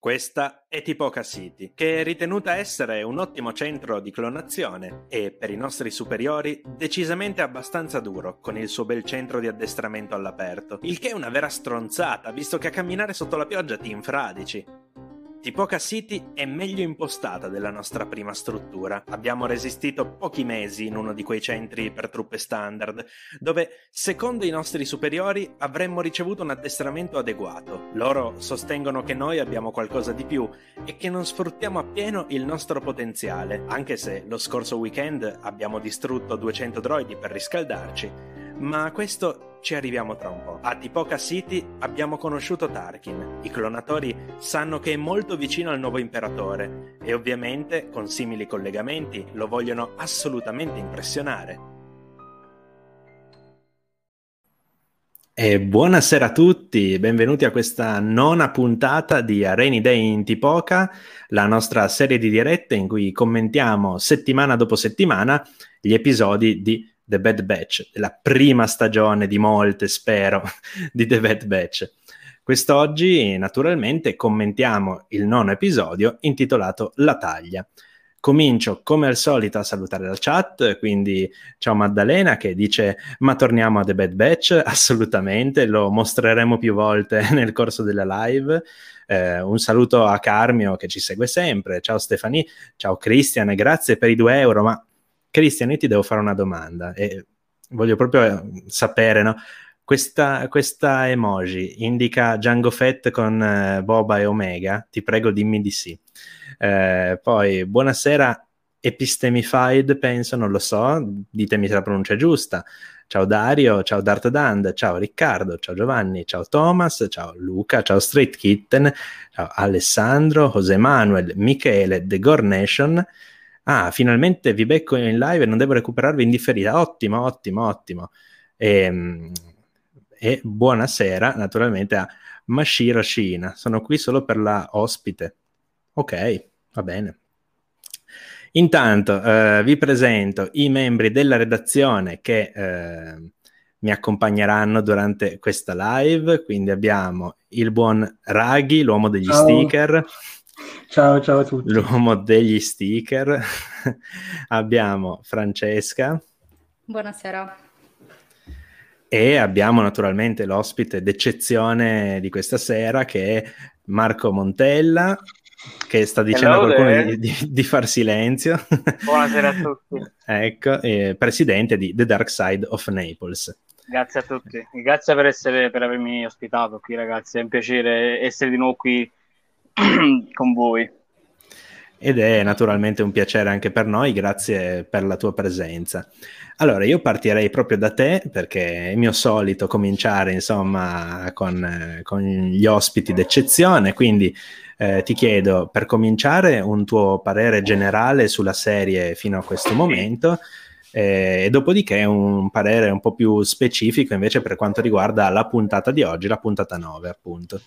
Questa è Tipoca City, che è ritenuta essere un ottimo centro di clonazione e, per i nostri superiori, decisamente abbastanza duro, con il suo bel centro di addestramento all'aperto. Il che è una vera stronzata, visto che a camminare sotto la pioggia ti infradici. Tipoca City è meglio impostata della nostra prima struttura. Abbiamo resistito pochi mesi in uno di quei centri per truppe standard, dove, secondo i nostri superiori, avremmo ricevuto un addestramento adeguato. Loro sostengono che noi abbiamo qualcosa di più e che non sfruttiamo appieno il nostro potenziale, anche se lo scorso weekend abbiamo distrutto 200 droidi per riscaldarci ma questo ci arriviamo tra un po'. A Tipoca City abbiamo conosciuto Tarkin. I clonatori sanno che è molto vicino al nuovo imperatore e ovviamente, con simili collegamenti, lo vogliono assolutamente impressionare. E buonasera a tutti, benvenuti a questa nona puntata di A Rainy Day in Tipoca, la nostra serie di dirette in cui commentiamo settimana dopo settimana gli episodi di The Bad Batch, la prima stagione di molte, spero, di The Bad Batch. Quest'oggi, naturalmente, commentiamo il nono episodio intitolato La taglia. Comincio come al solito a salutare la chat, quindi ciao Maddalena che dice ma torniamo a The Bad Batch, assolutamente, lo mostreremo più volte nel corso della live. Eh, un saluto a Carmio che ci segue sempre, ciao Stefani, ciao Cristian, grazie per i due euro, ma Cristian, io ti devo fare una domanda e voglio proprio eh, sapere, no? Questa, questa emoji indica Django Fett con eh, Boba e Omega? Ti prego, dimmi di sì. Eh, poi, buonasera, Epistemified, penso, non lo so, ditemi se la pronuncia è giusta. Ciao Dario, ciao Dart Dand, ciao Riccardo, ciao Giovanni, ciao Thomas, ciao Luca, ciao Street Kitten, ciao Alessandro, José Manuel, Michele, The Gore Nation, Ah, finalmente vi becco in live e non devo recuperarvi in differita. Ottimo, ottimo, ottimo. E, ehm, e buonasera, naturalmente, a Mashiro Shina. Sono qui solo per la ospite. Ok, va bene. Intanto eh, vi presento i membri della redazione che eh, mi accompagneranno durante questa live. Quindi abbiamo il buon Raghi, l'uomo degli Ciao. sticker. Ciao, ciao a tutti. L'uomo degli sticker. abbiamo Francesca. Buonasera. E abbiamo naturalmente l'ospite d'eccezione di questa sera che è Marco Montella, che sta dicendo Hello a qualcuno di, di, di, far silenzio. Buonasera a tutti. ecco, eh, presidente di The Dark Side of Naples. Grazie a tutti, grazie per, essere, per avermi ospitato qui ragazzi, è un piacere essere di nuovo qui con voi. Ed è naturalmente un piacere anche per noi, grazie per la tua presenza. Allora, io partirei proprio da te perché è mio solito cominciare, insomma, con, con gli ospiti d'eccezione, quindi eh, ti chiedo per cominciare un tuo parere generale sulla serie fino a questo momento eh, e dopodiché un parere un po' più specifico invece per quanto riguarda la puntata di oggi, la puntata 9 appunto.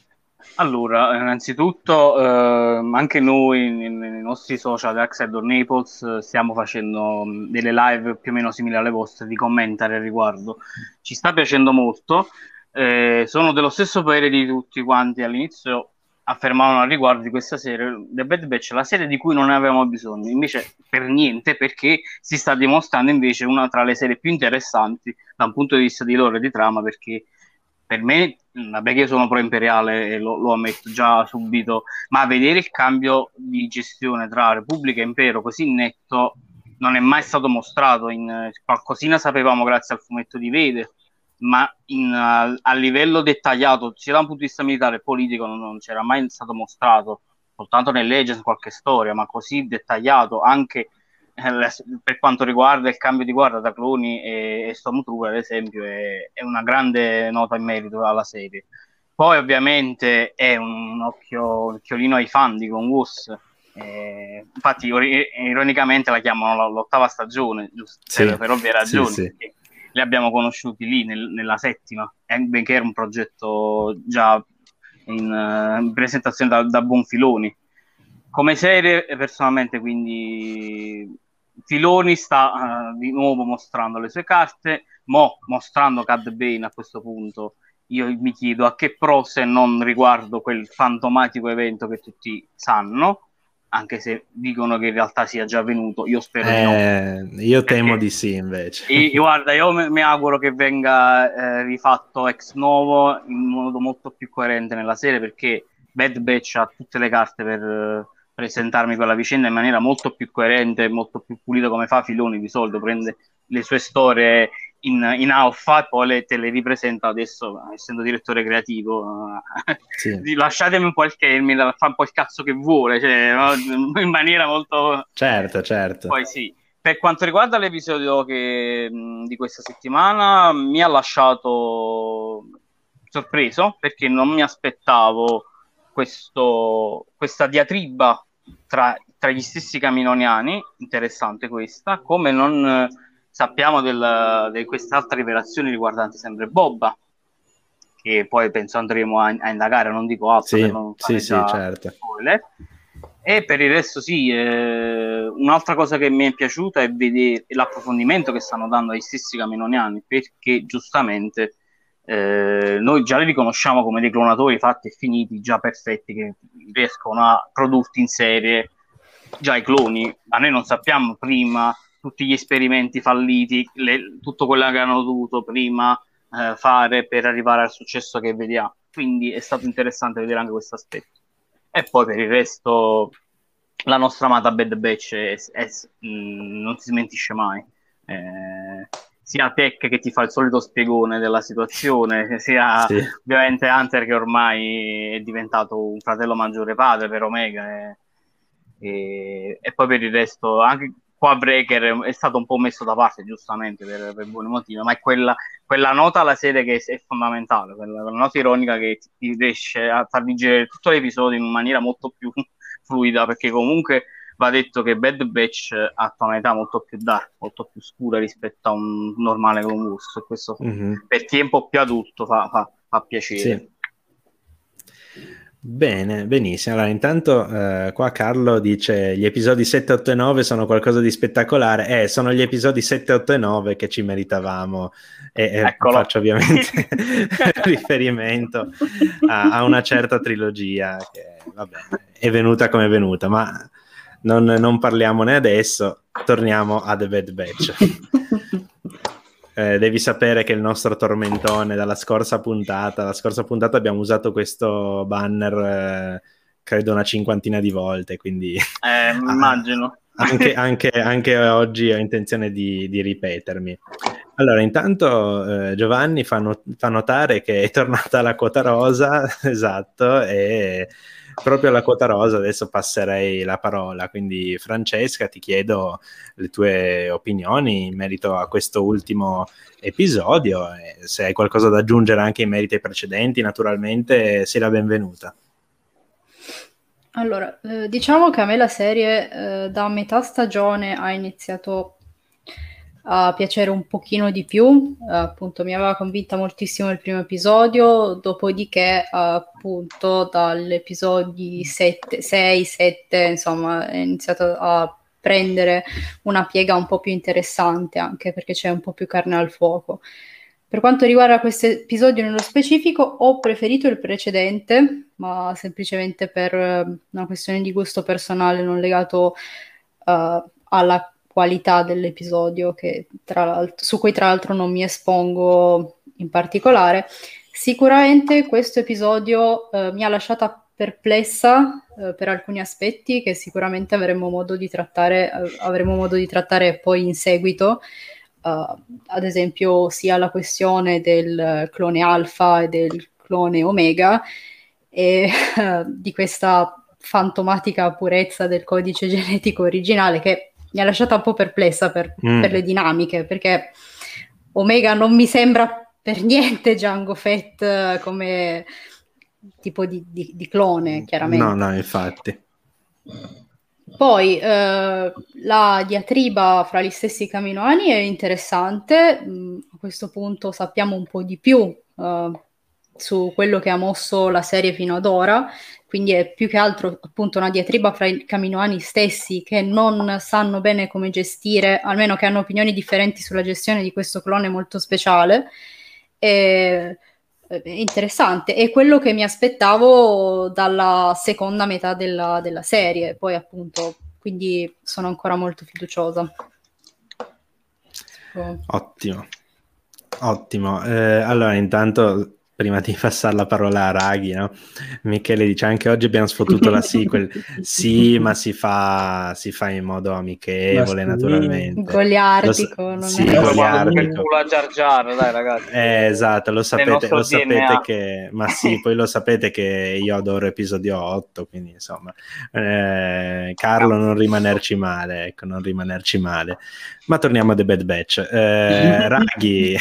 Allora, innanzitutto eh, anche noi nei, nei, nostri social Axel Naples stiamo facendo delle live più o meno simili alle vostre di commentare al riguardo. Ci sta piacendo molto, eh, sono dello stesso parere di tutti quanti all'inizio affermavano al riguardo di questa serie The Bad Batch, la serie di cui non avevamo bisogno, invece per niente perché si sta dimostrando invece una tra le serie più interessanti da un punto di vista di loro e di trama perché per me, vabbè io sono pro imperiale e lo, lo, ammetto già subito, ma vedere il cambio di gestione tra Repubblica e Impero così netto non è mai stato mostrato. In, qualcosina sapevamo grazie al fumetto di Vede, ma in, a, a, livello dettagliato, sia da un punto di vista militare che politico, non, non c'era mai stato mostrato, soltanto nelle Legends qualche storia, ma così dettagliato anche per quanto riguarda il cambio di guardia da cloni e, e Stormtrooper, ad esempio, è, è, una grande nota in merito alla serie. Poi, ovviamente, è un occhio, un occhiolino ai fan di Con Wars. Eh, infatti, ironicamente la chiamano l'ottava stagione, giusto? Sì, per, per ovvie ragioni. Sì, sì. Li abbiamo conosciuti lì nel, nella settima, benché era un progetto già in, in presentazione da, da buon filoni come serie personalmente quindi Filoni sta uh, di nuovo mostrando le sue carte, mo mostrando Cad Bane a questo punto io mi chiedo a che pro se non riguardo quel fantomatico evento che tutti sanno, anche se dicono che in realtà sia già avvenuto, io spero eh, di no. Io temo Perché, di sì invece. Io, guarda, io mi auguro che venga eh, rifatto ex novo in modo molto più coerente nella serie perché Bad Batch ha tutte le carte per eh, presentarmi quella vicenda in maniera molto più coerente, molto più pulita come fa Filoni di solito, prende le sue storie in, in alfa e poi le, te le ripresenta adesso, essendo direttore creativo. Sì. Lasciatemi un po' il Kermit, fa un po' il cazzo che vuole, cioè, in maniera molto... Certo, certo. Poi sì. Per quanto riguarda l'episodio che, di questa settimana, mi ha lasciato sorpreso perché non mi aspettavo questo, questa diatriba tra, tra, gli stessi caminoniani, interessante questa, come non sappiamo del, di quest'altra rivelazione riguardante sempre Bobba, che poi penso andremo a, a indagare, non dico altro. Sì, non sì, sì, certo. Spoiler. E per il resto sì, eh, un'altra cosa che mi è piaciuta è vedere l'approfondimento che stanno dando ai stessi caminoniani, perché giustamente eh, noi già li riconosciamo come dei clonatori fatti e finiti, già perfetti, che riescono a produrti in serie, già i cloni, ma noi non sappiamo prima tutti gli esperimenti falliti, le, tutto quello che hanno dovuto prima eh, fare per arrivare al successo che vediamo. Quindi è stato interessante vedere anche questo aspetto. E poi per il resto, la nostra amata Bad Batch è, è, mh, mm, non si smentisce mai. Eh, sia Tech che ti fa il solito spiegone della situazione, sia sì. ovviamente Hunter che ormai è diventato un fratello maggiore padre per Omega e, e, e poi per il resto anche qua Breaker è stato un po' messo da parte giustamente per, per buoni motivi, ma è quella, quella, nota alla serie che è, fondamentale, quella, quella, nota ironica che ti riesce a far digerire tutto l'episodio in maniera molto più fluida, perché comunque va detto che Bad Batch ha tonalità molto più dark, molto più scura rispetto a un normale Clone Wars, questo mm-hmm. per chi è un po' più adulto fa, fa, fa piacere. Sì. Bene, benissimo. Allora, intanto eh, qua Carlo dice gli episodi 7, 8 e 9 sono qualcosa di spettacolare. Eh, sono gli episodi 7, 8 e 9 che ci meritavamo. E, e faccio ovviamente riferimento a, a, una certa trilogia che, vabbè, è venuta come è venuta, ma non, non parliamone adesso. Torniamo a The Bad Batch. Eh, devi sapere che il nostro tormentone dalla scorsa puntata, la scorsa puntata abbiamo usato questo banner eh, credo una cinquantina di volte, quindi... Eh, immagino. anche, anche, anche, oggi ho intenzione di, di ripetermi. Allora, intanto eh, Giovanni fa, not- fa, notare che è tornata la quota rosa, esatto, e proprio alla quota rosa adesso passerei la parola. Quindi, Francesca, ti chiedo le tue opinioni in merito a questo ultimo episodio. se hai qualcosa da aggiungere anche in merito ai precedenti, naturalmente sei la benvenuta. Allora, eh, diciamo che a me la serie eh, da metà stagione ha iniziato a piacere un pochino di più, appunto mi aveva convinta moltissimo il primo episodio, dopodiché appunto dall'episodio 7, 6, 7, insomma, è iniziato a prendere una piega un po' più interessante anche perché c'è un po' più carne al fuoco. Per quanto riguarda questo episodio nello specifico, ho preferito il precedente, ma semplicemente per una questione di gusto personale non legato uh, alla qualità dell'episodio, su cui tra l'altro non mi espongo in particolare. Sicuramente questo episodio eh, mi ha lasciata perplessa eh, per alcuni aspetti che sicuramente avremo modo di trattare, eh, avremo modo di trattare poi in seguito. Uh, ad esempio sia la questione del clone alfa e del clone omega e di questa fantomatica purezza del codice genetico originale che mi ha lasciata un po' perplessa per, mm. per, le dinamiche, perché Omega non mi sembra per niente Django Fett eh, come tipo di, di, di clone, chiaramente. No, no, infatti. Poi eh, la diatriba fra gli stessi caminoani è interessante, mm, a questo punto sappiamo un po' di più eh, su quello che ha mosso la serie fino ad ora, quindi è più che altro appunto una diatriba fra i caminoani stessi che non sanno bene come gestire, almeno che hanno opinioni differenti sulla gestione di questo clone molto speciale. E, eh, interessante. È quello che mi aspettavo dalla seconda metà della, della serie, poi appunto, quindi sono ancora molto fiduciosa. Ottimo, ottimo. Eh, allora, intanto prima di passare la parola a Raghi, no? Michele dice anche oggi abbiamo sfottuto la sequel. sì, ma si fa, si fa in modo amichevole, naturalmente. Goliardico, lo, sì, è goliardico. a Jar Jar, dai ragazzi. Eh, esatto, lo sapete, lo sapete che... Ma sì, poi lo sapete che io adoro episodio 8, quindi insomma... Eh, Carlo, non rimanerci male, ecco, non rimanerci male. Ma torniamo a The Bad Batch. Eh, Raghi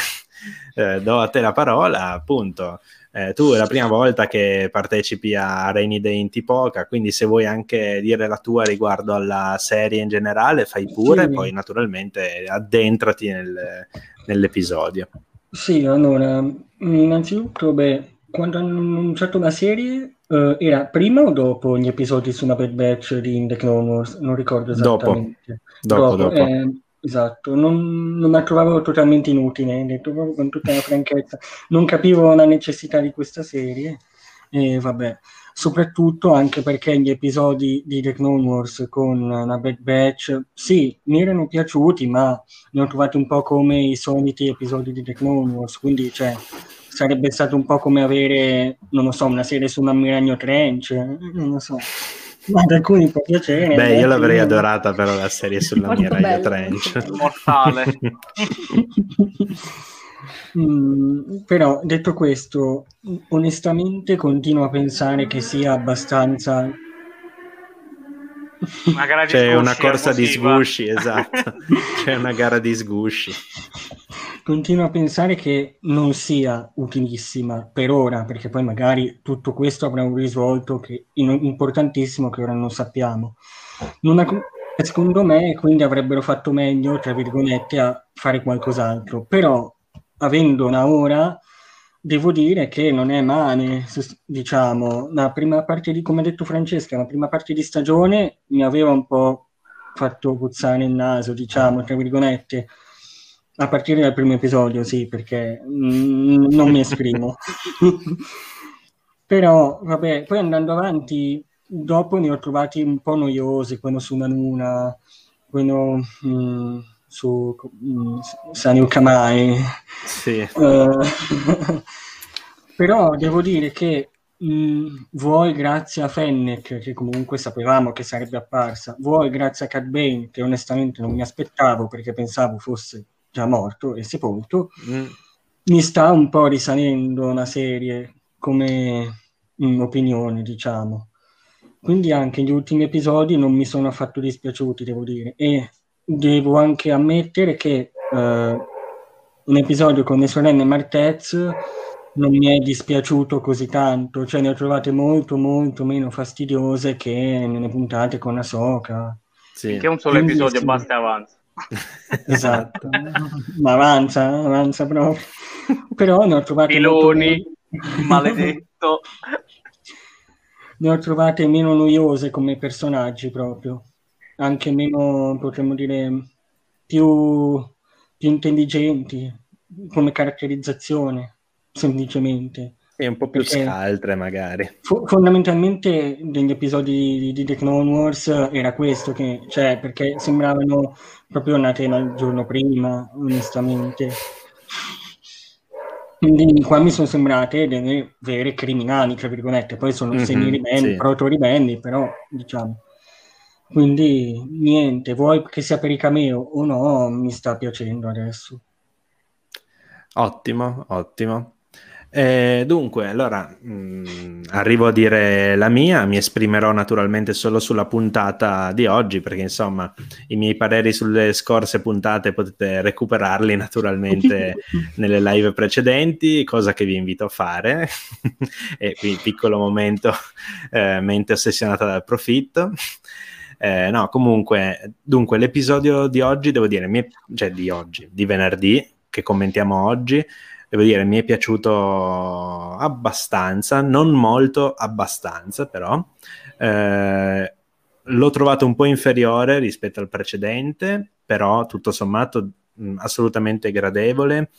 eh, do a te la parola, appunto. Eh, tu è la prima volta che partecipi a Rainy Day in Tipoca, quindi se vuoi anche dire la tua riguardo alla serie in generale, fai pure, sì. poi naturalmente addentrati nel, nell'episodio. Sì, allora, innanzitutto, beh, quando hanno annunciato la serie, uh, era prima o dopo gli episodi su una Bad Batch di The Clone Wars? Non ricordo esattamente. Dopo, dopo. dopo. Eh, Esatto, non, non la trovavo totalmente inutile, detto proprio con tutta la franchezza. Non capivo la necessità di questa serie e vabbè, soprattutto anche perché gli episodi di The Clone Wars con la Bad Batch, sì, mi erano piaciuti, ma li ho trovati un po' come i soliti episodi di The Clone Wars, quindi cioè, sarebbe stato un po' come avere, non lo so, una serie su un Ammiragno Trench, non lo so. Ma ad alcuni può piacere. Beh, io l'avrei io... adorata però la serie sulla mia Radio Trench. Mortale. mm, però, detto questo, onestamente continuo a pensare che sia abbastanza... C'è una corsa di sgusci, esatto. C'è una gara di sgusci continuo a pensare che non sia utilissima per ora, perché poi magari tutto questo avrà un risvolto che, importantissimo che ora non sappiamo. Non ha, secondo me, quindi avrebbero fatto meglio, tra virgolette, a fare qualcos'altro. Però, avendola ora, devo dire che non è male, diciamo. La prima parte di, come ha detto Francesca, la prima parte di stagione mi aveva un po' fatto puzzare il naso, diciamo, tra virgolette a partire dal primo episodio, sì, perché mm, non mi esprimo. Però, vabbè, poi andando avanti, dopo ne ho trovati un po' noiosi, quello su Nanuna, quello mm, su mm, Sanyu Kamai. Sì. Uh, però devo dire che Mm, vuoi grazie a Fennec, che comunque sapevamo che sarebbe apparsa, vuoi grazie a Cat Bane, che onestamente non mi aspettavo perché pensavo fosse già morto e sepolto, mm. mi sta un po' risalendo la serie come in opinione, diciamo. Quindi anche gli ultimi episodi non mi sono affatto dispiaciuti, devo dire. E devo anche ammettere che eh, un episodio con le sorelle Martez non mi è dispiaciuto così tanto, cioè ne ho trovate molto molto meno fastidiose che nelle puntate con Ahsoka. Sì. Che un solo Quindi, episodio sì. basta e avanza esatto, ma avanza, avanza proprio. Però ne ho trovate Piloni, molto... maledetto. ne ho trovate meno noiose come personaggi proprio, anche meno, potremmo dire, più, più intelligenti come caratterizzazione, semplicemente. E un po' più Perché scaltre magari. Fo- fondamentalmente negli episodi di, di The Clone Wars era questo, che, cioè perché sembravano proprio nate il giorno prima, onestamente. Quindi qua mi sono sembrate delle vere criminali, tra virgolette, poi sono mm-hmm, semi-ribelli, sì. proto-ribelli, però diciamo. Quindi niente, vuoi che sia per i cameo o no, mi sta piacendo adesso. Ottimo, ottimo. Eh, dunque, allora mh, mm, arrivo a dire la mia, mi esprimerò naturalmente solo sulla puntata di oggi, perché insomma i miei pareri sulle scorse puntate potete recuperarli naturalmente nelle live precedenti, cosa che vi invito a fare. e qui piccolo momento, eh, mente ossessionata dal profitto. Eh, no, comunque, dunque, l'episodio di oggi, devo dire, è, cioè di oggi, di venerdì, che commentiamo oggi, devo dire, mi è piaciuto abbastanza, non molto, abbastanza però. Eh, l'ho trovato un po' inferiore rispetto al precedente, però tutto sommato mh, assolutamente gradevole.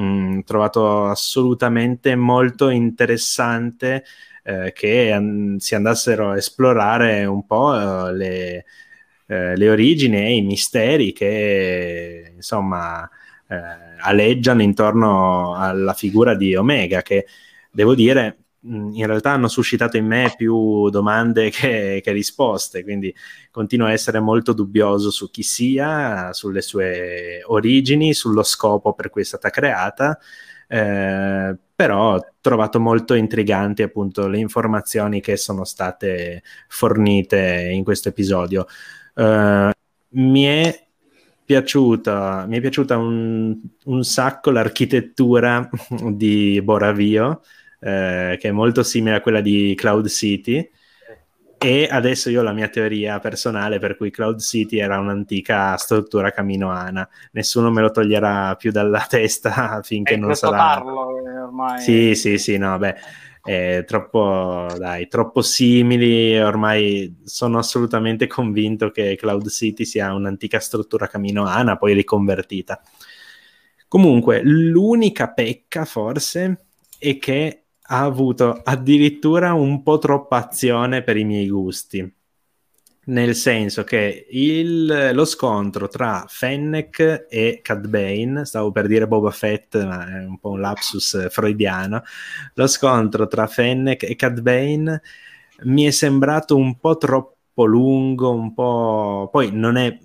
mm, trovato assolutamente molto interessante eh, che an- si andassero a esplorare un po' uh, le, eh, le, origini e i misteri che insomma eh, aleggiano intorno alla figura di Omega che devo dire in realtà hanno suscitato in me più domande che, che, risposte, quindi continuo a essere molto dubbioso su chi sia, sulle sue origini, sullo scopo per cui è stata creata, eh, però ho trovato molto intriganti appunto le informazioni che sono state fornite in questo episodio. Eh, mi è piaciuta, mi è piaciuta un, un sacco l'architettura di Boravio, eh, che è molto simile a quella di Cloud City. E adesso io ho la mia teoria personale per cui Cloud City era un'antica struttura caminoana. Nessuno me lo toglierà più dalla testa finché è non sarà. Parlo, eh, ormai. Sì, sì, sì, no, beh, è troppo, dai, troppo simili. Ormai sono assolutamente convinto che Cloud City sia un'antica struttura caminoana, poi riconvertita. Comunque, l'unica pecca forse è che ha avuto addirittura un po' troppa azione per i miei gusti. Nel senso che il, lo scontro tra Fennec e Cad Bane, stavo per dire Boba Fett, ma è un po' un lapsus freudiano. Lo scontro tra Fennec e Cad Bane mi è sembrato un po' troppo lungo, un po'. Poi non è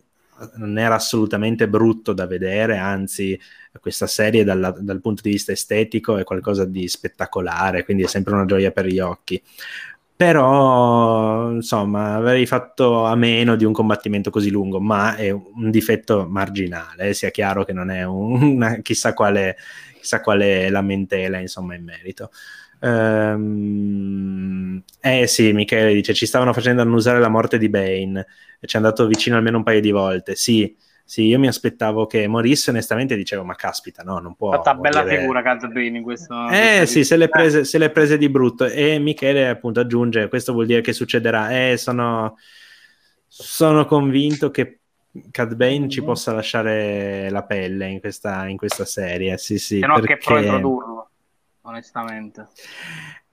non era assolutamente brutto da vedere, anzi questa serie dalla, dal punto di vista estetico è qualcosa di spettacolare, quindi è sempre una gioia per gli occhi. Però, insomma, avrei fatto a meno di un combattimento così lungo, ma è un difetto marginale, sia chiaro che non è una, chissà, quale, chissà quale lamentela, insomma, in merito. Um, eh sì, Michele dice: Ci stavano facendo annusare la morte di Bane ci è andato vicino almeno un paio di volte. Sì, sì, io mi aspettavo che morisse, onestamente dicevo, ma caspita, no, non può... Fatta bella figura Bane in questo... Eh sì, se le, prese, se le prese di brutto. E Michele appunto aggiunge, questo vuol dire che succederà. Eh, sono, sono convinto che Cad Bane ci possa lasciare la pelle in questa, in questa serie, sì sì. Se no perché... che pro introdurlo onestamente.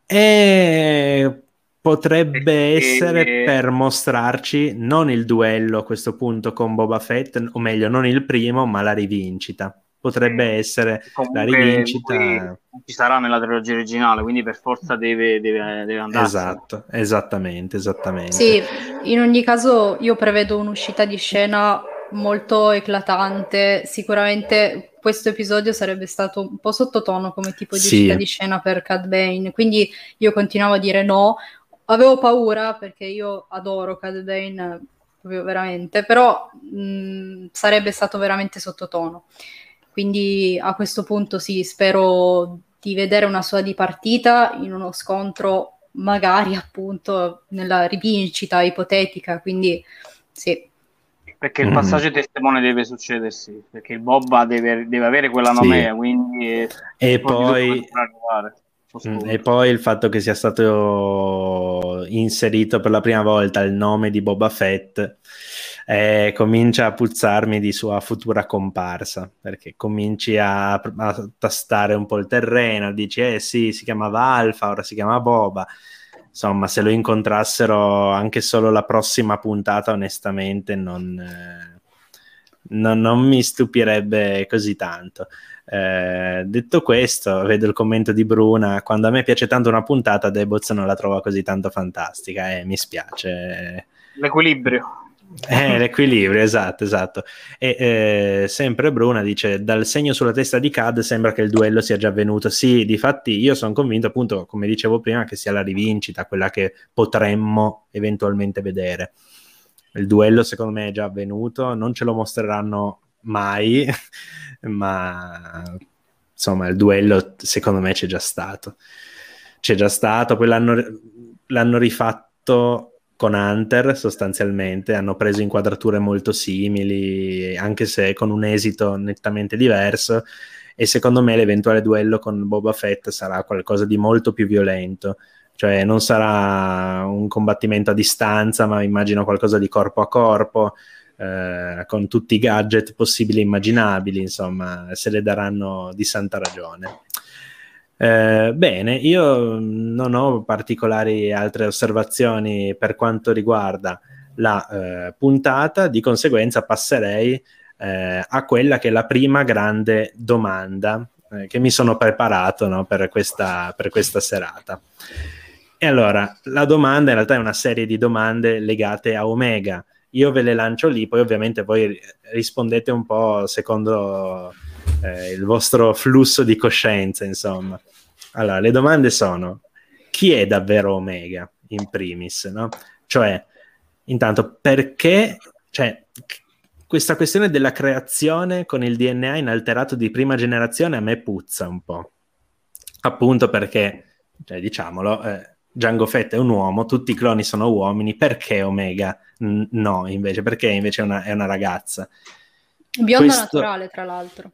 E potrebbe essere per mostrarci non il duello a questo punto con Boba Fett, o meglio, non il primo, ma la rivincita. Potrebbe eh, essere la rivincita. Ci sarà nella trilogia originale, quindi per forza deve, deve, deve andare. Esatto, esattamente, esattamente. Sì, in ogni caso io prevedo un'uscita di scena molto eclatante. Sicuramente questo episodio sarebbe stato un po' sottotono come tipo di sì. di scena per Cad Bane, quindi io continuavo a dire no. Avevo paura perché io adoro Cad Bane proprio veramente, però mh, sarebbe stato veramente sottotono. Quindi a questo punto sì, spero di vedere una sua dipartita in uno scontro magari appunto nella rivincita ipotetica, quindi sì, perché il mm. passaggio mm. testimone deve succedersi, perché il Bobba deve, deve avere quella nomea, sì. quindi... E poi... Mm, e poi il fatto che sia stato inserito per la prima volta il nome di Boba Fett eh, comincia a puzzarmi di sua futura comparsa perché cominci a, a, tastare un po' il terreno, dici eh sì, si chiamava Alfa, ora si chiama Boba insomma, se lo incontrassero anche solo la prossima puntata, onestamente non, eh, non, non mi stupirebbe così tanto. Eh, detto questo, vedo il commento di Bruna. Quando a me piace tanto una puntata, Deboz non la trova così tanto fantastica. Eh, mi spiace. L'equilibrio. Eh, l'equilibrio, esatto, esatto. E eh, sempre Bruna dice: dal segno sulla testa di Cad sembra che il duello sia già avvenuto. Sì, difatti, io sono convinto, appunto, come dicevo prima, che sia la rivincita, quella che potremmo eventualmente vedere. Il duello, secondo me, è già avvenuto, non ce lo mostreranno mai, ma insomma, il duello, secondo me, c'è già stato. C'è già stato, poi l'hanno, l'hanno rifatto con Hunter sostanzialmente hanno preso inquadrature molto simili, anche se con un esito nettamente diverso. E secondo me l'eventuale duello con Boba Fett sarà qualcosa di molto più violento. Cioè, non sarà un combattimento a distanza, ma immagino qualcosa di corpo a corpo. Eh, con tutti i gadget possibili e immaginabili, insomma, se le daranno di santa ragione. Eh, bene, io non ho particolari altre osservazioni per quanto riguarda la eh, puntata, di conseguenza passerei eh, a quella che è la prima grande domanda eh, che mi sono preparato no, per, questa, per questa serata. E allora, la domanda in realtà è una serie di domande legate a Omega. Io ve le lancio lì, poi ovviamente voi rispondete un po' secondo eh, il vostro flusso di coscienza, insomma. Allora, le domande sono: chi è davvero Omega in primis? No? Cioè, intanto, perché cioè, questa questione della creazione con il DNA inalterato di prima generazione a me puzza un po'. Appunto perché, cioè, diciamolo, eh, Django Fett è un uomo, tutti i cloni sono uomini, perché Omega n- no invece? Perché invece è una, è una ragazza? Bionda Questo... naturale, tra l'altro.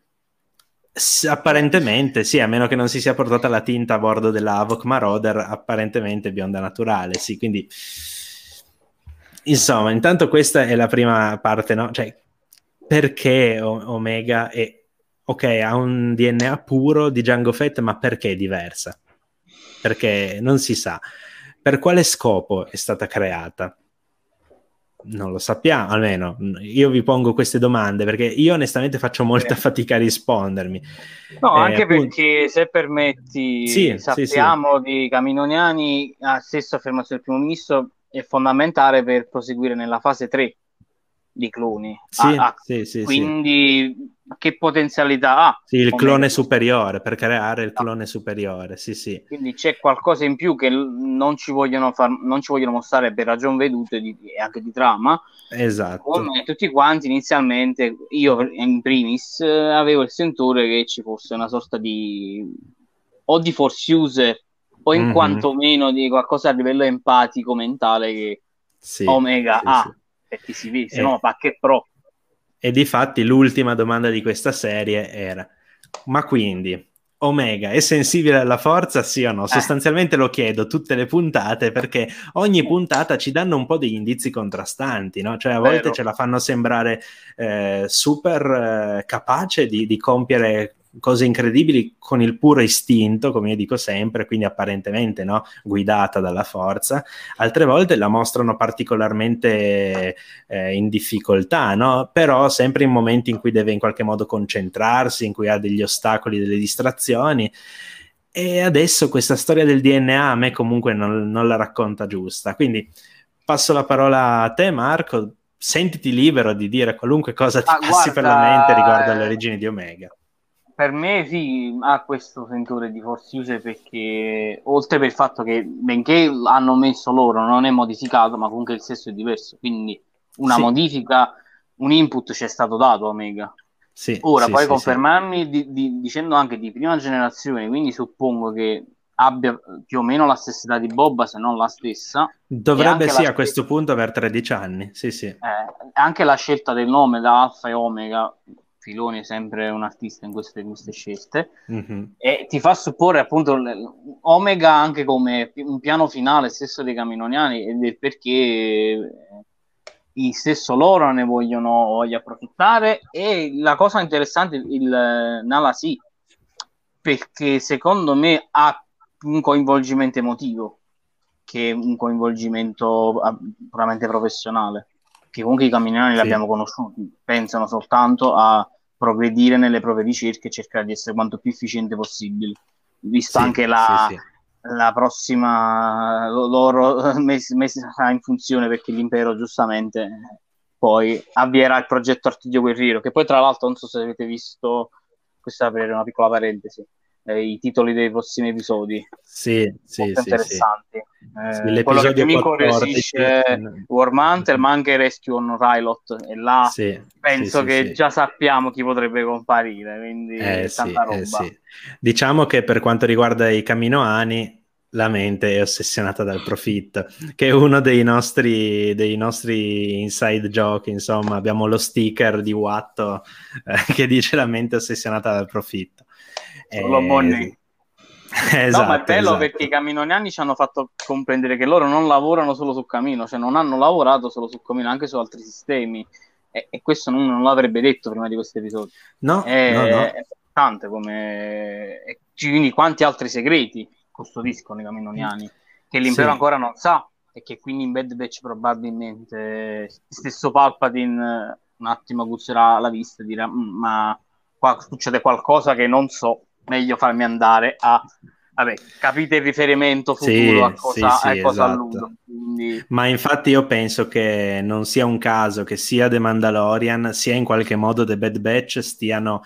S- apparentemente sì, a meno che non si sia portata la tinta a bordo della Avoc Marauder, apparentemente bionda naturale, sì, quindi insomma, intanto questa è la prima parte, no? Cioè, perché o- Omega è ok, ha un DNA puro di Django Fett, ma perché è diversa? Perché non si sa. Per quale scopo è stata creata? non lo sappiamo, almeno io vi pongo queste domande perché io onestamente faccio molta fatica a rispondermi. No, eh, anche appunto... perché se permetti, sì, sappiamo sì, sì. di Caminoniani, la stessa affermazione del primo ministro è fondamentale per proseguire nella fase 3 di cloni. Sì, ah, ah, sì, sì, quindi che potenzialità ha? Sì, il clone superiore, per creare il clone superiore, sì, sì. Quindi c'è qualcosa in più che non ci vogliono, far, non ci vogliono mostrare per ragioni vedute e anche di trama. Esatto. Come tutti quanti inizialmente, io in primis, avevo il sentore che ci fosse una sorta di... o di force user o in mm-hmm. quanto meno di qualcosa a livello empatico, mentale che sì, Omega ha. Perché si vede, se no, ma che pro. E di fatti l'ultima domanda di questa serie era, ma quindi Omega è sensibile alla forza, sì o no? Eh. Sostanzialmente lo chiedo tutte le puntate perché ogni puntata ci danno un po' degli indizi contrastanti, no? Cioè a volte Vero. ce la fanno sembrare eh, super eh, capace di, di compiere cose incredibili con il puro istinto, come io dico sempre, quindi apparentemente no? guidata dalla forza, altre volte la mostrano particolarmente eh, in difficoltà, no? però sempre in momenti in cui deve in qualche modo concentrarsi, in cui ha degli ostacoli, delle distrazioni. E adesso questa storia del DNA a me comunque non, non la racconta giusta. Quindi passo la parola a te, Marco. Sentiti libero di dire qualunque cosa ti ah, passi guarda, per la mente riguardo alle origini di Omega per me sì, ha questo sentore di force user perché oltre per il fatto che benché hanno messo loro non è modificato, ma comunque il sesso è diverso, quindi una sì. modifica, un input ci è stato dato a Omega. Sì, Ora sì, poi confermarmi di, di, dicendo anche di prima generazione, quindi suppongo che abbia più o meno la stessa età di Boba, se non la stessa. Dovrebbe sì, a questo punto aver 13 anni, sì sì. Eh, anche la scelta del nome da Alfa e Omega Filoni è sempre un artista in queste, in queste scelte mm-hmm. e ti fa supporre appunto Omega anche come un piano finale stesso dei Caminoniani ed è perché eh, stesso loro ne vogliono, voglio approfittare e la cosa interessante il Nala sì perché secondo me ha un coinvolgimento emotivo che un coinvolgimento ah, puramente professionale che comunque i camminani sì. li abbiamo conosciuti, pensano soltanto a progredire nelle proprie ricerche e cercare di essere quanto più efficiente possibile. Visto sì, anche la, sì, sì. la prossima loro messa in funzione perché l'impero giustamente poi avvierà il progetto Artiglio Guerriero, che poi tra l'altro non so se avete visto, questa per una piccola parentesi, eh, i titoli dei prossimi episodi. Sì, sì, sì interessanti. Sì. Eh, quello che mi incuriosisce è War Mantle, ma anche Rescue on Rylot. E là sì, penso che già sappiamo chi potrebbe comparire, quindi eh, tanta eh, roba. Diciamo che per quanto riguarda i Caminoani, la mente è ossessionata dal profitto, che è uno dei nostri, dei nostri inside joke, insomma, abbiamo lo sticker di Watto eh, che dice la mente è ossessionata dal profitto. Solo eh, Bonnie. Esatto, no, ma è bello esatto. perché i caminoniani ci hanno fatto comprendere che loro non lavorano solo su Camino, cioè non hanno lavorato solo su Camino, anche su altri sistemi. e, e questo non, non, l'avrebbe detto prima di questo episodio. No, è, no, no. è importante come... quindi quanti altri segreti custodiscono i camminoniani che l'impero sì. ancora non sa e che quindi in Bad Batch probabilmente stesso Palpatine un attimo aguzerà la vista e dirà mm, ma qua succede qualcosa che non so, meglio farmi andare a vabbè, capite il riferimento futuro sì, a cosa, sì, sì, a cosa esatto. alludo. Quindi... Ma infatti io penso che non sia un caso che sia The Mandalorian sia in qualche modo The Bad Batch stiano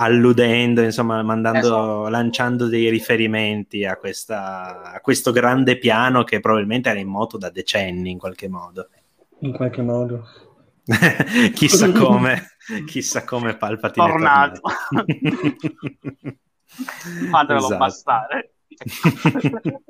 alludendo, insomma, mandando, esatto. lanciando dei riferimenti a, questa, a questo grande piano che probabilmente era in moto da decenni in qualche modo. In qualche modo. chissà come, chissà come Palpatine tornato. Fatelo esatto. bastare.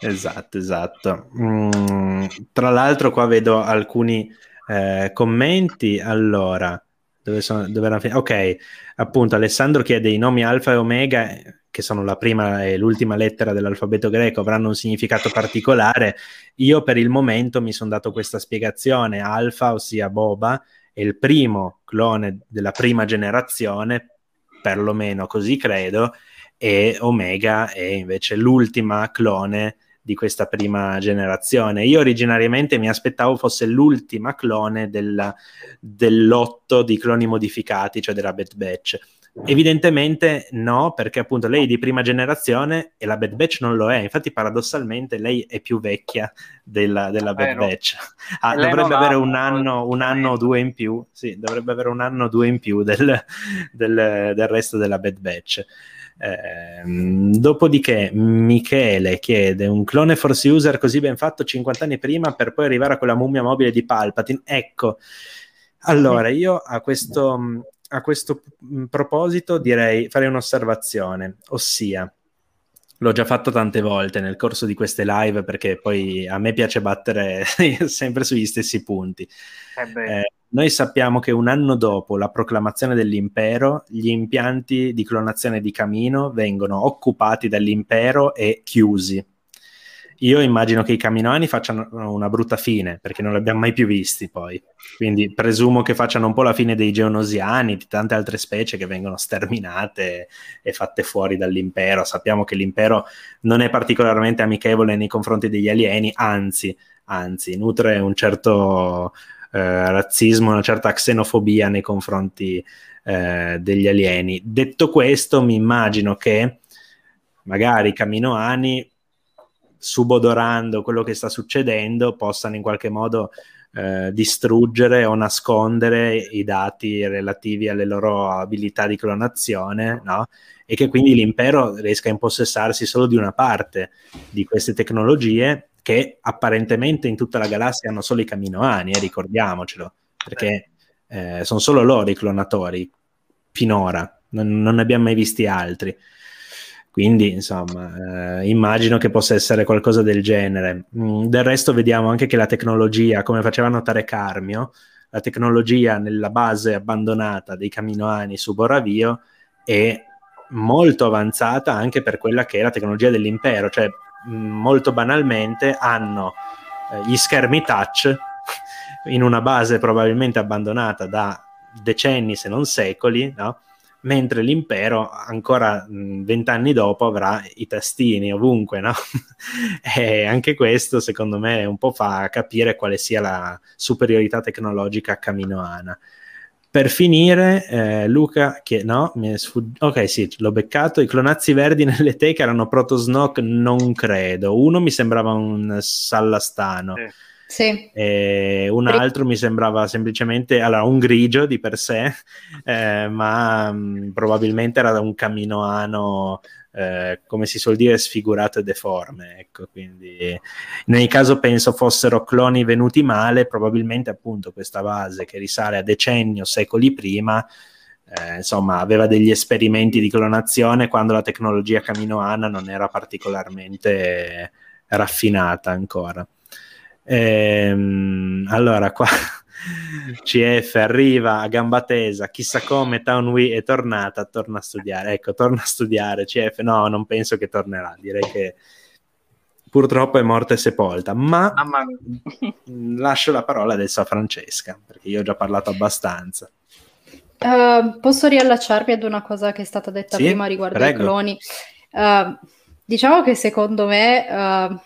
esatto, esatto. Mm, tra l'altro qua vedo alcuni eh, commenti. Allora, dove sono, dove erano Ok, appunto Alessandro chiede i nomi alfa e omega, che sono la prima e l'ultima lettera dell'alfabeto greco, avranno un significato particolare. Io per il momento mi sono dato questa spiegazione. Alfa, ossia Boba, è il primo clone della prima generazione, perlomeno così credo, e Omega è invece l'ultima clone di questa prima generazione. Io originariamente mi aspettavo fosse l'ultima clone della, dell'otto di cloni modificati, cioè della Bad Batch. Evidentemente no, perché appunto lei è di prima generazione e la Bad Batch non lo è. Infatti, paradossalmente, lei è più vecchia della, della Bad Batch. Ah, dovrebbe avere un anno, un anno o due in più. Sì, dovrebbe avere un anno o due in più del, del, del resto della Bad Batch. Eh, dopodiché Michele chiede un clone force user così ben fatto 50 anni prima per poi arrivare a quella mummia mobile di Palpatine. Ecco, allora io a questo, a questo proposito direi farei un'osservazione, ossia l'ho già fatto tante volte nel corso di queste live perché poi a me piace battere sempre sugli stessi punti. Eh eh, noi sappiamo che un anno dopo la proclamazione dell'impero, gli impianti di clonazione di Camino vengono occupati dall'impero e chiusi. Io immagino che i caminoani facciano una brutta fine, perché non li abbiamo mai più visti poi. Quindi presumo che facciano un po' la fine dei geonosiani, di tante altre specie che vengono sterminate e fatte fuori dall'impero. Sappiamo che l'impero non è particolarmente amichevole nei confronti degli alieni, anzi, anzi, nutre un certo eh, razzismo, una certa xenofobia nei confronti eh, degli alieni. Detto questo, mi immagino che magari i caminoani, subodorando quello che sta succedendo, possano in qualche modo eh, distruggere o nascondere i dati relativi alle loro abilità di clonazione, no? e che quindi l'impero riesca a impossessarsi solo di una parte di queste tecnologie che apparentemente in tutta la galassia hanno solo i caminoani, eh, ricordiamocelo, perché eh, sono solo loro i clonatori, finora, non, non ne abbiamo mai visti altri. Quindi, insomma, eh, immagino che possa essere qualcosa del genere. Mm, del resto, vediamo anche che la tecnologia, come faceva notare Carmio, la tecnologia nella base abbandonata dei caminoani su Boravio è molto avanzata anche per quella che è la tecnologia dell'impero, cioè molto banalmente hanno eh, gli schermi touch in una base probabilmente abbandonata da decenni se non secoli, no? Mentre l'impero ancora vent'anni dopo avrà i tastini ovunque, no? e anche questo secondo me un po' fa capire quale sia la superiorità tecnologica caminoana. Per finire, eh, Luca, che no, mi è sfuggito. Ok, sì, l'ho beccato. I clonazzi verdi nelle teche erano Protosnock? Non credo. Uno mi sembrava un Sallastano. Sì. E un altro mi sembrava semplicemente allora, un grigio di per sé, eh, ma mh, mm, probabilmente era un caminoano eh, come si suol dire, sfigurato e deforme. Ecco, quindi nel caso penso fossero cloni venuti male, probabilmente appunto questa base che risale a decenni o secoli prima. Eh, insomma, aveva degli esperimenti di clonazione quando la tecnologia caminoana non era particolarmente raffinata ancora. Ehm, allora, qua CF arriva a gamba tesa, chissà come Town Wii è tornata, torna a studiare. Ecco, torna a studiare. CF, no, non penso che tornerà. Direi che purtroppo è morta e sepolta, ma lascio la parola adesso a Francesca, perché io ho già parlato abbastanza. Uh, posso riallacciarmi ad una cosa che è stata detta sì? prima riguardo Prego. i cloni? Uh, diciamo che secondo me uh,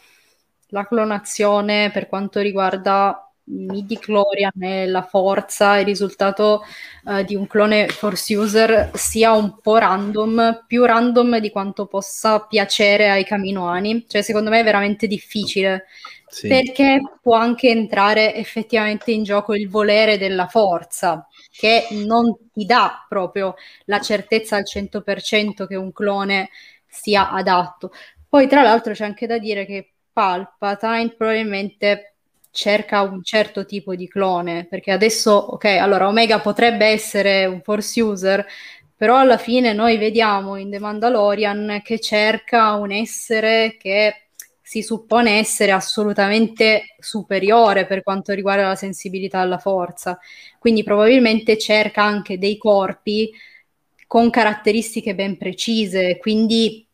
la clonazione per quanto riguarda midi chlorian e la forza, il risultato uh, di un clone force user sia un po' random, più random di quanto possa piacere ai caminoani. Cioè, secondo me è veramente difficile. Sì. Perché può anche entrare effettivamente in gioco il volere della forza, che non ti dà proprio la certezza al 100% che un clone sia adatto. Poi, tra l'altro, c'è anche da dire che Palpatine probabilmente cerca un certo tipo di clone, perché adesso, ok, allora Omega potrebbe essere un force user, però alla fine noi vediamo in The Mandalorian che cerca un essere che si suppone essere assolutamente superiore per quanto riguarda la sensibilità alla forza, quindi probabilmente cerca anche dei corpi con caratteristiche ben precise, quindi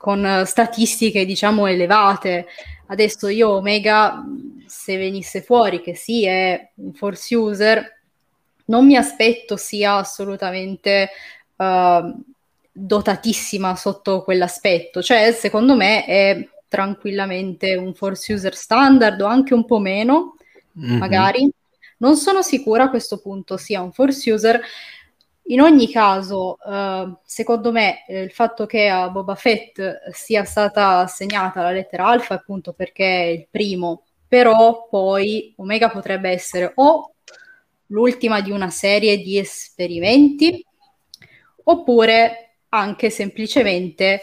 con statistiche diciamo elevate. Adesso io Omega se venisse fuori che sì, è un force user, non mi aspetto sia assolutamente uh, dotatissima sotto quell'aspetto. Cioè, secondo me è tranquillamente un force user standard o anche un po' meno, mm-hmm. magari. Non sono sicura a questo punto sia un force user. In ogni caso, uh, secondo me, eh, il fatto che a Boba Fett sia stata assegnata la lettera alfa appunto perché è il primo però poi Omega potrebbe essere o l'ultima di una serie di esperimenti oppure anche semplicemente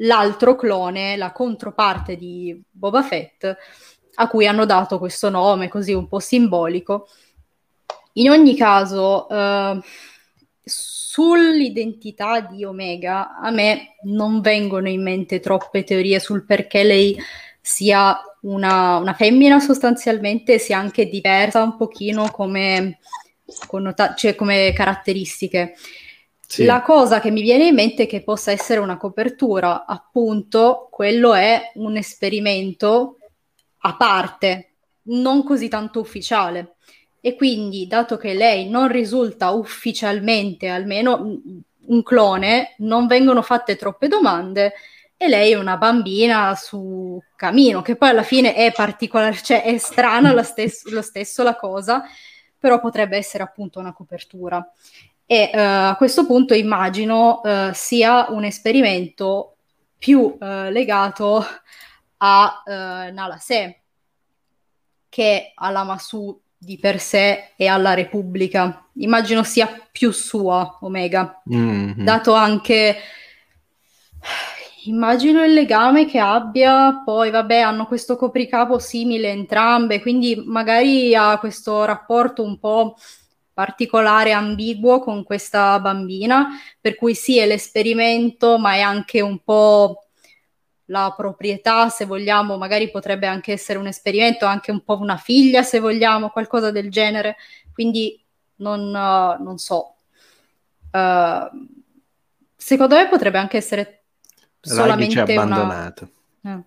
l'altro clone, la controparte di Boba Fett, a cui hanno dato questo nome così un po' simbolico. In ogni caso, eh, sull'identità di Omega, a me non vengono in mente troppe teorie sul perché lei sia una, una femmina sostanzialmente sia anche diversa un pochino come, connota- cioè come caratteristiche. Sì. La cosa che mi viene in mente è che possa essere una copertura, appunto, quello è un esperimento a parte, non così tanto ufficiale. E quindi, dato che lei non risulta ufficialmente, almeno un clone, non vengono fatte troppe domande e lei è una bambina su camino, che poi alla fine è particolare, cioè è strana lo stesso, lo stesso la cosa, però potrebbe essere appunto una copertura. E uh, a questo punto immagino uh, sia un esperimento più uh, legato a Nala Se che alla Masu di per sé e alla Repubblica. Immagino sia più sua Omega, mm-hmm. dato anche Immagino il legame che abbia, poi vabbè, hanno questo copricapo simile entrambe, quindi magari ha questo rapporto un po' particolare, ambiguo con questa bambina, per cui sì, è l'esperimento, ma è anche un po' la proprietà, se vogliamo, magari potrebbe anche essere un esperimento, anche un po' una figlia, se vogliamo, qualcosa del genere. Quindi non, uh, non so. Uh, secondo me potrebbe anche essere solamente ci ha abbandonato. Una...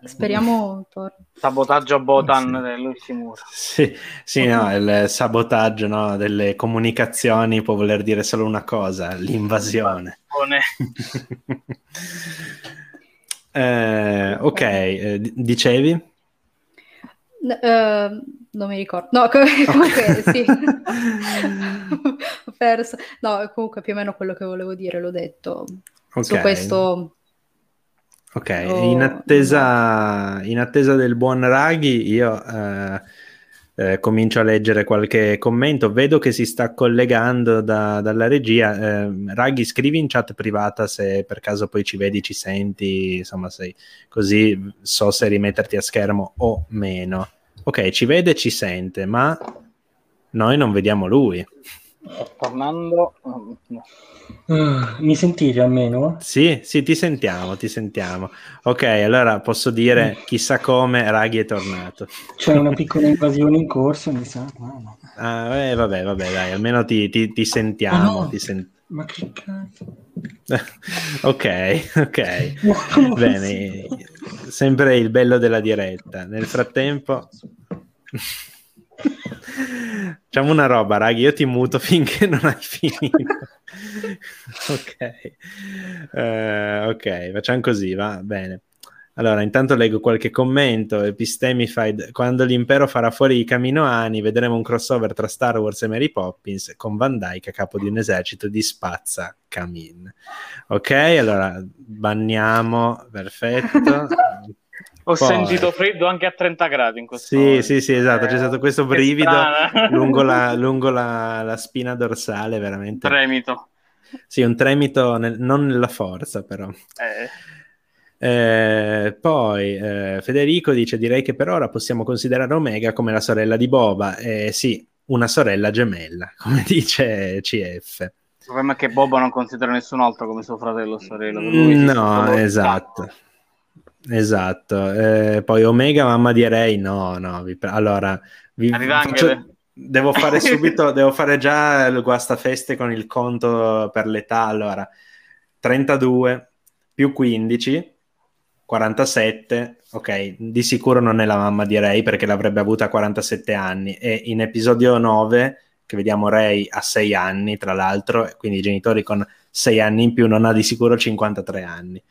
Eh, speriamo torni. Sabotaggio a Botan sì. dell'ultimo Sì, sì no, il sabotaggio no, delle comunicazioni può voler dire solo una cosa, l'invasione. eh, ok, eh, dicevi? Uh, non mi ricordo. No, comunque sì. Ho perso. No, comunque più o meno quello che volevo dire l'ho detto. Okay. Su questo... Ok, oh, in, attesa, in, attesa, del buon Raghi io eh, eh, comincio a leggere qualche commento, vedo che si sta collegando da, dalla regia. Eh, Raghi, scrivi in chat privata se per caso poi ci vedi, ci senti, insomma, sei così so se rimetterti a schermo o meno. Ok, ci vede, ci sente, ma noi non vediamo lui. Tornando... Uh, mi sentite almeno? Sì, sì, ti sentiamo, ti sentiamo. Ok, allora posso dire chissà come Raghi è tornato. C'è una piccola invasione in corso, mi sa. No. Ah, eh, vabbè, vabbè, dai, almeno ti, ti, ti sentiamo. Oh no. ti sen- Ma che cazzo? ok, ok. Bene, sempre il bello della diretta. Nel frattempo... Facciamo una roba, raghi, io ti muto finché non hai finito. ok, uh, ok, facciamo così, va bene. Allora, intanto leggo qualche commento. Epistemified, quando l'impero farà fuori i caminoani, vedremo un crossover tra Star Wars e Mary Poppins con Van Dyke a capo di un esercito di spazza camin. Ok, allora banniamo, perfetto. Ho Poi... sentito freddo anche a 30 gradi in questo Sì, momento. sì, sì, esatto. C'è stato questo brivido lungo, la, lungo la, la, spina dorsale, veramente. Tremito. Sì, un tremito nel, non nella forza, però. Eh. Eh, poi eh, Federico dice: Direi che per ora possiamo considerare Omega come la sorella di Boba. Eh, sì, una sorella gemella, come dice CF. Il problema è che Boba non considera nessun altro come suo fratello o sorella. No, esatto. Esatto. Eh, poi Omega, mamma di Rey, no, no. Vi... Allora, vi faccio... devo fare subito, devo fare già il guastafeste con il conto per l'età. Allora, 32 più 15 47, ok, di sicuro non è la mamma di Ray perché l'avrebbe avuta a 47 anni e in episodio 9 che vediamo Ray a 6 anni tra l'altro, quindi i genitori con 6 anni in più non ha di sicuro 53 anni.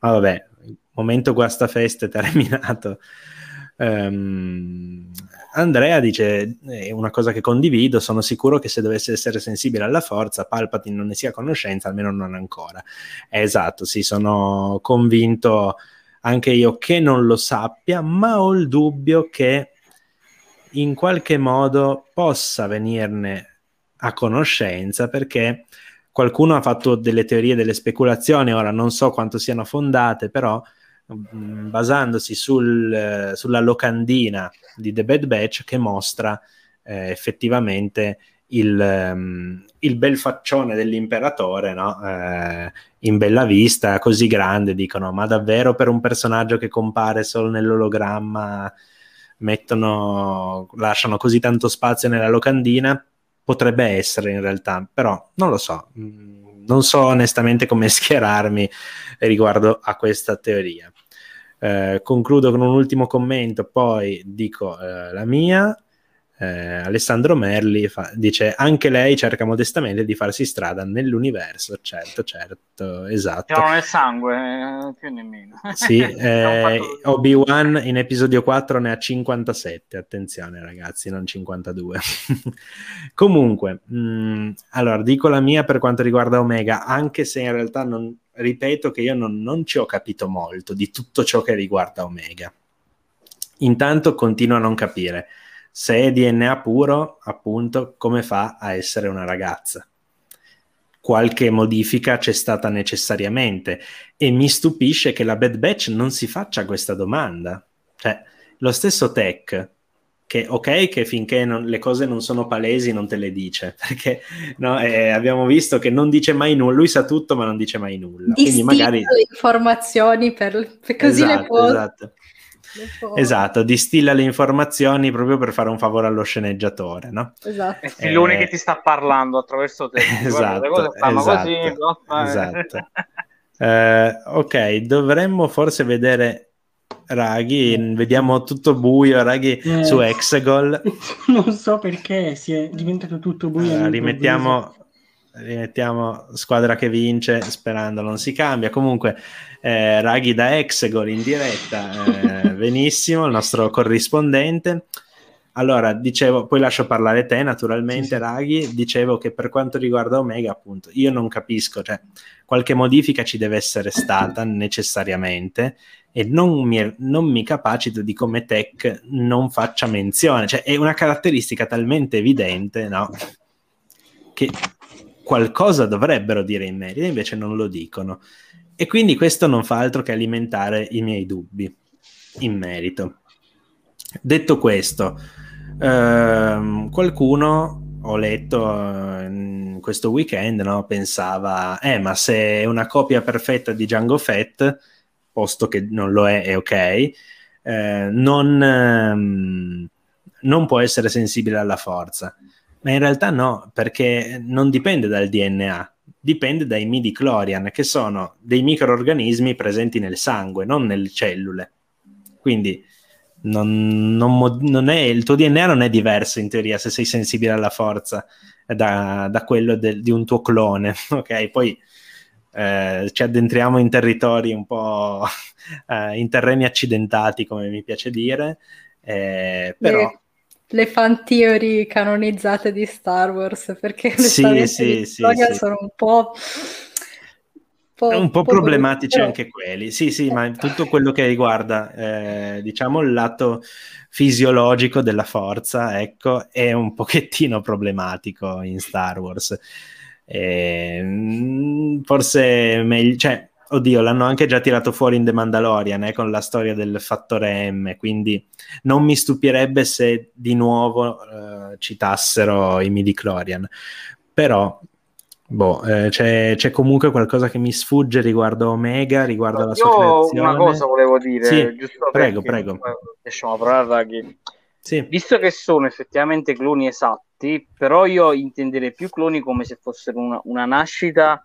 Ma vabbè, momento guastafeste terminato. Um, Andrea dice una cosa che condivido, sono sicuro che se dovesse essere sensibile alla forza, Palpatine non ne sia a conoscenza, almeno non ancora. esatto, sì, sono convinto anche io che non lo sappia, ma ho il dubbio che in qualche modo possa venirne a conoscenza perché qualcuno ha fatto delle teorie, delle speculazioni, ora non so quanto siano fondate, però basandosi sul, sulla locandina di The Bad Batch che mostra eh, effettivamente il, um, il, bel faccione dell'imperatore no? eh, in bella vista, così grande, dicono, ma davvero per un personaggio che compare solo nell'ologramma mettono, lasciano così tanto spazio nella locandina? Potrebbe essere in realtà, però non lo so, mm, non so onestamente come schierarmi riguardo a questa teoria. Eh, concludo con un ultimo commento, poi dico eh, la mia. Eh, Alessandro Merli fa, dice anche lei cerca modestamente di farsi strada nell'universo. Certo certo esatto. Non è sangue eh, più nemmeno. Sì, eh, Obi-Wan in episodio 4 ne ha 57 attenzione ragazzi non 52 comunque mh, mm, allora dico la mia per quanto riguarda Omega anche se in realtà non ripeto che io non, non ci ho capito molto di tutto ciò che riguarda Omega intanto continuo a non capire se è DNA puro, appunto, come fa a essere una ragazza? Qualche modifica c'è stata necessariamente e mi stupisce che la Bad Batch non si faccia questa domanda. Cioè, lo stesso Tech, che ok che finché non, le cose non sono palesi non te le dice, perché no, eh, abbiamo visto che non dice mai nulla, lui sa tutto ma non dice mai nulla. Quindi magari... informazioni per, per così esatto, le può... Esatto. Esatto, distilla le informazioni proprio per fare un favore allo sceneggiatore, no? Esatto. È Filone eh... che ti sta parlando attraverso te. esatto, esatto, così, no? esatto. eh, ok, dovremmo forse vedere Raghi, vediamo tutto buio, Raghi, eh, su Exegol. Non so perché si è diventato tutto buio. Allora, rimettiamo, rimettiamo squadra che vince sperando non si cambia comunque eh, Raghi da Exegol in diretta eh, benissimo il nostro corrispondente allora dicevo poi lascio parlare te naturalmente sì, sì. Raghi dicevo che per quanto riguarda Omega appunto io non capisco cioè qualche modifica ci deve essere stata necessariamente e non mi, non mi capacito di come Tech non faccia menzione cioè è una caratteristica talmente evidente no? che qualcosa dovrebbero dire in merito, invece non lo dicono. E quindi questo non fa altro che alimentare i miei dubbi in merito. Detto questo, ehm, qualcuno, ho letto in questo weekend, no, pensava, eh, ma se è una copia perfetta di Django Fett, posto che non lo è, è ok, eh, non, ehm, non può essere sensibile alla forza ma in realtà no, perché non dipende dal DNA. dipende dai midi-chlorian, che sono dei microorganismi presenti nel sangue, non nelle cellule. Quindi non, non, non è, il tuo DNA non è diverso in teoria se sei sensibile alla forza da, da quello del, di un tuo clone, ok? Poi eh, ci addentriamo in territori un po' eh, in terreni accidentati, come mi piace dire, eh, però... Le, le fan theory canonizzate di Star Wars, perché sì, sì, sì, sì, sono un po'... Un po', problematici però... anche quelli, sì, sì, ma tutto quello che riguarda, eh, diciamo, il lato fisiologico della forza, ecco, è un pochettino problematico in Star Wars. Eh, forse meglio, cioè, oddio, l'hanno anche già tirato fuori in The Mandalorian eh, con la storia del fattore M, quindi non mi stupirebbe se di nuovo eh, citassero i midi-chlorian. Però, boh, eh, c'è, c'è, comunque qualcosa che mi sfugge riguardo Omega, riguardo no, la sua creazione. una cosa volevo dire, sì, giusto prego, prego. Lasciamo parlare, sì. Visto che sono effettivamente cloni esatti, però io intenderei più cloni come se fossero una, una nascita.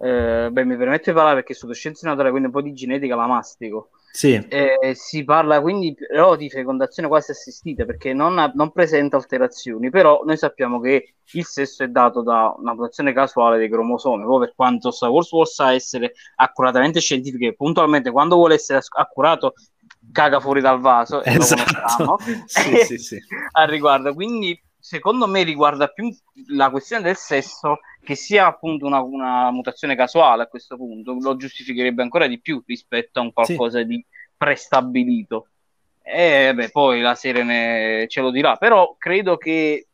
Eh, beh, mi permetto di parlare perché sono scienze naturali, quindi un po' di genetica la mastico. Sì. Eh, si parla quindi però di fecondazione quasi assistita perché non, ha, non, presenta alterazioni, però noi sappiamo che il sesso è dato da una mutazione casuale dei cromosomi, proprio per quanto Star Wars possa essere accuratamente scientifico e puntualmente quando vuole essere accurato caga fuori dal vaso esatto. sì, sì, sì. al riguardo quindi secondo me riguarda più la questione del sesso che sia appunto una, una mutazione casuale a questo punto lo giustificherebbe ancora di più rispetto a un qualcosa sì. di prestabilito e beh, poi la serie ne, ce lo dirà però credo che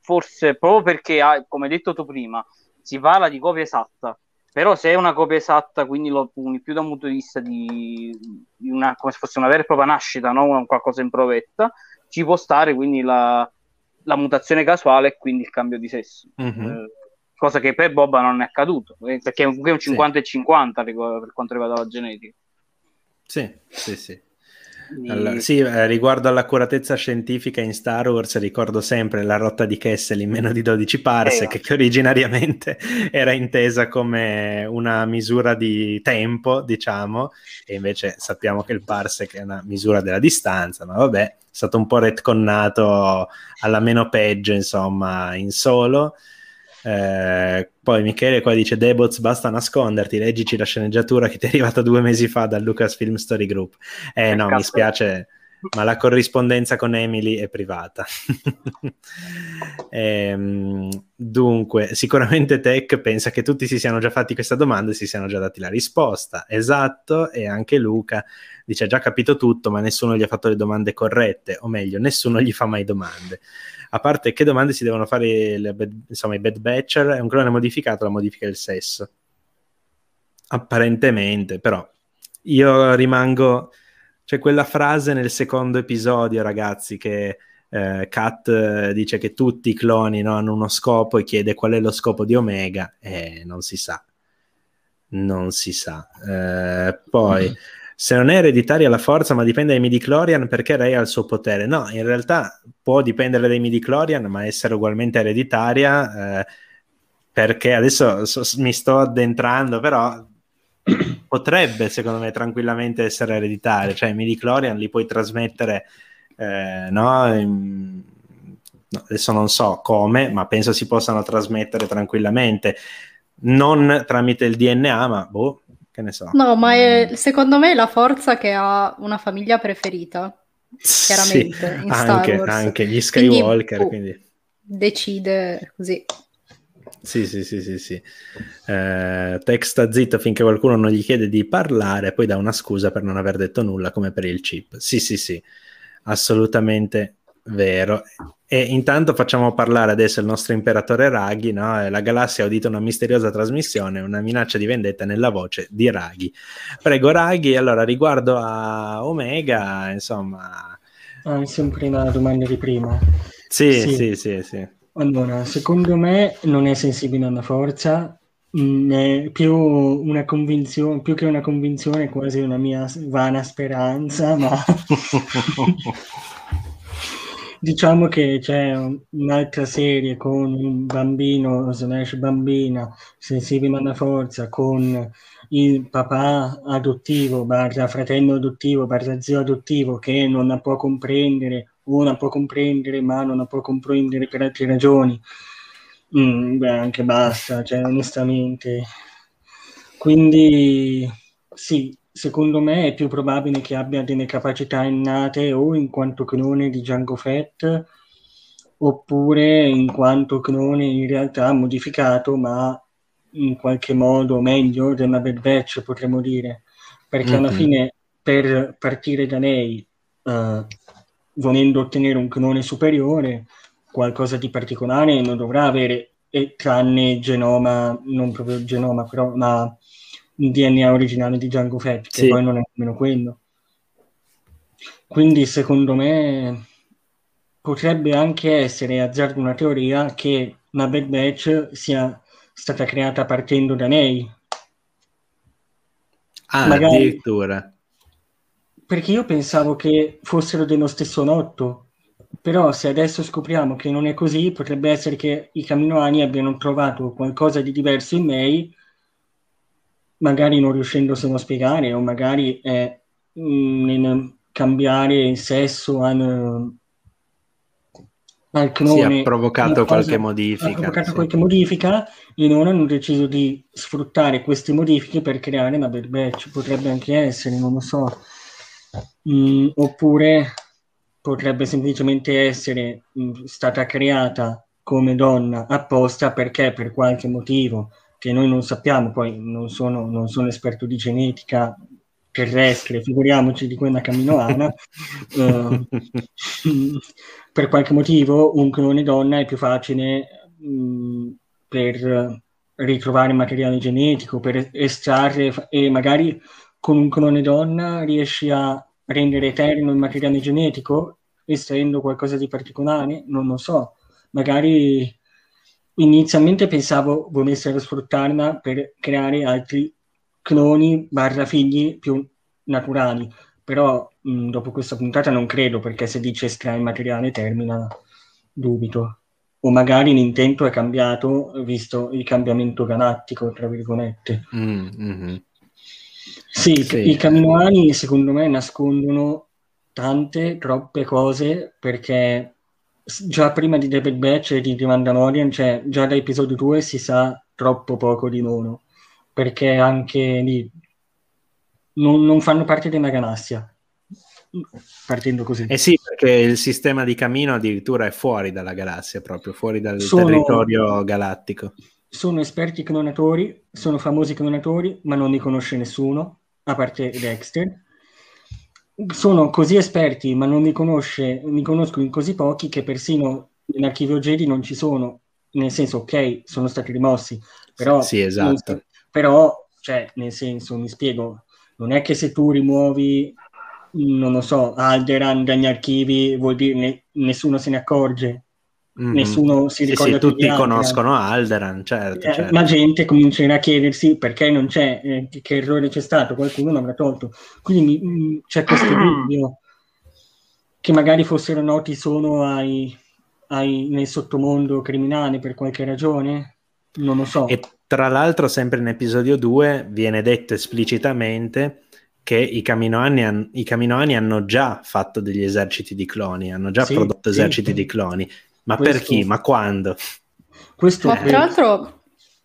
forse proprio perché come hai detto tu prima si parla di copia esatta però se è una copia esatta, quindi lo puni più da un punto di vista di, una, come se fosse una vera e propria nascita, non no? qualcosa in provetta, ci può stare quindi la, la, mutazione casuale e quindi il cambio di sesso. Mm-hmm. Eh, cosa che per Boba non è accaduto, eh, perché è un 50 sì. e 50 per quanto riguarda la genetica. Sì, sì, sì. Allora, sì, eh, riguardo all'accuratezza scientifica in Star Wars ricordo sempre la rotta di Kessel in meno di 12 parsec eh. che originariamente era intesa come una misura di tempo, diciamo, e invece sappiamo che il parsec è una misura della distanza, ma vabbè, è stato un po' retconnato alla meno peggio, insomma, in solo. Eh, poi Michele qua dice Debots basta nasconderti, leggici la sceneggiatura che ti è arrivata due mesi fa dal Lucasfilm Story Group. Eh no, mi spiace, ma la corrispondenza con Emily è privata. ehm, dunque, sicuramente Tech pensa che tutti si siano già fatti questa domanda e si siano già dati la risposta. Esatto, e anche Luca dice ha già capito tutto, ma nessuno gli ha fatto le domande corrette, o meglio, nessuno gli fa mai domande a parte che domande si devono fare le, insomma, i Bad Batcher, è un clone modificato, la modifica del sesso. Apparentemente, però io rimango... C'è quella frase nel secondo episodio, ragazzi, che eh, Kat eh, dice che tutti i cloni no, hanno uno scopo e chiede qual è lo scopo di Omega e non si sa. Non si sa. Eh, poi... Mm-hmm se non è ereditaria la forza ma dipende dai midi-chlorian perché Rey ha il suo potere. No, in realtà può dipendere dai midi-chlorian ma essere ugualmente ereditaria eh, perché adesso so, mi sto addentrando però potrebbe secondo me tranquillamente essere ereditaria, cioè i midi-chlorian li puoi trasmettere eh, no? In, adesso non so come ma penso si possano trasmettere tranquillamente non tramite il DNA ma boh che ne so. No, ma è, secondo me è la forza che ha una famiglia preferita. Chiaramente, sì, anche, anche gli Skywalker, quindi, quindi, decide così. Sì, sì, sì, sì, sì. Eh, texta zitto finché qualcuno non gli chiede di parlare, poi dà una scusa per non aver detto nulla, come per il chip. Sì, sì, sì, assolutamente vero. E intanto facciamo parlare adesso il nostro imperatore Raghi, no? La galassia ha udito una misteriosa trasmissione, una minaccia di vendetta nella voce di Raghi. Prego Raghi, allora riguardo a Omega, insomma... Ah, sempre una domanda di prima. Sì, sì, sì, sì, sì. Allora, secondo me non è sensibile alla forza, mh, è più una convinzione, più che una convinzione, quasi una mia vana speranza, ma... diciamo che c'è un'altra serie con un bambino slash bambina, se si rimane a forza, con il papà adottivo, barra fratello adottivo, barra zio adottivo, che non la può comprendere, la può comprendere, ma non la può comprendere per altre ragioni. Mm, beh, anche basta, cioè, onestamente. Quindi, sì, secondo me è più probabile che abbia delle capacità innate o in quanto clone di Django Fett, oppure in quanto clone in realtà modificato, ma in qualche modo meglio della Bad Batch, potremmo dire, perché mm-hmm. alla fine per partire da lei, uh, volendo ottenere un clone superiore, qualcosa di particolare non dovrà avere, e tranne genoma, non proprio genoma, però ma il DNA originale di Django Fett, che sì. poi non è nemmeno quello. Quindi secondo me potrebbe anche essere, azzardo una teoria, che la Bad Batch sia stata creata partendo da lei. Ah, Magari, addirittura. Perché io pensavo che fossero dello stesso lotto, però se adesso scopriamo che non è così, potrebbe essere che i caminoani abbiano trovato qualcosa di diverso in lei, magari non riuscendoselo a spiegare, o magari è mm, nel cambiare il sesso al, al clone sì, ha provocato qualche modifica. Ha provocato sì. qualche modifica e non hanno deciso di sfruttare queste modifiche per creare una batch. Potrebbe anche essere, non lo so. Mm, oppure potrebbe semplicemente essere mh, mm, stata creata come donna apposta perché per qualche motivo che noi non sappiamo, poi non sono, non sono esperto di genetica terrestre, figuriamoci di quella caminoana, uh, per qualche motivo un clone donna è più facile mh, mm, per ritrovare materiale genetico, per estrarre e magari con un clone donna riesci a rendere eterno il materiale genetico estraendo qualcosa di particolare? Non lo so. Magari inizialmente pensavo volessero sfruttarla per creare altri cloni barra figli più naturali, però mh, dopo questa puntata non credo perché se dice estrae il materiale termina, dubito. O magari l'intento è cambiato visto il cambiamento galattico, tra virgolette. Mm-hmm. Sì, sì, i caminoani secondo me nascondono tante, troppe cose perché già prima di The Bad Batch e di The Mandalorian, cioè già da episodio 2 si sa troppo poco di loro perché anche lì non, non fanno parte della galassia partendo così. Eh sì, perché il sistema di cammino addirittura è fuori dalla galassia, proprio fuori dal sono, territorio galattico. Sono esperti clonatori, sono famosi clonatori, ma non li conosce nessuno, a parte Dexter. Sono così esperti, ma non li, conosce, li conoscono in così pochi che persino nell'archivio Jedi non ci sono, nel senso, ok, sono stati rimossi, però... Sì, esatto. Però, cioè, nel senso, mi spiego, non è che se tu rimuovi non lo so, Alderan dagli archivi vuol dire ne- nessuno se ne accorge, mm-hmm. nessuno si ricorda. Sì, sì tutti conoscono Alderan, certo, eh, certo. La gente comincerà a chiedersi perché non c'è, eh, che errore c'è stato, qualcuno l'avrà tolto. Quindi mh, mm, c'è questo dubbio che magari fossero noti solo ai, ai, nel sottomondo criminale per qualche ragione, non lo so. E tra l'altro, sempre in episodio 2 viene detto esplicitamente che i caminoani, han, i caminoani hanno già fatto degli eserciti di cloni, hanno già sì, prodotto sì, eserciti sì. di cloni. Ma questo, per chi? Ma quando? Questo Ma tra l'altro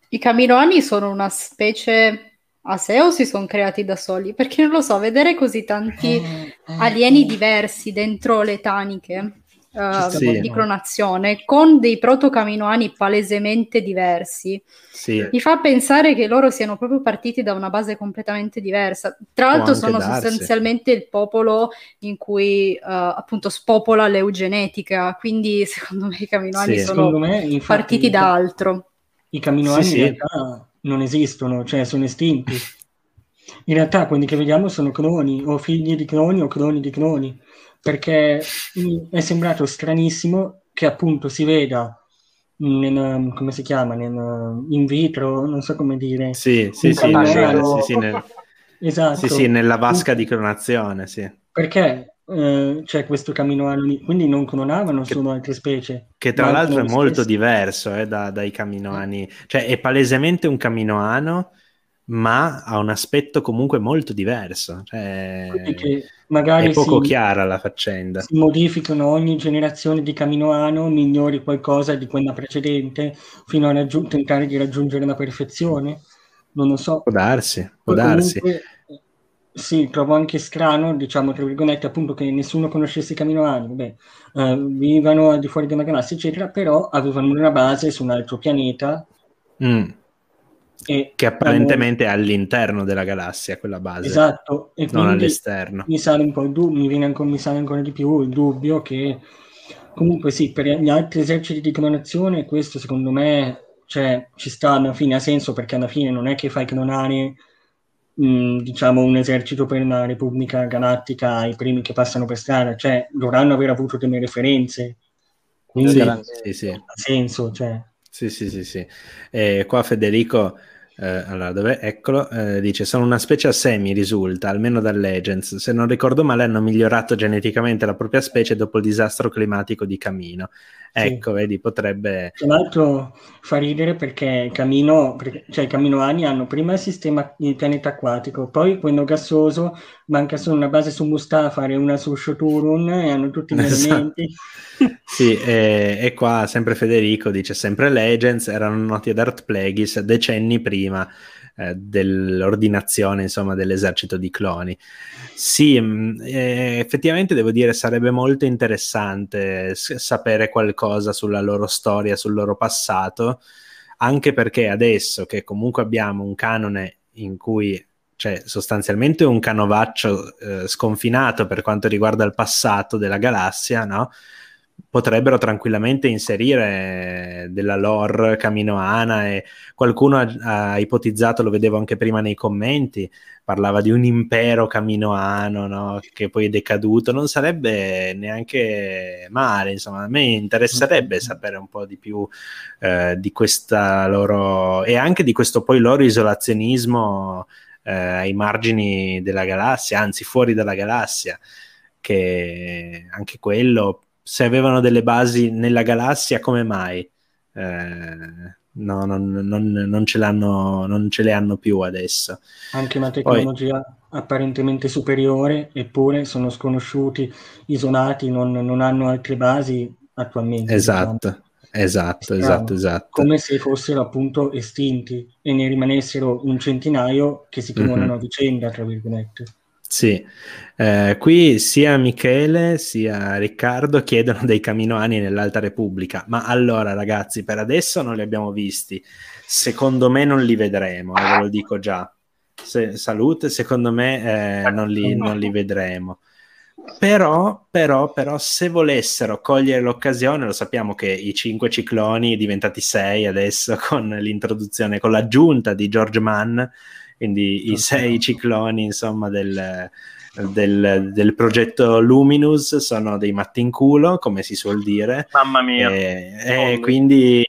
i caminoani sono una specie a sé o si sono creati da soli? Perché non lo so, vedere così tanti eh, eh, alieni eh. diversi dentro le taniche uh, sì. di clonazione con dei protocaminoani palesemente diversi, sì. mi fa pensare che loro siano proprio partiti da una base completamente diversa. Tra l'altro sono darsi. sostanzialmente il popolo in cui uh, appunto spopola l'eugenetica, quindi secondo me i caminoani sì. sono me, infatti, partiti da altro. I caminoani in realtà non esistono, cioè sono estinti. In realtà quelli che vediamo sono cloni, o figli di cloni o cloni di cloni perché mi è sembrato stranissimo che appunto si veda nel, come si chiama, nel, in vitro, non so come dire. Sì, sì, sì, nel, sì, nel, esatto. sì, sì, nella vasca di clonazione, sì. Perché eh, c'è questo caminoano lì, quindi non clonavano che, solo altre specie. Che tra l'altro è molto stessi. diverso eh, da, dai caminoani, cioè è palesemente un caminoano, ma ha un aspetto comunque molto diverso. Cioè, magari è poco si, chiara la faccenda. Si modificano ogni generazione di caminoano, migliori qualcosa di quella precedente, fino a raggiung- tentare di raggiungere la perfezione. Non lo so. Può darsi, può darsi. Comunque, sì, trovo anche strano, diciamo, tra virgolette, appunto, che nessuno conoscesse i Caminoani, beh, uh, vivano al di fuori della galassia, eccetera, però avevano una base su un altro pianeta. Mm. Che apparentemente è all'interno della galassia, quella base. Esatto, e non all'esterno. Mi sale un po' il dubbio, mi, viene ancora, mi sale ancora di più il dubbio che comunque sì, per gli altri eserciti di clonazione questo secondo me cioè, ci sta alla fine, ha senso perché alla fine non è che fai clonare mh, diciamo un esercito per la Repubblica Galattica, i primi che passano per strada, cioè dovranno aver avuto delle referenze. Quindi sì, sì. ha senso, cioè. Sì, sì, sì, sì. E qua Federico eh, allora, dov'è? Eccolo, eh, dice sono una specie a sé mi risulta, almeno da Legends. Se non ricordo male hanno migliorato geneticamente la propria specie dopo il disastro climatico di Camino. Ecco, sì. vedi, potrebbe... Tra l'altro fa ridere perché Camino, cioè i Caminoani hanno prima il sistema il pianeta acquatico, poi quello gassoso, manca solo una base su Mustafa e una su Shoturun e hanno tutti gli esatto. elementi. sì, e, e, qua sempre Federico dice sempre Legends erano noti ad Art Plagueis decenni prima eh, dell'ordinazione insomma dell'esercito di cloni. Sì, mm, eh, effettivamente devo dire sarebbe molto interessante s- sapere qualcosa sulla loro storia, sul loro passato, anche perché adesso che comunque abbiamo un canone in cui c'è sostanzialmente un canovaccio eh, sconfinato per quanto riguarda il passato della galassia, no? Potrebbero tranquillamente inserire della lore caminoana e qualcuno ha, ha, ipotizzato, lo vedevo anche prima nei commenti, parlava di un impero caminoano no? che poi è decaduto, non sarebbe neanche male, insomma, a me interesserebbe sapere un po' di più eh, di questa loro e anche di questo poi loro isolazionismo eh, ai margini della galassia, anzi fuori dalla galassia, che anche quello se avevano delle basi nella galassia, come mai? Eh, no, non, non, non, ce non, ce le hanno più adesso. Anche una tecnologia Poi, apparentemente superiore, eppure sono sconosciuti, isolati, non, hanno altre basi attualmente. Esatto. Diciamo. Esatto, esatto, esatto. Come se fossero appunto estinti e ne rimanessero un centinaio che si chiamano mm-hmm. a vicenda, tra virgolette. Sì, eh, qui sia Michele sia Riccardo chiedono dei caminoani nell'Alta Repubblica, ma allora ragazzi, per adesso non li abbiamo visti, secondo me non li vedremo, eh, ve lo dico già. Se, salute, secondo me eh, non, li, non, li, vedremo. Però, però, però, se volessero cogliere l'occasione, lo sappiamo che i cinque cicloni diventati sei adesso con l'introduzione, con l'aggiunta di George Mann, quindi i sei cicloni insomma del, del, del, progetto Luminous sono dei matti in culo come si suol dire. Mamma mia. E, e quindi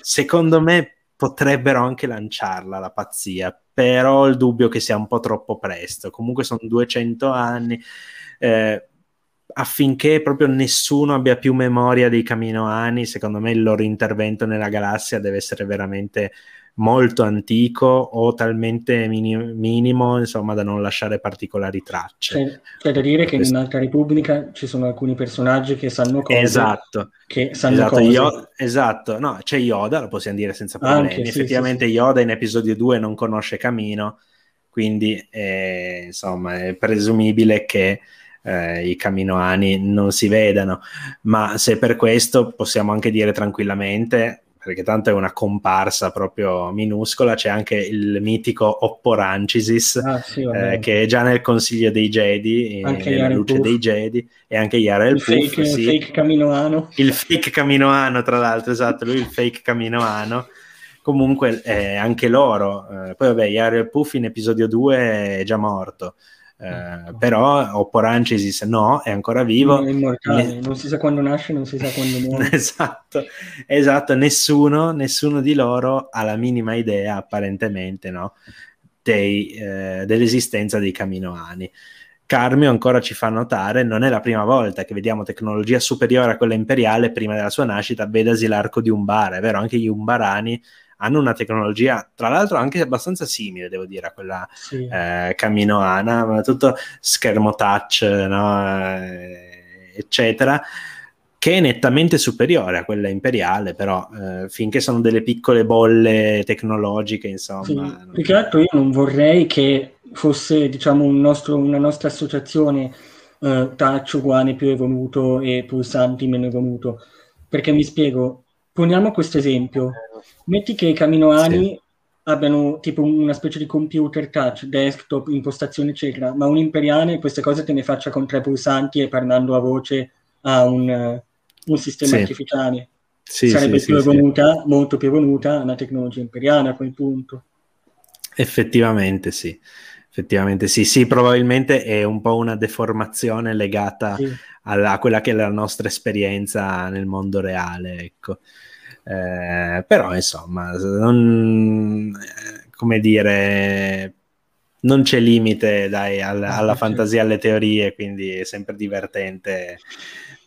secondo me potrebbero anche lanciarla la pazzia però ho il dubbio che sia un po' troppo presto. Comunque sono 200 anni eh, affinché proprio nessuno abbia più memoria dei Caminoani, secondo me il loro intervento nella galassia deve essere veramente molto antico o talmente mini- minimo insomma da non lasciare particolari tracce. C'è, c'è da dire che Questo... in Alta Repubblica ci sono alcuni personaggi che sanno cose. Esatto. Che sanno esatto, cose. Io, esatto. no, c'è Yoda, lo possiamo dire senza problemi. Anche, Effettivamente sì, sì, Yoda in episodio 2 non conosce Camino, quindi eh, insomma è presumibile che eh, i caminoani non si vedano, ma se per questo possiamo anche dire tranquillamente perché tanto è una comparsa proprio minuscola, c'è anche il mitico Opporancisis, ah, sì, eh, che è già nel Consiglio dei Jedi, anche nella luce dei Jedi, e anche Yara il, il Puff, fake, sì. fake caminoano. Il fake caminoano, tra l'altro, esatto, lui il fake caminoano. Comunque eh, anche loro, eh, poi vabbè, Yara il Puff in episodio 2 è già morto, eh, però Opporancesis no, è ancora vivo. Non, è immortale, non si sa quando nasce, non si sa quando muore. esatto, esatto, nessuno, nessuno di loro ha la minima idea, apparentemente, no, dei, eh, dell'esistenza dei Caminoani. Carmio ancora ci fa notare, non è la prima volta che vediamo tecnologia superiore a quella imperiale prima della sua nascita, vedasi l'arco di Umbara, è vero, anche gli Umbarani hanno una tecnologia, tra l'altro anche abbastanza simile, devo dire, a quella sì. eh, caminoana, tutto schermo touch, no? eh, eccetera, che è nettamente superiore a quella imperiale, però eh, finché sono delle piccole bolle tecnologiche, insomma. Sì, non... Più che altro io non vorrei che fosse, diciamo, un nostro, una nostra associazione eh, touch uguale più evoluto e pulsanti meno evoluto, perché mi spiego, poniamo questo esempio, metti che i caminoani sì. abbiano tipo una specie di computer touch, desktop, impostazione eccetera, ma un imperiale queste cose te ne faccia con tre pulsanti e parlando a voce a un un sistema sì. artificiale. Sì, Sarebbe sì, più evoluta, molto più evoluta una tecnologia imperiale a quel punto. Effettivamente sì. Effettivamente sì, sì, probabilmente è un po' una deformazione legata alla, a quella che è la nostra esperienza nel mondo reale, ecco. Eh, però insomma, non, eh, come dire, non c'è limite dai, alla, alla fantasia, alle teorie, quindi è sempre divertente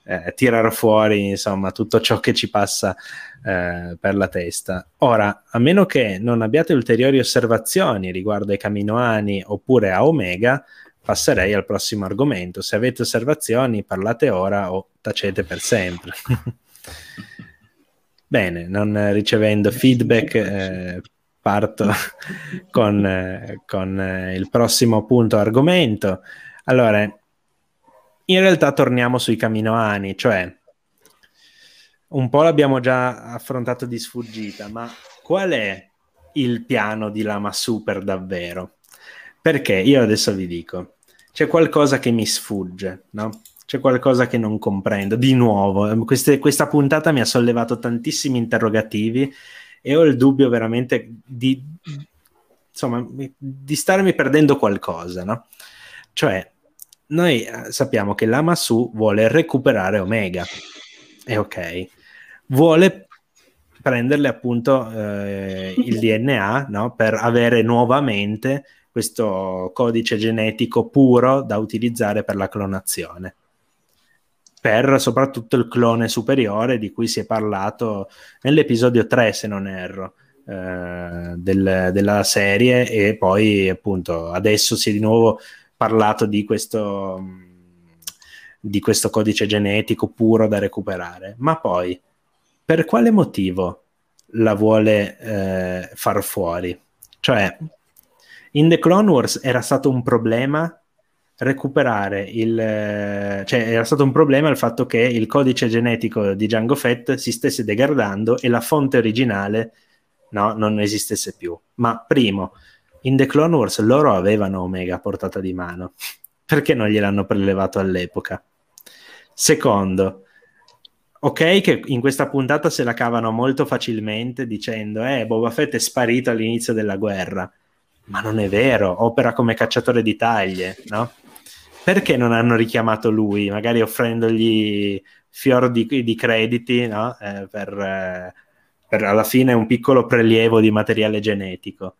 eh, tirare fuori insomma tutto ciò che ci passa eh, per la testa. Ora, a meno che non abbiate ulteriori osservazioni riguardo ai Caminoani oppure a Omega, passerei al prossimo argomento. Se avete osservazioni, parlate ora o tacete per sempre. Bene, non ricevendo feedback, eh, parto con, eh, con eh, il prossimo punto argomento. Allora, in realtà torniamo sui Caminoani, cioè un po' l'abbiamo già affrontato di sfuggita, ma qual è il piano di Lama Super davvero? Perché io adesso vi dico, c'è qualcosa che mi sfugge, no? C'è qualcosa che non comprendo. Di nuovo, queste, questa puntata mi ha sollevato tantissimi interrogativi e ho il dubbio veramente di, insomma, di starmi perdendo qualcosa, no? Cioè, noi eh, sappiamo che l'Amasu vuole recuperare Omega, e ok, vuole prenderle appunto eh, il DNA no? per avere nuovamente questo codice genetico puro da utilizzare per la clonazione. Per soprattutto il clone superiore di cui si è parlato nell'episodio 3, se non erro, eh, del, della serie, e poi appunto adesso si è di nuovo parlato di questo, di questo codice genetico puro da recuperare, ma poi per quale motivo la vuole eh, far fuori? Cioè, in The Clone Wars era stato un problema recuperare il cioè era stato un problema il fatto che il codice genetico di Django Fett si stesse degradando e la fonte originale no, non esistesse più. Ma primo, in The Clone Wars loro avevano Omega a portata di mano. Perché non gliel'hanno prelevato all'epoca? Secondo, ok che in questa puntata se la cavano molto facilmente dicendo eh, Boba Fett è sparito all'inizio della guerra, ma non è vero, opera come cacciatore di taglie, no? Perché non hanno richiamato lui, magari offrendogli fior di, di crediti, no? Eh, per, eh, per alla fine un piccolo prelievo di materiale genetico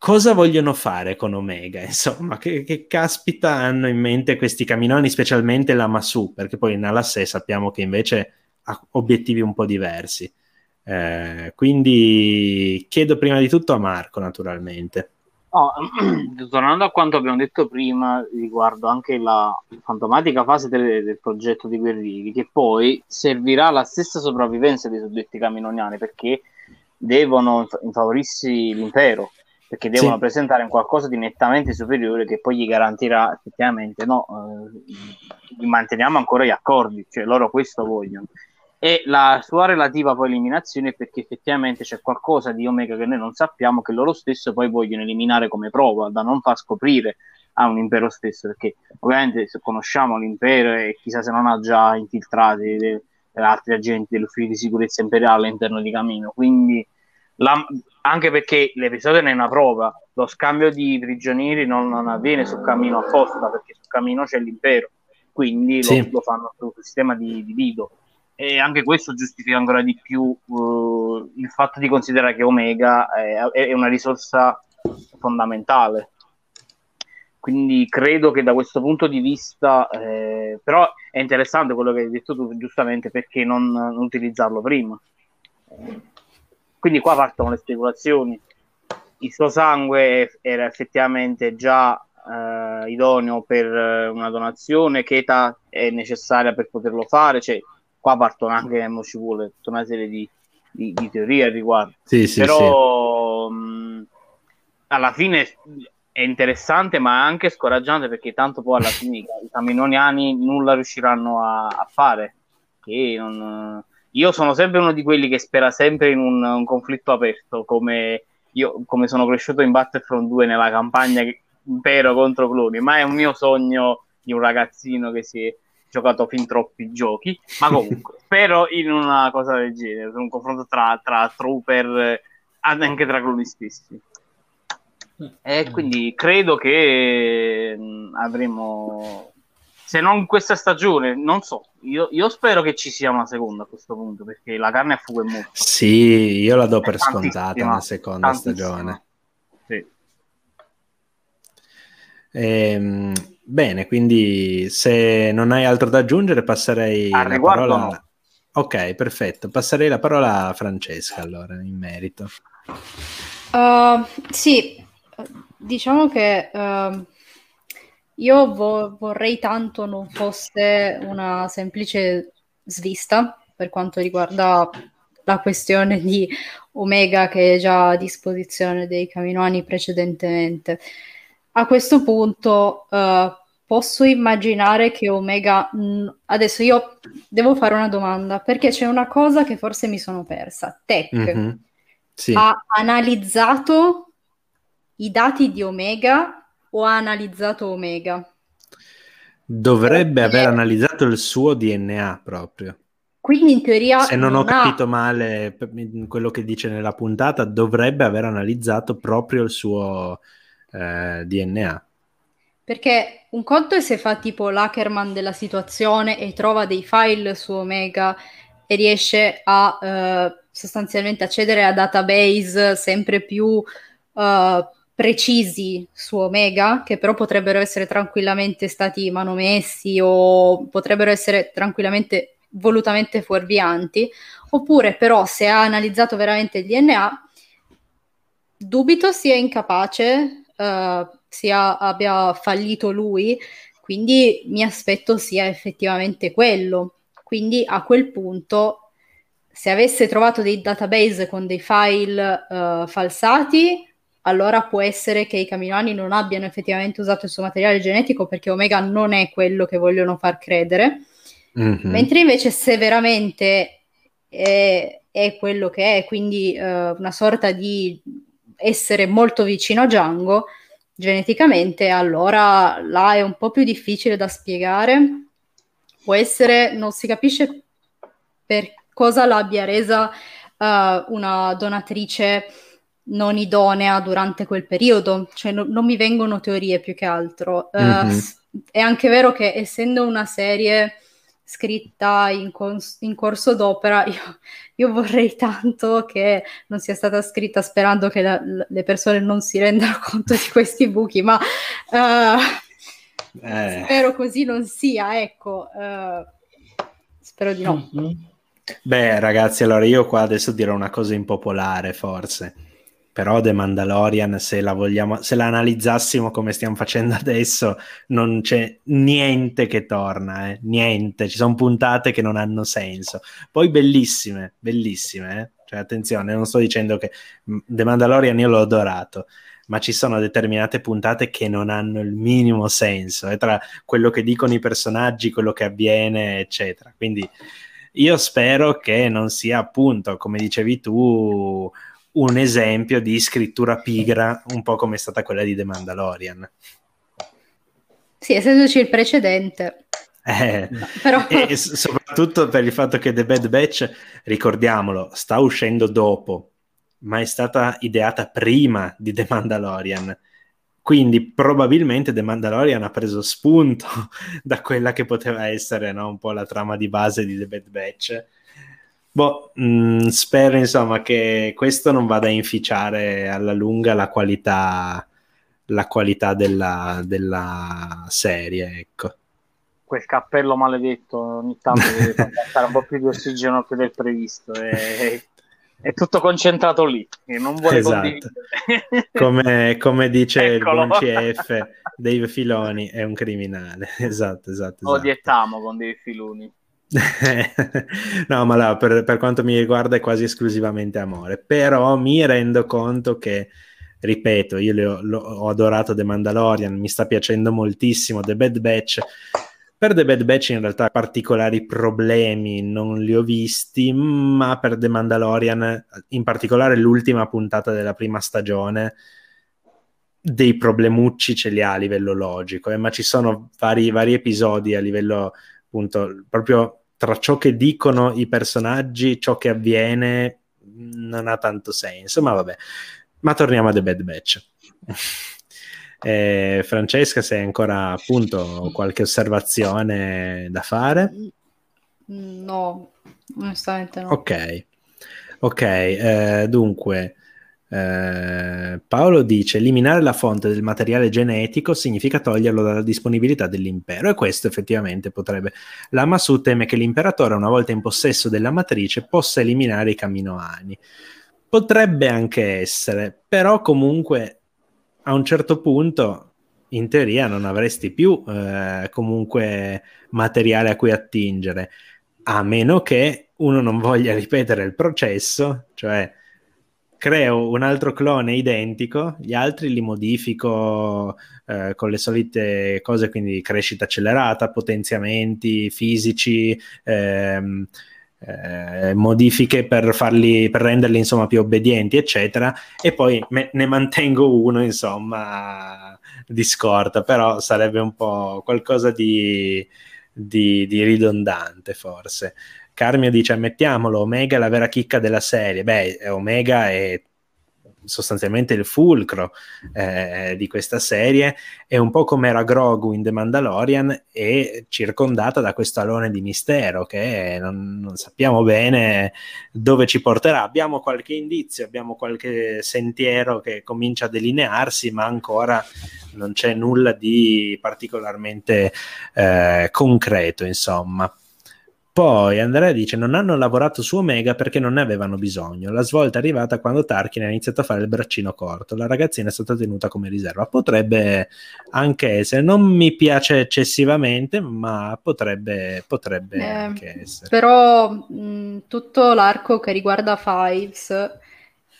cosa vogliono fare con Omega? Insomma, che, che, caspita hanno in mente questi caminoni, specialmente la Masu, perché poi in Ala 6 sappiamo che invece ha obiettivi un po' diversi. Eh, quindi chiedo prima di tutto a Marco, naturalmente. Oh, tornando a quanto abbiamo detto prima riguardo anche la fantomatica fase del, del progetto di Guerrieri, che poi servirà alla stessa sopravvivenza dei suddetti caminoniani perché devono infavorirsi l'impero perché devono sì. presentare un qualcosa di nettamente superiore che poi gli garantirà effettivamente no, eh, manteniamo ancora gli accordi, cioè loro questo vogliono. E la sua relativa poi eliminazione è perché effettivamente c'è qualcosa di Omega che noi non sappiamo, che loro stesso poi vogliono eliminare come prova, da non far scoprire a un impero stesso, perché ovviamente se conosciamo l'impero e chissà se non ha già infiltrati de- de altri agenti dell'ufficio di sicurezza imperiale all'interno di Camino, quindi la, anche perché l'episodio ne è una prova, lo scambio di prigionieri non, non avviene sul cammino apposta, perché sul cammino c'è l'impero, quindi sì. lo, lo, fanno sul sistema di, di Lido. E anche questo giustifica ancora di più uh, il fatto di considerare che Omega è, è una risorsa fondamentale quindi credo che da questo punto di vista, eh, però è interessante quello che hai detto tu giustamente perché non, non utilizzarlo prima. Quindi qua partono le speculazioni. Il suo sangue era effettivamente già eh, idoneo per una donazione, che età è necessaria per poterlo fare, cioè, qua partono anche, ci vuole tutta una serie di, di, di teorie al riguardo. Sì, sì, però sì. Mh, alla fine è interessante ma anche scoraggiante perché tanto poi alla fine i caminoniani nulla riusciranno a, a fare non... io sono sempre uno di quelli che spera sempre in un, un conflitto aperto come io come sono cresciuto in Battlefront 2 nella campagna impero contro cloni ma è un mio sogno di un ragazzino che si è giocato fin troppi giochi ma comunque spero in una cosa del genere un confronto tra, tra trooper anche tra cloni stessi e mm. quindi credo che mm, avremo, se non questa stagione, non so, io, io, spero che ci sia una seconda a questo punto, perché la carne a fuoco è molto. Sì, io la do per scontata una seconda stagione. Sì. Ehm, bene, quindi se non hai altro da aggiungere passerei a la parola... No. Ok, perfetto. Passerei la parola a Francesca allora in merito. Uh, sì, diciamo che uh, io vo- vorrei tanto non fosse una semplice svista per quanto riguarda la questione di Omega che è già a disposizione dei Caminoani precedentemente. A questo punto uh, posso immaginare che Omega... Mh, adesso io devo fare una domanda perché c'è una cosa che forse mi sono persa. Tech mm-hmm. sì. ha analizzato i dati di Omega o ha analizzato Omega? Dovrebbe aver analizzato il suo DNA proprio. Quindi in teoria... Se non, non ho capito ha... male quello che dice nella puntata, dovrebbe aver analizzato proprio il suo eh, DNA. Perché un conto è se fa tipo l'hackerman della situazione e trova dei file su Omega e riesce a eh, sostanzialmente accedere a database sempre più uh, precisi su Omega, che però potrebbero essere tranquillamente stati manomessi o potrebbero essere tranquillamente volutamente fuorvianti, oppure però se ha analizzato veramente il DNA, dubito sia incapace, uh, sia abbia fallito lui, quindi mi aspetto sia effettivamente quello. Quindi a quel punto, se avesse trovato dei database con dei file uh, falsati, allora può essere che i caminoani non abbiano effettivamente usato il suo materiale genetico perché Omega non è quello che vogliono far credere. Mm-hmm. Mentre invece se veramente è, è, quello che è, quindi uh, una sorta di essere molto vicino a Django geneticamente, allora là è un po' più difficile da spiegare. Può essere, non si capisce per cosa l'abbia resa uh, una donatrice non idonea durante quel periodo, cioè no, non mi vengono teorie più che altro. Mm-hmm. Uh, è anche vero che essendo una serie scritta in, cons- in corso d'opera, io, io, vorrei tanto che non sia stata scritta sperando che la, le persone non si rendano conto di questi buchi, ma uh, eh. spero così non sia, ecco, uh, spero di no. Mm-hmm. Beh, ragazzi, allora io qua adesso dirò una cosa impopolare, forse però The Mandalorian, se la, vogliamo, se la analizzassimo come stiamo facendo adesso, non c'è niente che torna, eh? niente, ci sono puntate che non hanno senso. Poi bellissime, bellissime, eh? cioè attenzione, non sto dicendo che The Mandalorian io l'ho adorato, ma ci sono determinate puntate che non hanno il minimo senso, eh? tra quello che dicono i personaggi, quello che avviene, eccetera. Quindi io spero che non sia appunto, come dicevi tu, un esempio di scrittura pigra, un po' come è stata quella di The Mandalorian. Sì, essendoci il precedente. Eh, però... E soprattutto per il fatto che The Bad Batch, ricordiamolo, sta uscendo dopo, ma è stata ideata prima di The Mandalorian. Quindi probabilmente The Mandalorian ha preso spunto da quella che poteva essere no? un po' la trama di base di The Bad Batch Boh, mh, mm, spero insomma che questo non vada a inficiare alla lunga la qualità, la qualità della, della serie, ecco. Quel cappello maledetto ogni tanto deve fare un po' più di ossigeno che del previsto. E, è tutto concentrato lì e non vuole esatto. come, come, dice Eccolo. il buon CF Dave Filoni è un criminale esatto esatto, esatto. odiettiamo con Dave Filoni no ma là, per, per, quanto mi riguarda è quasi esclusivamente amore. Però mi rendo conto che ripeto io ho, ho adorato The Mandalorian mi sta piacendo moltissimo The Bad Batch. Per The Bad Batch in realtà particolari problemi non li ho visti, ma per The Mandalorian, in particolare l'ultima puntata della prima stagione, dei problemucci ce li ha a livello logico, eh, ma ci sono vari, vari episodi a livello appunto proprio tra ciò che dicono i personaggi, ciò che avviene, non ha tanto senso, ma vabbè. Ma torniamo a The Bad Batch. Eh, Francesca, se hai ancora appunto qualche osservazione da fare? No, onestamente no. Ok, ok, eh, dunque. Eh, Paolo dice: Eliminare la fonte del materiale genetico significa toglierlo dalla disponibilità dell'impero, e questo effettivamente potrebbe. La Masu teme che l'imperatore, una volta in possesso della matrice, possa eliminare i caminoani. Potrebbe anche essere, però comunque a un certo punto in teoria non avresti più eh, comunque materiale a cui attingere, a meno che uno non voglia ripetere il processo, cioè creo un altro clone identico, gli altri li modifico eh, con le solite cose, quindi crescita accelerata, potenziamenti fisici, ehm, eh, modifiche per, farli, per renderli insomma più obbedienti, eccetera, e poi me, ne mantengo uno insomma di scorta, però sarebbe un po' qualcosa di, di, di ridondante forse. Carmio dice: Mettiamolo, Omega è la vera chicca della serie. Beh, Omega è sostanzialmente il fulcro eh, di questa serie, è un po' come era Grogu in The Mandalorian e circondata da questo alone di mistero che non, non, sappiamo bene dove ci porterà. Abbiamo qualche indizio, abbiamo qualche sentiero che comincia a delinearsi, ma ancora non c'è nulla di particolarmente eh, concreto, insomma. Poi Andrea dice: Non hanno lavorato su Omega perché non ne avevano bisogno. La svolta è arrivata quando Tarkin ha iniziato a fare il braccino corto. La ragazzina è stata tenuta come riserva. Potrebbe anche essere, non mi piace eccessivamente, ma potrebbe, potrebbe eh, anche essere. Però mh, tutto l'arco che riguarda Fives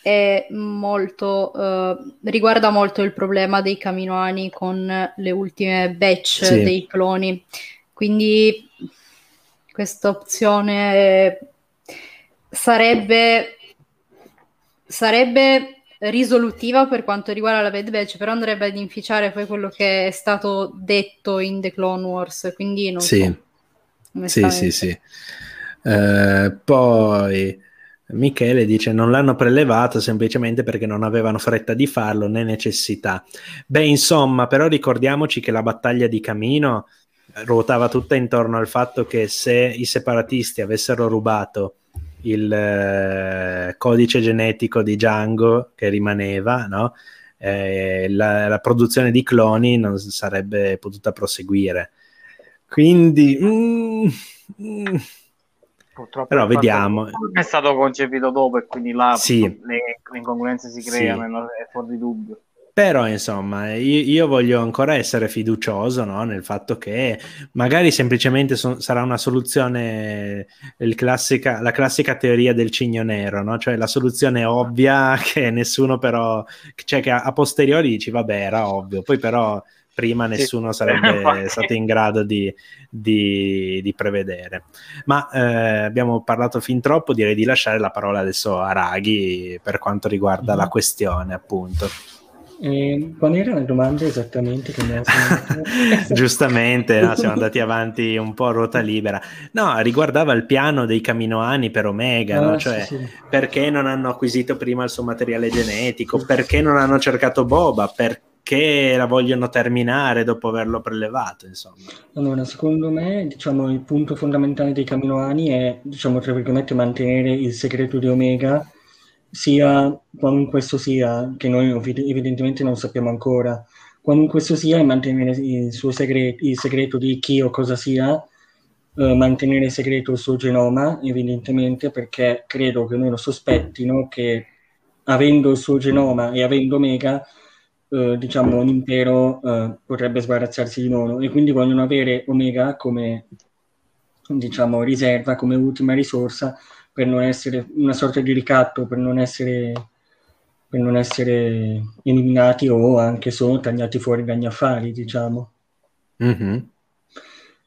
è molto, uh, riguarda molto il problema dei caminoani con le ultime batch sì. dei cloni. Quindi questa opzione sarebbe, sarebbe risolutiva per quanto riguarda la Bad Batch, però andrebbe ad inficiare poi quello che è stato detto in The Clone Wars, quindi non sì. so. Sì, sì, sì. Uh, poi Michele dice non l'hanno prelevato semplicemente perché non avevano fretta di farlo né necessità. Beh, insomma, però ricordiamoci che la battaglia di Camino ruotava tutta intorno al fatto che se i separatisti avessero rubato il eh, codice genetico di Django che rimaneva, no? eh, la, la, produzione di cloni non sarebbe potuta proseguire. Quindi, mm, mm, Purtroppo però vediamo. È stato concepito dopo e quindi là sì. le, le incongruenze si creano, sì. è fuori di dubbio. Però insomma, io, io, voglio ancora essere fiducioso no? nel fatto che magari semplicemente so- sarà una soluzione, classica, la classica teoria del cigno nero, no? cioè la soluzione ovvia che nessuno però, cioè che a, a posteriori dici vabbè era ovvio, poi però prima nessuno sarebbe stato in grado di, di, di prevedere. Ma eh, abbiamo parlato fin troppo, direi di lasciare la parola adesso a Raghi per quanto riguarda mm. la questione appunto. E quali erano le domande esattamente? Che Giustamente, no, siamo andati avanti un po' a ruota libera. No, riguardava il piano dei caminoani per Omega, ah, no? cioè sì, sì. perché non hanno acquisito prima il suo materiale genetico, perché non hanno cercato Boba, perché la vogliono terminare dopo averlo prelevato, insomma. Allora, secondo me, diciamo, il punto fondamentale dei caminoani è, diciamo, tra virgolette, mantenere il segreto di Omega sia qualunque esso sia, che noi evidentemente non sappiamo ancora, qualunque esso sia e mantenere il suo segreto, il segreto di chi o cosa sia, eh, mantenere segreto il suo genoma, evidentemente perché credo che loro sospettino che avendo il suo genoma e avendo Omega, eh, diciamo, un impero eh, potrebbe sbarazzarsi di loro e quindi vogliono avere Omega come, diciamo, riserva, come ultima risorsa per non essere una sorta di ricatto, per non essere, per non essere eliminati o anche solo tagliati fuori dagli affari, diciamo. Mm-hmm.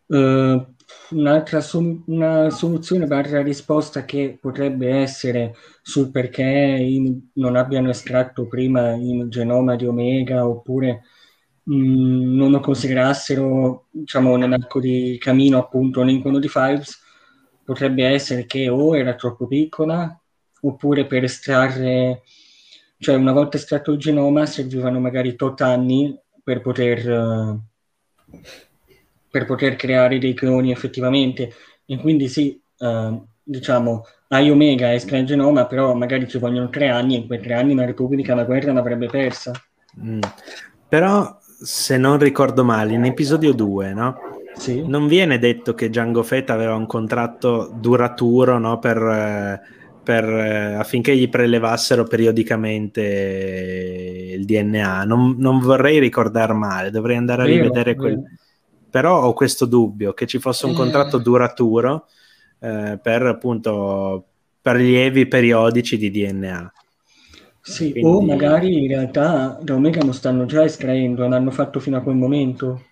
Uh, un'altra sol- una soluzione barra risposta che potrebbe essere sul perché in, non abbiano estratto prima il genoma di Omega oppure mh, mm, non lo considerassero diciamo nell'arco di cammino appunto l'incono di Fives potrebbe essere che o era troppo piccola oppure per estrarre cioè una volta estratto il genoma servivano magari tot anni per poter uh, per poter creare dei cloni effettivamente. E quindi sì, uh, diciamo, hai Omega e il genoma, però magari ci vogliono tre anni e in quei tre anni la Repubblica la guerra l'avrebbe persa. Mm. Però, se non ricordo male, in episodio 2, no? Sì. Non viene detto che Django Fett aveva un contratto duraturo no? per, eh, per, eh, affinché gli prelevassero periodicamente il DNA. Non, non vorrei ricordare male, dovrei andare a rivedere quel, però ho questo dubbio che ci fosse un eh. contratto duraturo eh, per appunto per lievi periodici di DNA. Sì, Quindi... o magari in realtà da Omega non stanno già estraendo, l'hanno fatto fino a quel momento.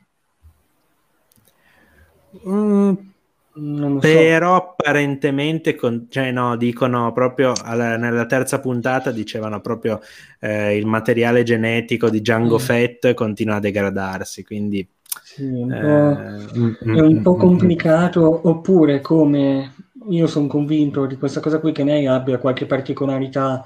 Mm, però so. apparentemente, con, cioè no, dicono proprio alla, nella terza puntata dicevano proprio eh, il materiale genetico di Django mm. Fett continua a degradarsi, quindi sì, un eh, è un po' complicato, oppure come io sono convinto di questa cosa qui che lei abbia qualche particolarità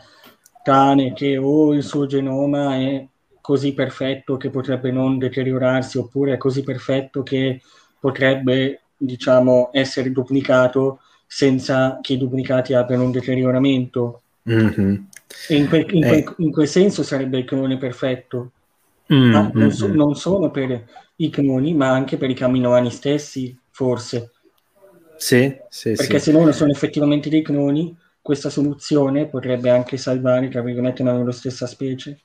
tale che o il suo genoma è così perfetto che potrebbe non deteriorarsi, oppure è così perfetto che potrebbe, diciamo, essere duplicato senza che i duplicati abbiano un deterioramento. Mm-hmm. E in, que- in, eh. in, quel senso sarebbe il clone perfetto. Mm-hmm. Ma non, so- non solo per i cloni, ma anche per i caminoani stessi, forse. Sì, sì, Perché sì. se loro sono effettivamente dei cloni, questa soluzione potrebbe anche salvare, tra virgolette, la loro stessa specie.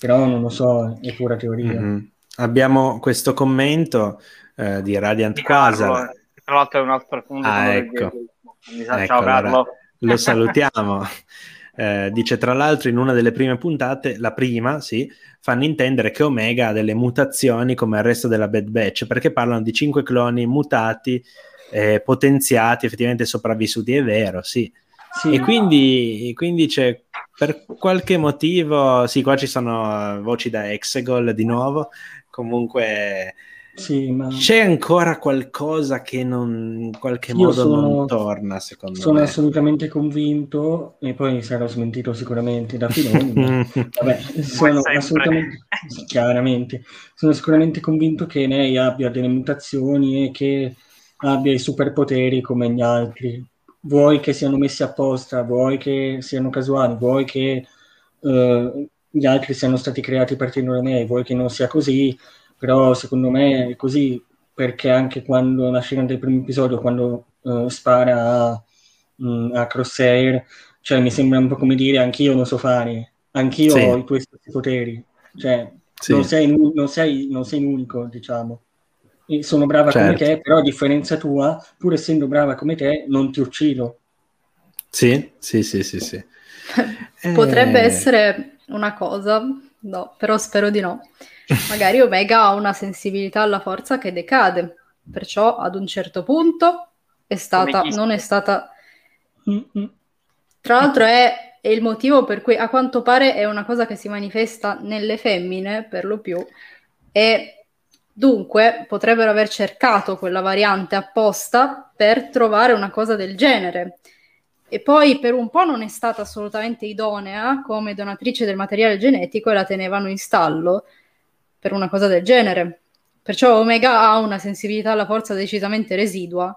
Però non lo so, è pura teoria. Mm-hmm. Abbiamo questo commento eh, di Radiant di Casa. Tra l'altro è un altro punto. Ah, ecco. ecco. Ciao Carlo. Lo salutiamo. Eh, dice tra l'altro in una delle prime puntate, la prima, sì, fanno intendere che Omega ha delle mutazioni come il resto della Bad Batch, perché parlano di cinque cloni mutati, eh, potenziati, effettivamente sopravvissuti, è vero, sì. sì. E quindi, quindi c'è per qualche motivo, sì, qua ci sono voci da Exegol di nuovo, comunque sì, ma... C'è ancora qualcosa che non, in qualche Io modo sono, non torna, secondo sono me. Sono assolutamente convinto, e poi sarò smentito sicuramente da Filoni, vabbè, sono assolutamente, chiaramente, sono sicuramente convinto che lei abbia delle mutazioni e che abbia i superpoteri come gli altri. Vuoi che siano messi apposta, vuoi che siano casuali, vuoi che uh, gli altri siano stati creati partendo da me, vuoi che non sia così, però secondo me è così perché anche quando la scena del primo episodio, quando uh, spara a, mh, mm, a Crosshair, cioè mi sembra un po' come dire anch'io lo so fare, anch'io sì. ho i tuoi stessi poteri, cioè sì. non, sei, non, sei, non sei l'unico, diciamo. E sono brava certo. come te, però a differenza tua, pur essendo brava come te, non ti uccido. Sì, sì, sì, sì, sì. Potrebbe eh... essere una cosa, no, però spero di no. Magari Omega ha una sensibilità alla forza che decade, perciò ad un certo punto è stata, non è stata... Tra l'altro è, è, il motivo per cui a quanto pare è una cosa che si manifesta nelle femmine per lo più. E dunque potrebbero aver cercato quella variante apposta per trovare una cosa del genere. E poi per un po' non è stata assolutamente idonea come donatrice del materiale genetico e la tenevano in stallo per una cosa del genere. Perciò Omega ha una sensibilità alla forza decisamente residua,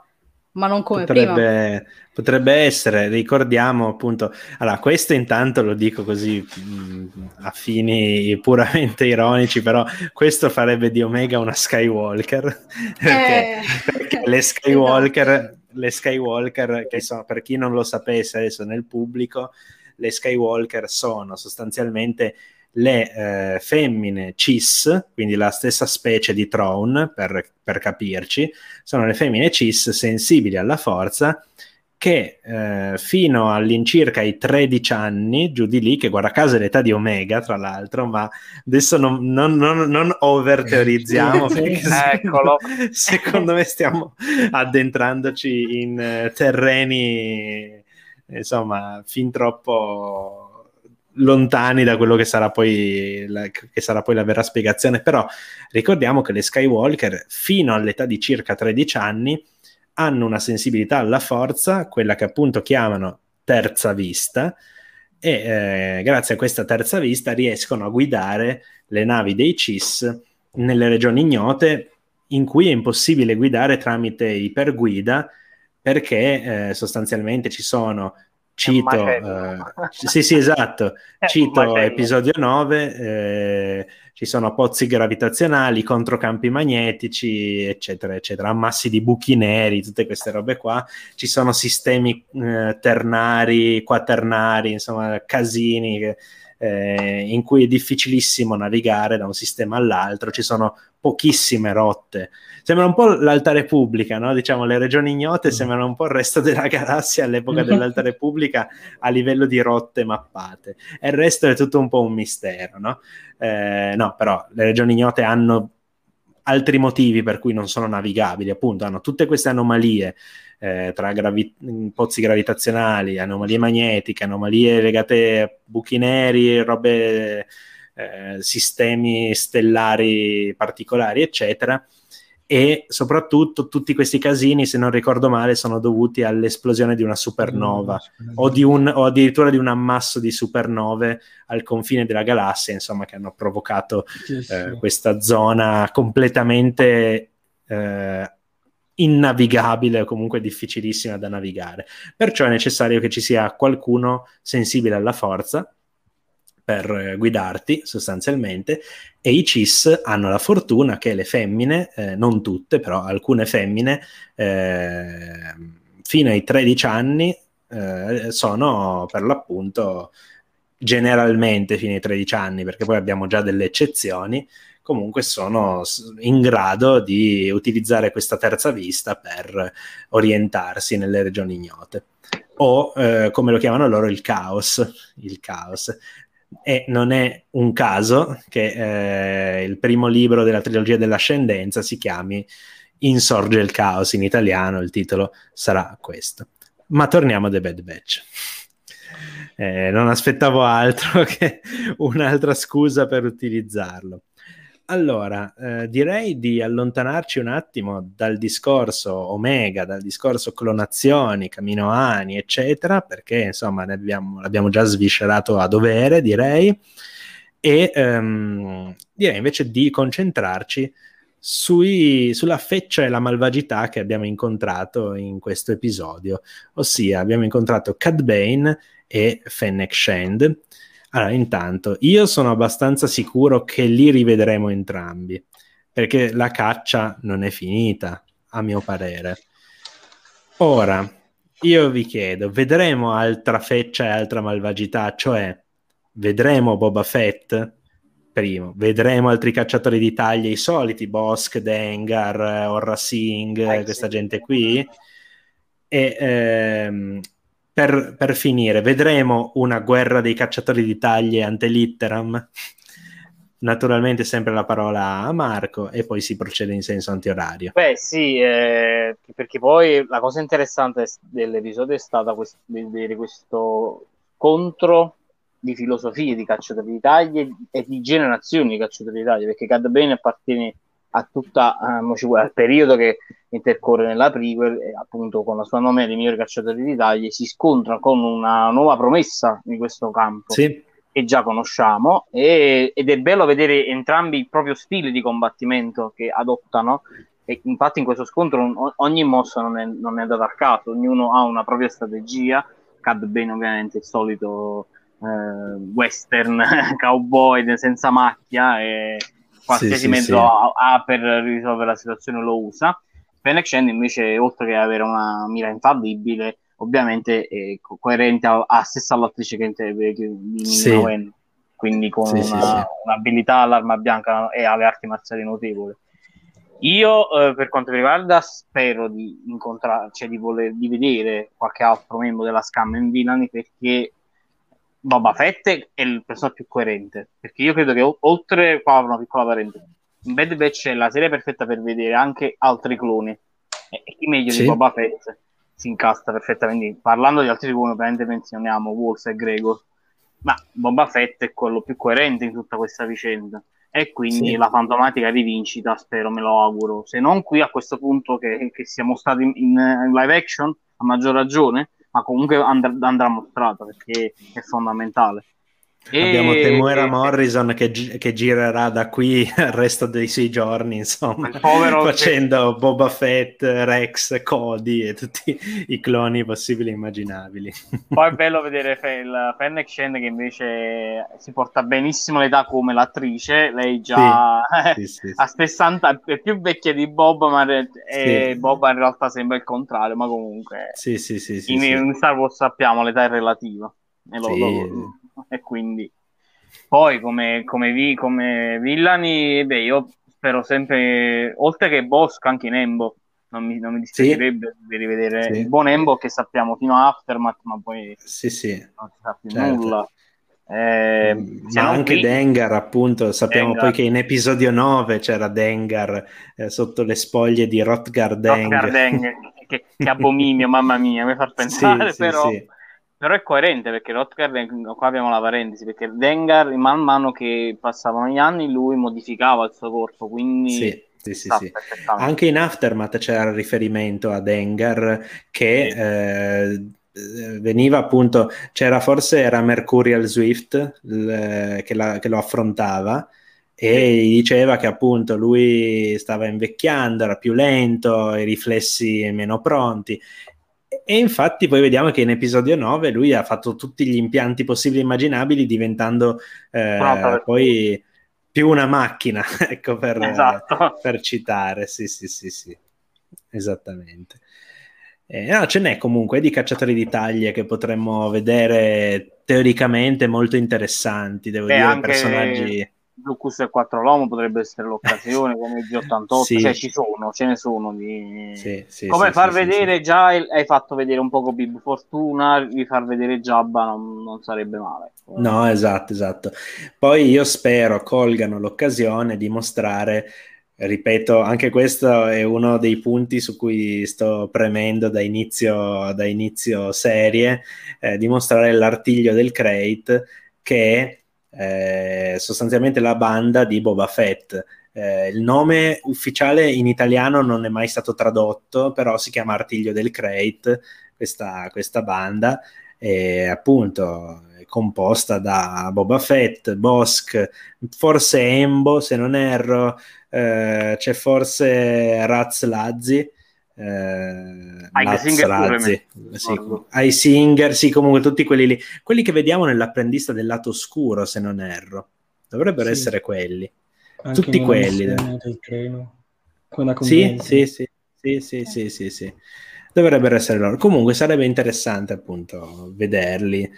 ma non come potrebbe, prima. Potrebbe essere, ricordiamo appunto, allora questo intanto lo dico così mh, a fini puramente ironici, però questo farebbe di Omega una Skywalker, perché, Eh, perché le Skywalker, esatto. Le Skywalker, che sono, per chi non lo sapesse adesso nel pubblico, le Skywalker sono sostanzialmente le eh, femmine cis, quindi la stessa specie di Throne, per, per capirci, sono le femmine cis sensibili alla forza che eh, fino all'incirca ai 13 anni, giù di lì, che guarda caso è l'età di Omega, tra l'altro, ma adesso non, non, non, non over teorizziamo, Sì, perché. Eccolo. secondo me stiamo addentrandoci in eh, terreni, insomma, fin troppo lontani da quello che sarà poi la, che sarà poi la vera spiegazione però ricordiamo che le Skywalker fino all'età di circa 13 anni hanno una sensibilità alla forza quella che appunto chiamano terza vista e eh, grazie a questa terza vista riescono a guidare le navi dei CIS nelle regioni ignote in cui è impossibile guidare tramite iperguida perché eh, sostanzialmente ci sono cito eh, sì sì esatto cito episodio 9 eh, ci sono pozzi gravitazionali controcampi magnetici eccetera eccetera ammassi di buchi neri tutte queste robe qua. Ci sono sistemi eh, ternari quaternari insomma casini che, eh, in cui è difficilissimo navigare da un sistema all'altro ci sono pochissime rotte sembra un po' l'Alta Repubblica, no? Diciamo, le regioni ignote sembrano un po' il resto della galassia all'epoca dell'Alta Repubblica a livello di rotte mappate. E il resto è tutto un po' un mistero, no? Eh, no, però le regioni ignote hanno altri motivi per cui non sono navigabili, appunto, hanno tutte queste anomalie eh, tra gravi- pozzi gravitazionali, anomalie magnetiche, anomalie legate a buchi neri, robe, eh, sistemi stellari particolari, eccetera e soprattutto tutti questi casini, se non ricordo male, sono dovuti all'esplosione di una supernova o, di un, o addirittura di un ammasso di supernove al confine della galassia, insomma, che hanno provocato Sì, sì. eh, questa zona completamente eh, innavigabile o comunque difficilissima da navigare. Perciò è necessario che ci sia qualcuno sensibile alla forza per eh, guidarti sostanzialmente e i CIS hanno la fortuna che le femmine, eh, non tutte però alcune femmine eh, fino ai 13 anni eh, sono per l'appunto generalmente fino ai 13 anni perché poi abbiamo già delle eccezioni comunque sono in grado di utilizzare questa terza vista per orientarsi nelle regioni ignote o eh, come lo chiamano loro il caos il caos e non è un caso che eh, il primo libro della trilogia dell'ascendenza si chiami Insorge il caos in italiano, il titolo sarà questo. Ma torniamo a The Bad Batch. Eh, non aspettavo altro che un'altra scusa per utilizzarlo. Allora, eh, direi di allontanarci un attimo dal discorso Omega, dal discorso clonazioni, caminoani, eccetera, perché insomma ne abbiamo, l'abbiamo già sviscerato a dovere, direi, e ehm, direi invece di concentrarci sui, sulla feccia e la malvagità che abbiamo incontrato in questo episodio, ossia abbiamo incontrato Cad Bane e Fennec Shand. Allora, intanto, io sono abbastanza sicuro che li rivedremo entrambi, perché la caccia non è finita, a mio parere. Ora, io vi chiedo, vedremo altra feccia e altra malvagità, cioè vedremo Boba Fett? Primo, vedremo altri cacciatori di taglia, i soliti, Bosk, Dengar, Orra Singh, Eh, questa gente qui. E ehm, per, per finire, vedremo una guerra dei cacciatori di taglie ante litteram. Naturalmente sempre la parola a Marco e poi si procede in senso antiorario. Beh, sì, eh, perché poi la cosa interessante dell'episodio è stata quest- vedere questo scontro di filosofie di cacciatori di taglie e di generazioni di cacciatori di taglie, perché Cad Bane appartiene a tutta eh, al periodo che intercorre nella prequel, e appunto con la sua nomea dei migliori cacciatori di taglie, si scontra con una nuova promessa di questo campo Sì, che già conosciamo e- ed è bello vedere entrambi il proprio stile di combattimento che adottano. E infatti in questo scontro ogni mossa non è, non è data a caso, ognuno ha una propria strategia, Cad Bane ovviamente il solito eh, western cowboy senza macchia e qualsiasi sì, mezzo sì, ha, ha, per risolvere la situazione lo usa. Fennec Shand invece oltre che avere una mira infallibile ovviamente è coerente a, a stessa all'attrice che interpreta di sì. quindi con una, un'abilità all'arma bianca e alle arti marziali notevole. Io, eh, per quanto mi riguarda, spero di incontrare, cioè di, voler, di vedere qualche altro membro della Scam in Villani perché Boba Fett è il personaggio più coerente. Perché io credo che o- oltre qua una piccola parente, in Bad Batch è la serie perfetta per vedere anche altri cloni. E, chi meglio sì. di Boba Fett si incasta perfettamente. Parlando di altri cloni, ovviamente menzioniamo Wolf e Gregor. Ma Boba Fett è quello più coerente in tutta questa vicenda e quindi sì. la fantomatica rivincita spero me lo auguro se non qui a questo punto che, che siamo stati in, in, live action a maggior ragione ma comunque and- andrà mostrata perché è fondamentale Abbiamo Temuera Morrison che, gi- che, girerà da qui il resto dei suoi giorni, insomma, facendo che... Boba Fett, Rex, Cody e tutti i cloni possibili e immaginabili. Poi è bello vedere il Fennec Shen che invece si porta benissimo l'età come l'attrice, lei già sì, sì, sì, a 60 è più vecchia di Bob, ma re- Bob in realtà sembra il contrario, ma comunque sì, sì, sì, in, in Star Wars sappiamo l'età è relativa. E lo, lo, e quindi poi come, come, vi, come villani, beh, io spero sempre, oltre che Bosco, anche in Embo. Non mi, non mi dispiacerebbe sì. di rivedere sì. il buon Embo che sappiamo fino a Aftermath, ma poi sì, sì. non si sa più certo. nulla. Eh, mm, ma anche qui... Dengar, appunto, sappiamo Dengar. poi che in episodio 9 c'era Dengar eh, sotto le spoglie di Rotgar Deng. Rotgar Deng che, che abominio, mamma mia, mi fa pensare, sì, però sì, però è coerente perché Rotgar, qua abbiamo la parentesi, perché Dengar man mano che passavano gli anni lui modificava il suo corpo, quindi... Sì. Sì, sì, sì. Anche in Aftermath c'era il riferimento a Dengar che eh, veniva appunto, c'era forse era Mercurial Swift l, che, la, che, lo affrontava e gli diceva che appunto lui stava invecchiando, era più lento, i riflessi meno pronti e infatti poi vediamo che in episodio 9 lui ha fatto tutti gli impianti possibili e immaginabili diventando eh, poi più una macchina, ecco per, esatto. per, citare, sì sì sì sì, esattamente. Eh, no, ce n'è comunque di cacciatori di taglie che potremmo vedere teoricamente molto interessanti, devo Beh, dire, personaggi Lucus e 4 Lomo potrebbe essere l'occasione come il G88 sì. cioè ci sono, ce ne sono di... sì, sì, come far vedere già hai fatto vedere un poco Bib Fortuna vi far vedere Jabba non, non, sarebbe male. No esatto esatto. Poi io spero colgano l'occasione di mostrare ripeto anche questo è uno dei punti su cui sto premendo da inizio, da inizio serie eh, dimostrare l'artiglio del crate che eh, sostanzialmente la banda di Boba Fett. Eh, il nome ufficiale in italiano non è mai stato tradotto, però si chiama Artiglio del Crate, questa, questa banda, è appunto è composta da Boba Fett, Bosk, forse Embo, se non erro, eh, c'è forse Raz Lazzi, eh, Razzi, sì, ai Singer, sì, comunque tutti quelli lì, quelli che vediamo nell'apprendista del lato oscuro, se non erro, dovrebbero sì. essere quelli, Anche tutti quelli. Del treno. Sì, sì, sì, sì, sì, sì, sì, sì, dovrebbero essere loro. Comunque sarebbe interessante appunto vederli.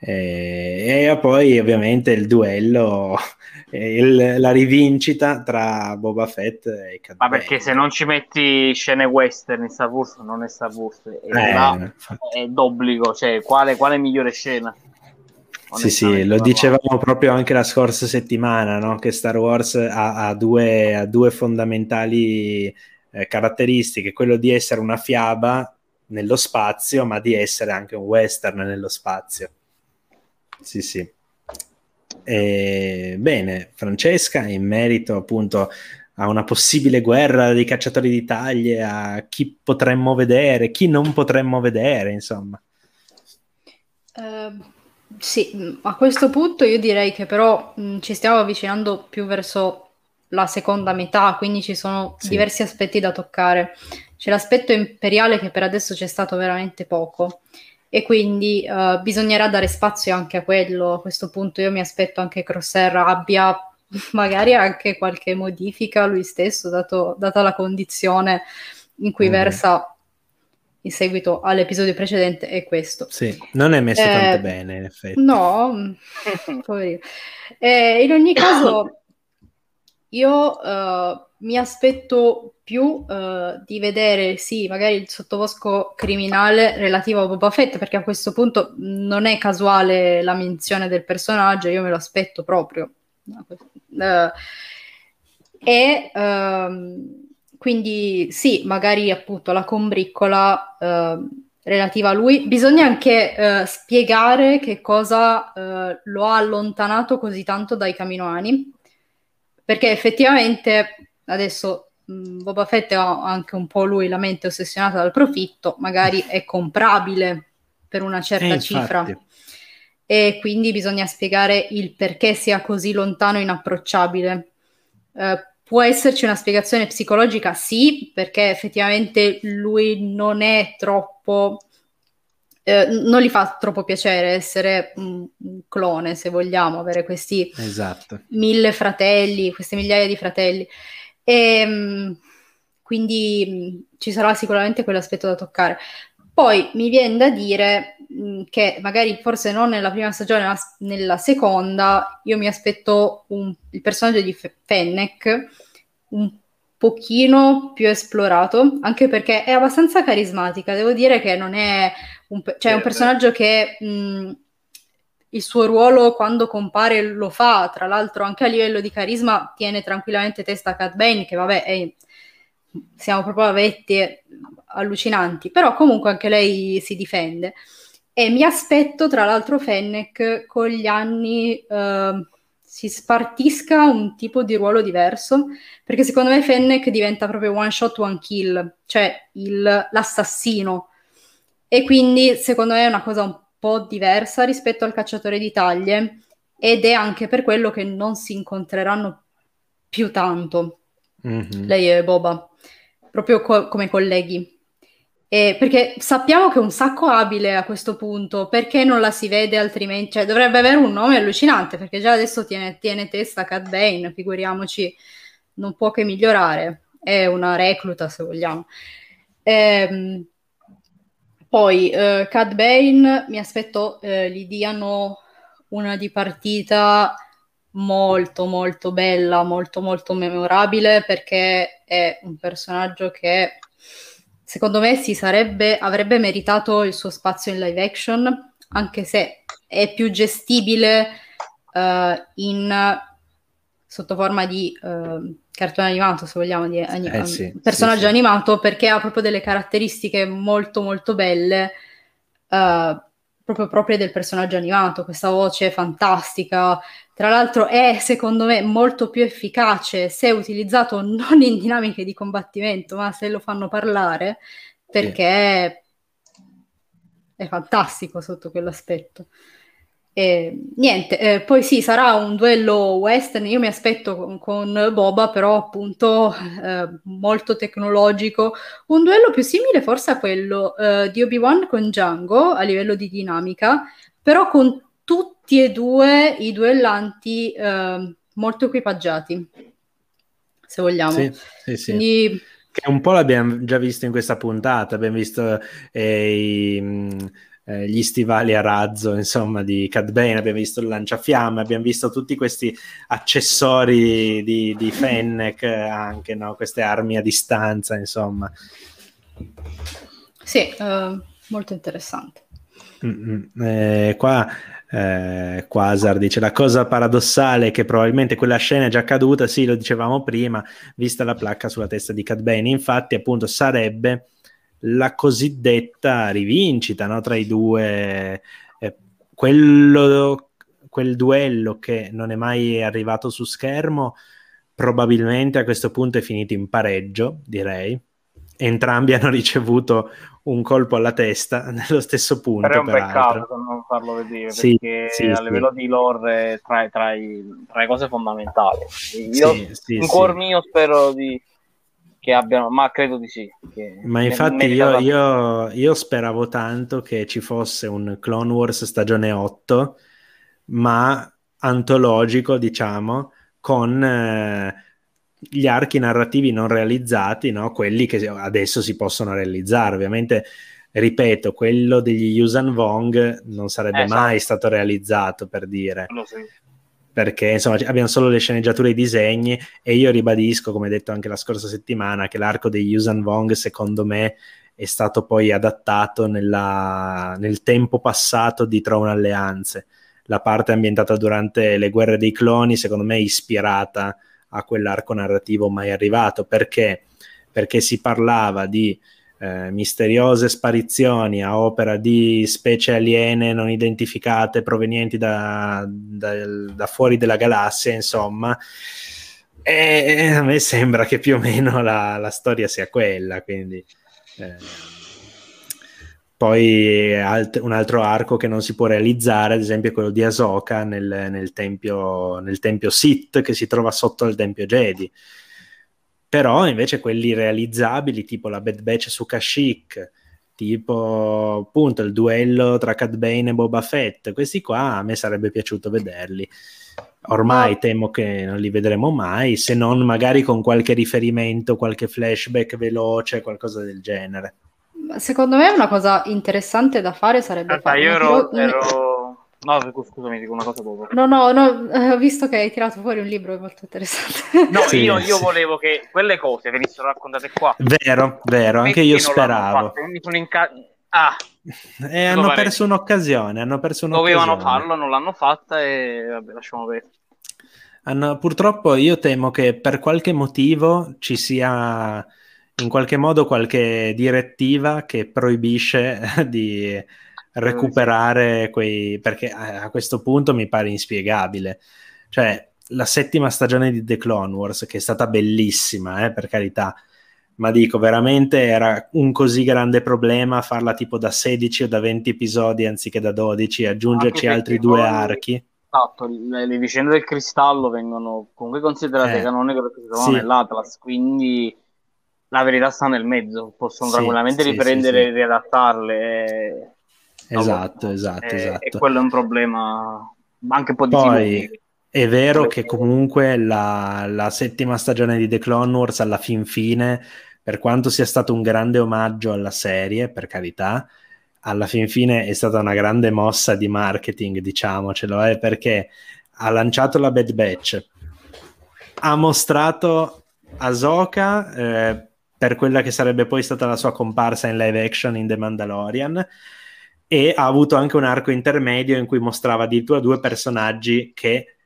E, e poi ovviamente il duello il, la rivincita tra Boba Fett e Cad Ma perché se non ci metti scene western in Star Wars non è Star Wars, è, eh, là, è d'obbligo, cioè quale, quale migliore scena? Sì, sì, lo dicevamo proprio anche la scorsa settimana, no? che Star Wars ha, ha, due, ha due, fondamentali eh, caratteristiche, quello di essere una fiaba nello spazio, ma di essere anche un western nello spazio. Sì, sì. E, bene, Francesca, in merito appunto a una possibile guerra dei cacciatori di taglie, a chi potremmo vedere, chi non potremmo vedere, insomma. Uh, sì, a questo punto io direi che però mh, ci stiamo avvicinando più verso la seconda metà, quindi ci sono Sì. diversi aspetti da toccare. C'è l'aspetto imperiale che per adesso c'è stato veramente poco e quindi eh, bisognerà dare spazio anche a quello. A questo punto io mi aspetto anche che Crosshair abbia magari anche qualche modifica lui stesso, dato- data la condizione in cui Mhm. versa in seguito all'episodio precedente è questo. Sì, non è messo Eh, tanto bene, in effetti. No, mm, poverino. Eh, in ogni caso, io eh, mi aspetto più eh, di vedere, sì, magari il sottobosco criminale relativo a Boba Fett, perché a questo punto non è casuale la menzione del personaggio, io me lo aspetto proprio. Eh, e ehm, quindi sì, magari appunto la combriccola eh, relativa a lui. Bisogna anche eh, spiegare che cosa lo ha allontanato così tanto dai Caminoani, perché effettivamente adesso mh, Boba Fett ha anche un po' lui la mente ossessionata dal profitto, magari è comprabile per una certa Eh, cifra e quindi bisogna spiegare il perché sia così lontano e inapprocciabile. Eh, può esserci una spiegazione psicologica? Sì, perché effettivamente lui non è troppo, eh, non gli fa troppo piacere essere un, un clone, se vogliamo, avere questi Esatto. mille fratelli, queste migliaia di fratelli. E, mh, quindi ci sarà sicuramente quell'aspetto da toccare. Poi mi viene da dire che magari forse non nella prima stagione, ma nella seconda, io mi aspetto un- il personaggio di F- Fennec un pochino più esplorato, anche perché è abbastanza carismatica. Devo dire che non è un, cioè, è un Eh, personaggio che mh, il suo ruolo quando compare lo fa, tra l'altro anche a livello di carisma tiene tranquillamente testa a Cat Bane, che vabbè, è- siamo proprio a vette allucinanti, però comunque anche lei si difende. E mi aspetto, tra l'altro, Fennec con gli anni eh, si spartisca un tipo di ruolo diverso, perché secondo me Fennec diventa proprio one shot, one kill, cioè il- l'assassino. E quindi secondo me è una cosa un po' diversa rispetto al cacciatore di taglie ed è anche per quello che non si incontreranno più tanto Mhm. lei e Boba, proprio co- come colleghi. E perché sappiamo che è un sacco abile a questo punto, perché non la si vede altrimenti? Cioè, dovrebbe avere un nome allucinante, perché già adesso tiene, tiene testa Cat Bane, figuriamoci, non può che migliorare. È una recluta, se vogliamo. Ehm, poi, eh, Cad Bane, mi aspetto eh, gli diano una di partita molto molto bella, molto molto memorabile perché è un personaggio che secondo me sarebbe, avrebbe meritato il suo spazio in live action, anche se è più gestibile eh, in sotto forma di eh, cartone animato, se vogliamo, di ani- Eh sì, personaggio sì, sì. animato, perché ha proprio delle caratteristiche molto molto belle, eh, proprio proprie del personaggio animato, questa voce fantastica. Tra l'altro è, secondo me, molto più efficace se utilizzato non in dinamiche di combattimento, ma se lo fanno parlare, perché è fantastico sotto quell'aspetto. E, niente, eh, poi sì, sarà un duello western, io mi aspetto con, con Boba, però appunto eh, molto tecnologico, un duello più simile forse a quello eh, di Obi-Wan con Django a livello di dinamica, però con tutti e due i duellanti eh, molto equipaggiati, se vogliamo. Sì, sì, sì. Quindi Che un po' l'abbiamo già visto in questa puntata, abbiamo visto eh, i, eh, gli stivali a razzo, insomma, di Cad Bane, abbiamo visto il lanciafiamme, abbiamo visto tutti questi accessori di, di Fennec, anche no? queste armi a distanza, insomma. sì, eh, molto interessante. Eh, qua eh, Quasar dice la cosa paradossale è che probabilmente quella scena è già accaduta, sì, lo dicevamo prima, vista la placca sulla testa di Cad Bane. Infatti, appunto, sarebbe la cosiddetta rivincita no, tra i due, eh, quello, quel duello che non è mai arrivato su schermo, probabilmente a questo punto è finito in pareggio, direi. Entrambi hanno ricevuto un colpo alla testa nello stesso punto. Però è un peccato non farlo vedere sì, perché sì, a sì. livello di lore è tra, tra, tra, le cose fondamentali. Io in cuor mio spero di, che abbiano, ma credo di sì. ma infatti io, io, io, speravo tanto che ci fosse un Clone Wars stagione 8, ma antologico, diciamo, con... Eh, gli archi narrativi non realizzati, no? quelli che adesso si possono realizzare. Ovviamente, ripeto, quello degli Yusan Wong non sarebbe eh, mai esatto. stato realizzato per dire. Perché insomma abbiamo solo le sceneggiature e i disegni e io ribadisco, come detto anche la scorsa settimana, che l'arco degli Yusan Wong secondo me è stato poi adattato nella, nel tempo passato di Throne Alleanze. La parte ambientata durante le guerre dei cloni, secondo me, è ispirata a quell'arco narrativo mai arrivato. Perché? Perché si parlava di eh, misteriose sparizioni a opera di specie aliene non identificate provenienti da, da, da fuori della galassia, insomma. E a me sembra che più o meno la, la storia sia quella, quindi... Eh, poi alt- un altro arco che non si può realizzare, ad esempio, è quello di Asoka nel, nel, tempio, nel tempio Sith che si trova sotto il tempio Jedi. Però invece quelli realizzabili, tipo la Bad Batch su Kashyyyk, tipo appunto il duello tra Cad Bane e Boba Fett, questi qua a me sarebbe piaciuto vederli. Ormai no. temo che non li vedremo mai, se non magari con qualche riferimento, qualche flashback veloce, qualcosa del genere. Secondo me una cosa interessante da fare sarebbe Aspetta, fare... Io ero, ero... No, scusami, dico una cosa dopo. No, no, no, eh, ho visto che hai tirato fuori un libro molto interessante. No, sì, io, io sì. volevo che quelle cose venissero raccontate qua. Vero, vero, anche io speravo. mi sono inca... Ah, e hanno perso un'occasione, hanno perso un'occasione. Dovevano farlo, non l'hanno fatta e vabbè, lasciamo vedere. Hanno, purtroppo io temo che per qualche motivo ci sia in qualche modo qualche direttiva che proibisce di recuperare quei... perché a questo punto mi pare inspiegabile. Cioè, la settima stagione di The Clone Wars, che è stata bellissima, eh, per carità, ma dico, veramente era un così grande problema farla tipo da 16 o da 20 episodi anziché da 12 e aggiungerci altri due archi. Esatto, le, le, vicende del cristallo vengono comunque considerate eh, canoniche perché si trovano sì. nell'Atlas, quindi la verità sta nel mezzo, possono sì, tranquillamente sì, riprendere e riadattarle. Esatto, no, esatto, e, esatto. E quello è un problema anche un po' di Poi, È vero che comunque la, la, settima stagione di The Clone Wars alla fin fine, per quanto sia stato un grande omaggio alla serie, per carità, alla fin fine è stata una grande mossa di marketing, diciamocelo, eh, perché ha lanciato la Bad Batch, ha mostrato Ahsoka eh, per quella che sarebbe poi stata la sua comparsa in live action in The Mandalorian e ha avuto anche un arco intermedio in cui mostrava addirittura due personaggi che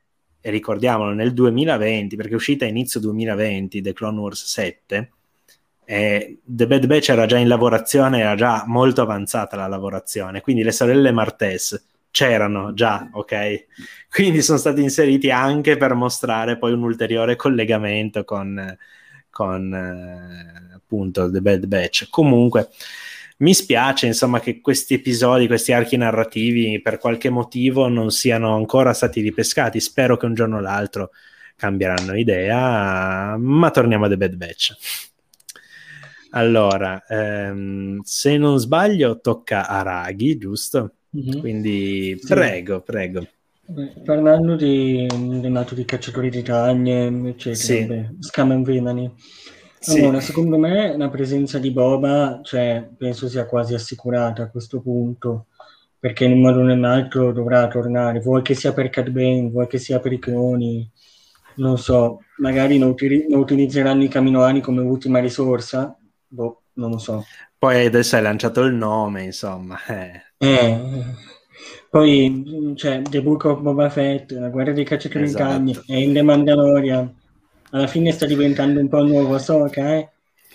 ricordiamolo nel 2020 perché è uscita a inizio 2020 The Clone Wars 7 e The Bad Batch era già in lavorazione era già molto avanzata la lavorazione quindi le sorelle Martes c'erano già ok quindi sono stati inseriti anche per mostrare poi un ulteriore collegamento con con eh, appunto The Bad Batch. Comunque mi spiace insomma che questi episodi, questi archi narrativi per qualche motivo non siano ancora stati ripescati. Spero che un giorno o l'altro cambieranno idea, ma torniamo a The Bad Batch. Allora, ehm, se non sbaglio, tocca a Raghi, giusto? Mm-hmm. Quindi sì. prego, prego. Parlando di, di di cacciatori di cagne, eccetera, sì. beh, Scam and Villainy. Allora, sì. secondo me la presenza di Boba, cioè, penso sia quasi assicurata a questo punto, perché in un modo o nell'altro dovrà tornare, vuoi che sia per Cat Bane, vuoi che sia per i cloni, non so, magari lo, uti- lo utilizzeranno i caminoani come ultima risorsa, boh, non lo so. Poi adesso hai lanciato il nome, insomma. Eh. eh poi c'è The Book of Boba Fett, La guerra dei cacciatori esatto. cagni e in The Mandalorian. Alla fine sta diventando un po' il nuovo Soka, eh?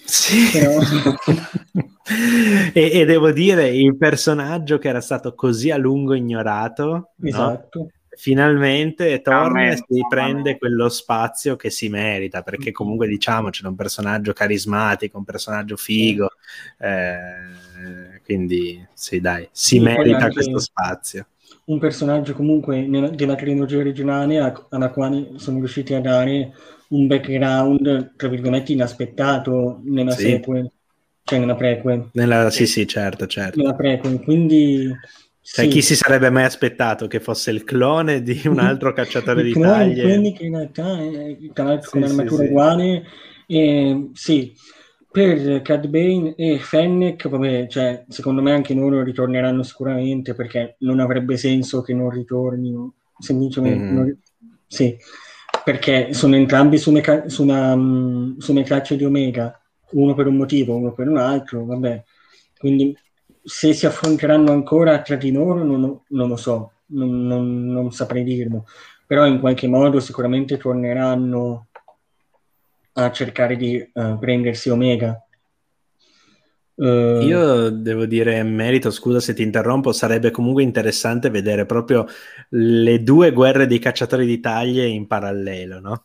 Sì. Però... e, e, devo dire, il personaggio che era stato così a lungo ignorato, esatto. No? finalmente torna e si prende quello spazio che si merita, perché comunque diciamocelo, è un personaggio carismatico, un personaggio figo. Eh, quindi sì, dai, si merita questo spazio. Un personaggio comunque nella, della trilogia originale alla quale sono riusciti a dare un background, tra virgolette, inaspettato nella sì. sequel, cioè nella prequel. Nella, sì, sì, certo, certo. Nella prequel, quindi... Cioè, sì. chi si sarebbe mai aspettato che fosse il clone di un altro cacciatore di taglie? Quelli che in realtà è tra l'altro con armatura uguale. E, sì, per Cad Bane e Fennec, vabbè, cioè, secondo me anche loro ritorneranno sicuramente perché non avrebbe senso che non ritornino. Semplicemente, mm. non, sì, perché sono entrambi su, meca- su, una, um, su una di Omega, uno per un motivo, uno per un altro, vabbè. Quindi se si affronteranno ancora tra di loro non, non lo so, non, non, non, saprei dirlo, però in qualche modo sicuramente torneranno a cercare di uh, prendersi Omega. Uh, Io devo dire merito, scusa se ti interrompo, sarebbe comunque interessante vedere proprio le due guerre dei cacciatori di taglie in parallelo, no?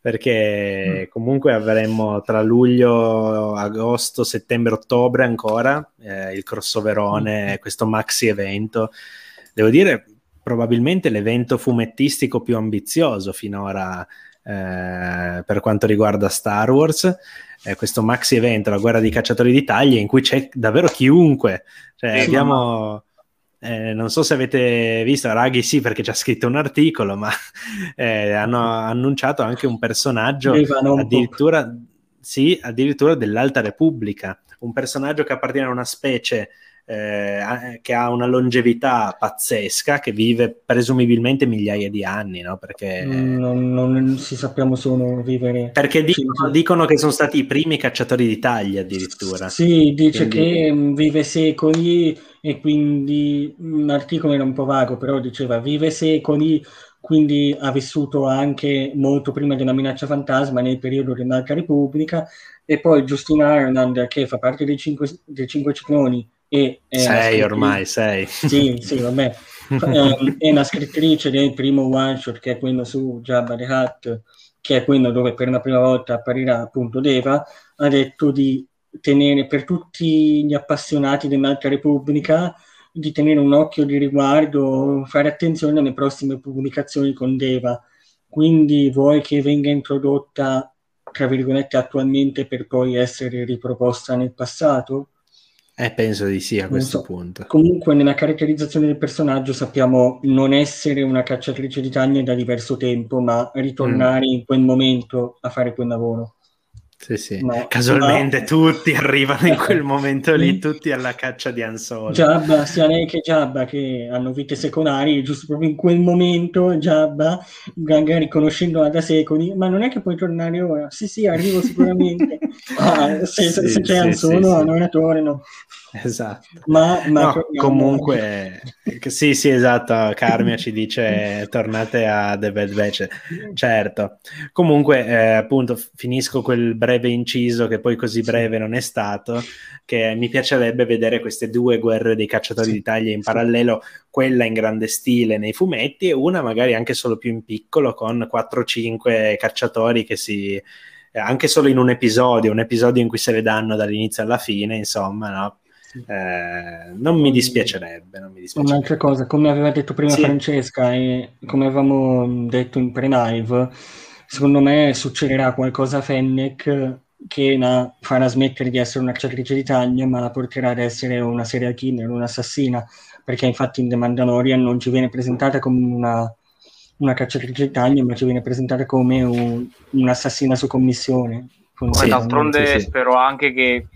perché mm. comunque avremmo tra luglio, agosto, settembre, ottobre ancora eh, il crossoverone, mm. questo maxi evento. Devo dire, probabilmente l'evento fumettistico più ambizioso finora eh, per quanto riguarda Star Wars. Eh, questo maxi evento, la guerra dei cacciatori di taglie, in cui c'è davvero chiunque. Cioè, sì, abbiamo eh, non so se avete visto, Raghi sì perché c'è scritto un articolo, ma eh, hanno annunciato anche un personaggio addirittura, sì, addirittura dell'Alta Repubblica, un personaggio che appartiene a una specie eh, che ha una longevità pazzesca, che vive presumibilmente migliaia di anni, no? Perché... Non, non si sappiamo solo vivere... Perché dicono, dicono, che sono stati i primi cacciatori di taglia addirittura. Sì, dice quindi... che mm, vive secoli e quindi un mm, articolo era un po' vago, però diceva vive secoli, quindi ha vissuto anche molto prima della minaccia fantasma nel periodo dell'Alta Repubblica e poi Justin Ireland che fa parte dei cinque, dei cinque cicloni e sei ormai, sei. Sì, sì, vabbè. Ehm, è una scrittrice del primo one shot che è quello su Jabba the Hutt, che è quello dove per la prima volta apparirà appunto Deva, ha detto di tenere per tutti gli appassionati dell'Alta Repubblica di tenere un occhio di riguardo, fare attenzione alle prossime pubblicazioni con Deva. Quindi vuoi che venga introdotta, tra virgolette, attualmente per poi essere riproposta nel passato? Eh, penso di sì a questo so. punto. Comunque, nella caratterizzazione del personaggio sappiamo non essere una cacciatrice di taglie da diverso tempo, ma ritornare mm. in quel momento a fare quel lavoro. Sì, sì. Ma, Casualmente ma... tutti arrivano in quel momento lì, tutti alla caccia di Ansolo. Jabba, sia lei che Jabba che hanno vite secolari, giusto proprio in quel momento Jabba, magari conoscendola da secoli, ma non è che puoi tornare ora? Sì, sì, arrivo sicuramente. ah, se, sì, se, c'è sì, Ansolo, sì, non torno. Esatto. Ma, ma no, comunque, sì, sì, esatto. Carmia ci dice tornate a The Bad Batch. Certo. Comunque, eh, appunto, finisco quel breve inciso che poi così breve non è stato. Che mi piacerebbe vedere queste due guerre dei cacciatori sì. d'Italia in parallelo, quella in grande stile nei fumetti e una magari anche solo più in piccolo con 4-5 cacciatori che si anche solo in un episodio, un episodio in cui se le danno dall'inizio alla fine, insomma, no? Eh, non mi dispiacerebbe, non mi dispiacerebbe. Un'altra cosa, come aveva detto prima sì. Francesca e come avevamo detto in pre-live, secondo me succederà qualcosa a Fennec che la farà smettere di essere una cacciatrice di taglia, ma la porterà ad essere una serial killer, un'assassina, perché infatti in The Mandalorian non ci viene presentata come una, una cacciatrice di taglia, ma ci viene presentata come un, un'assassina su commissione. Sì, d'altronde sì. spero anche che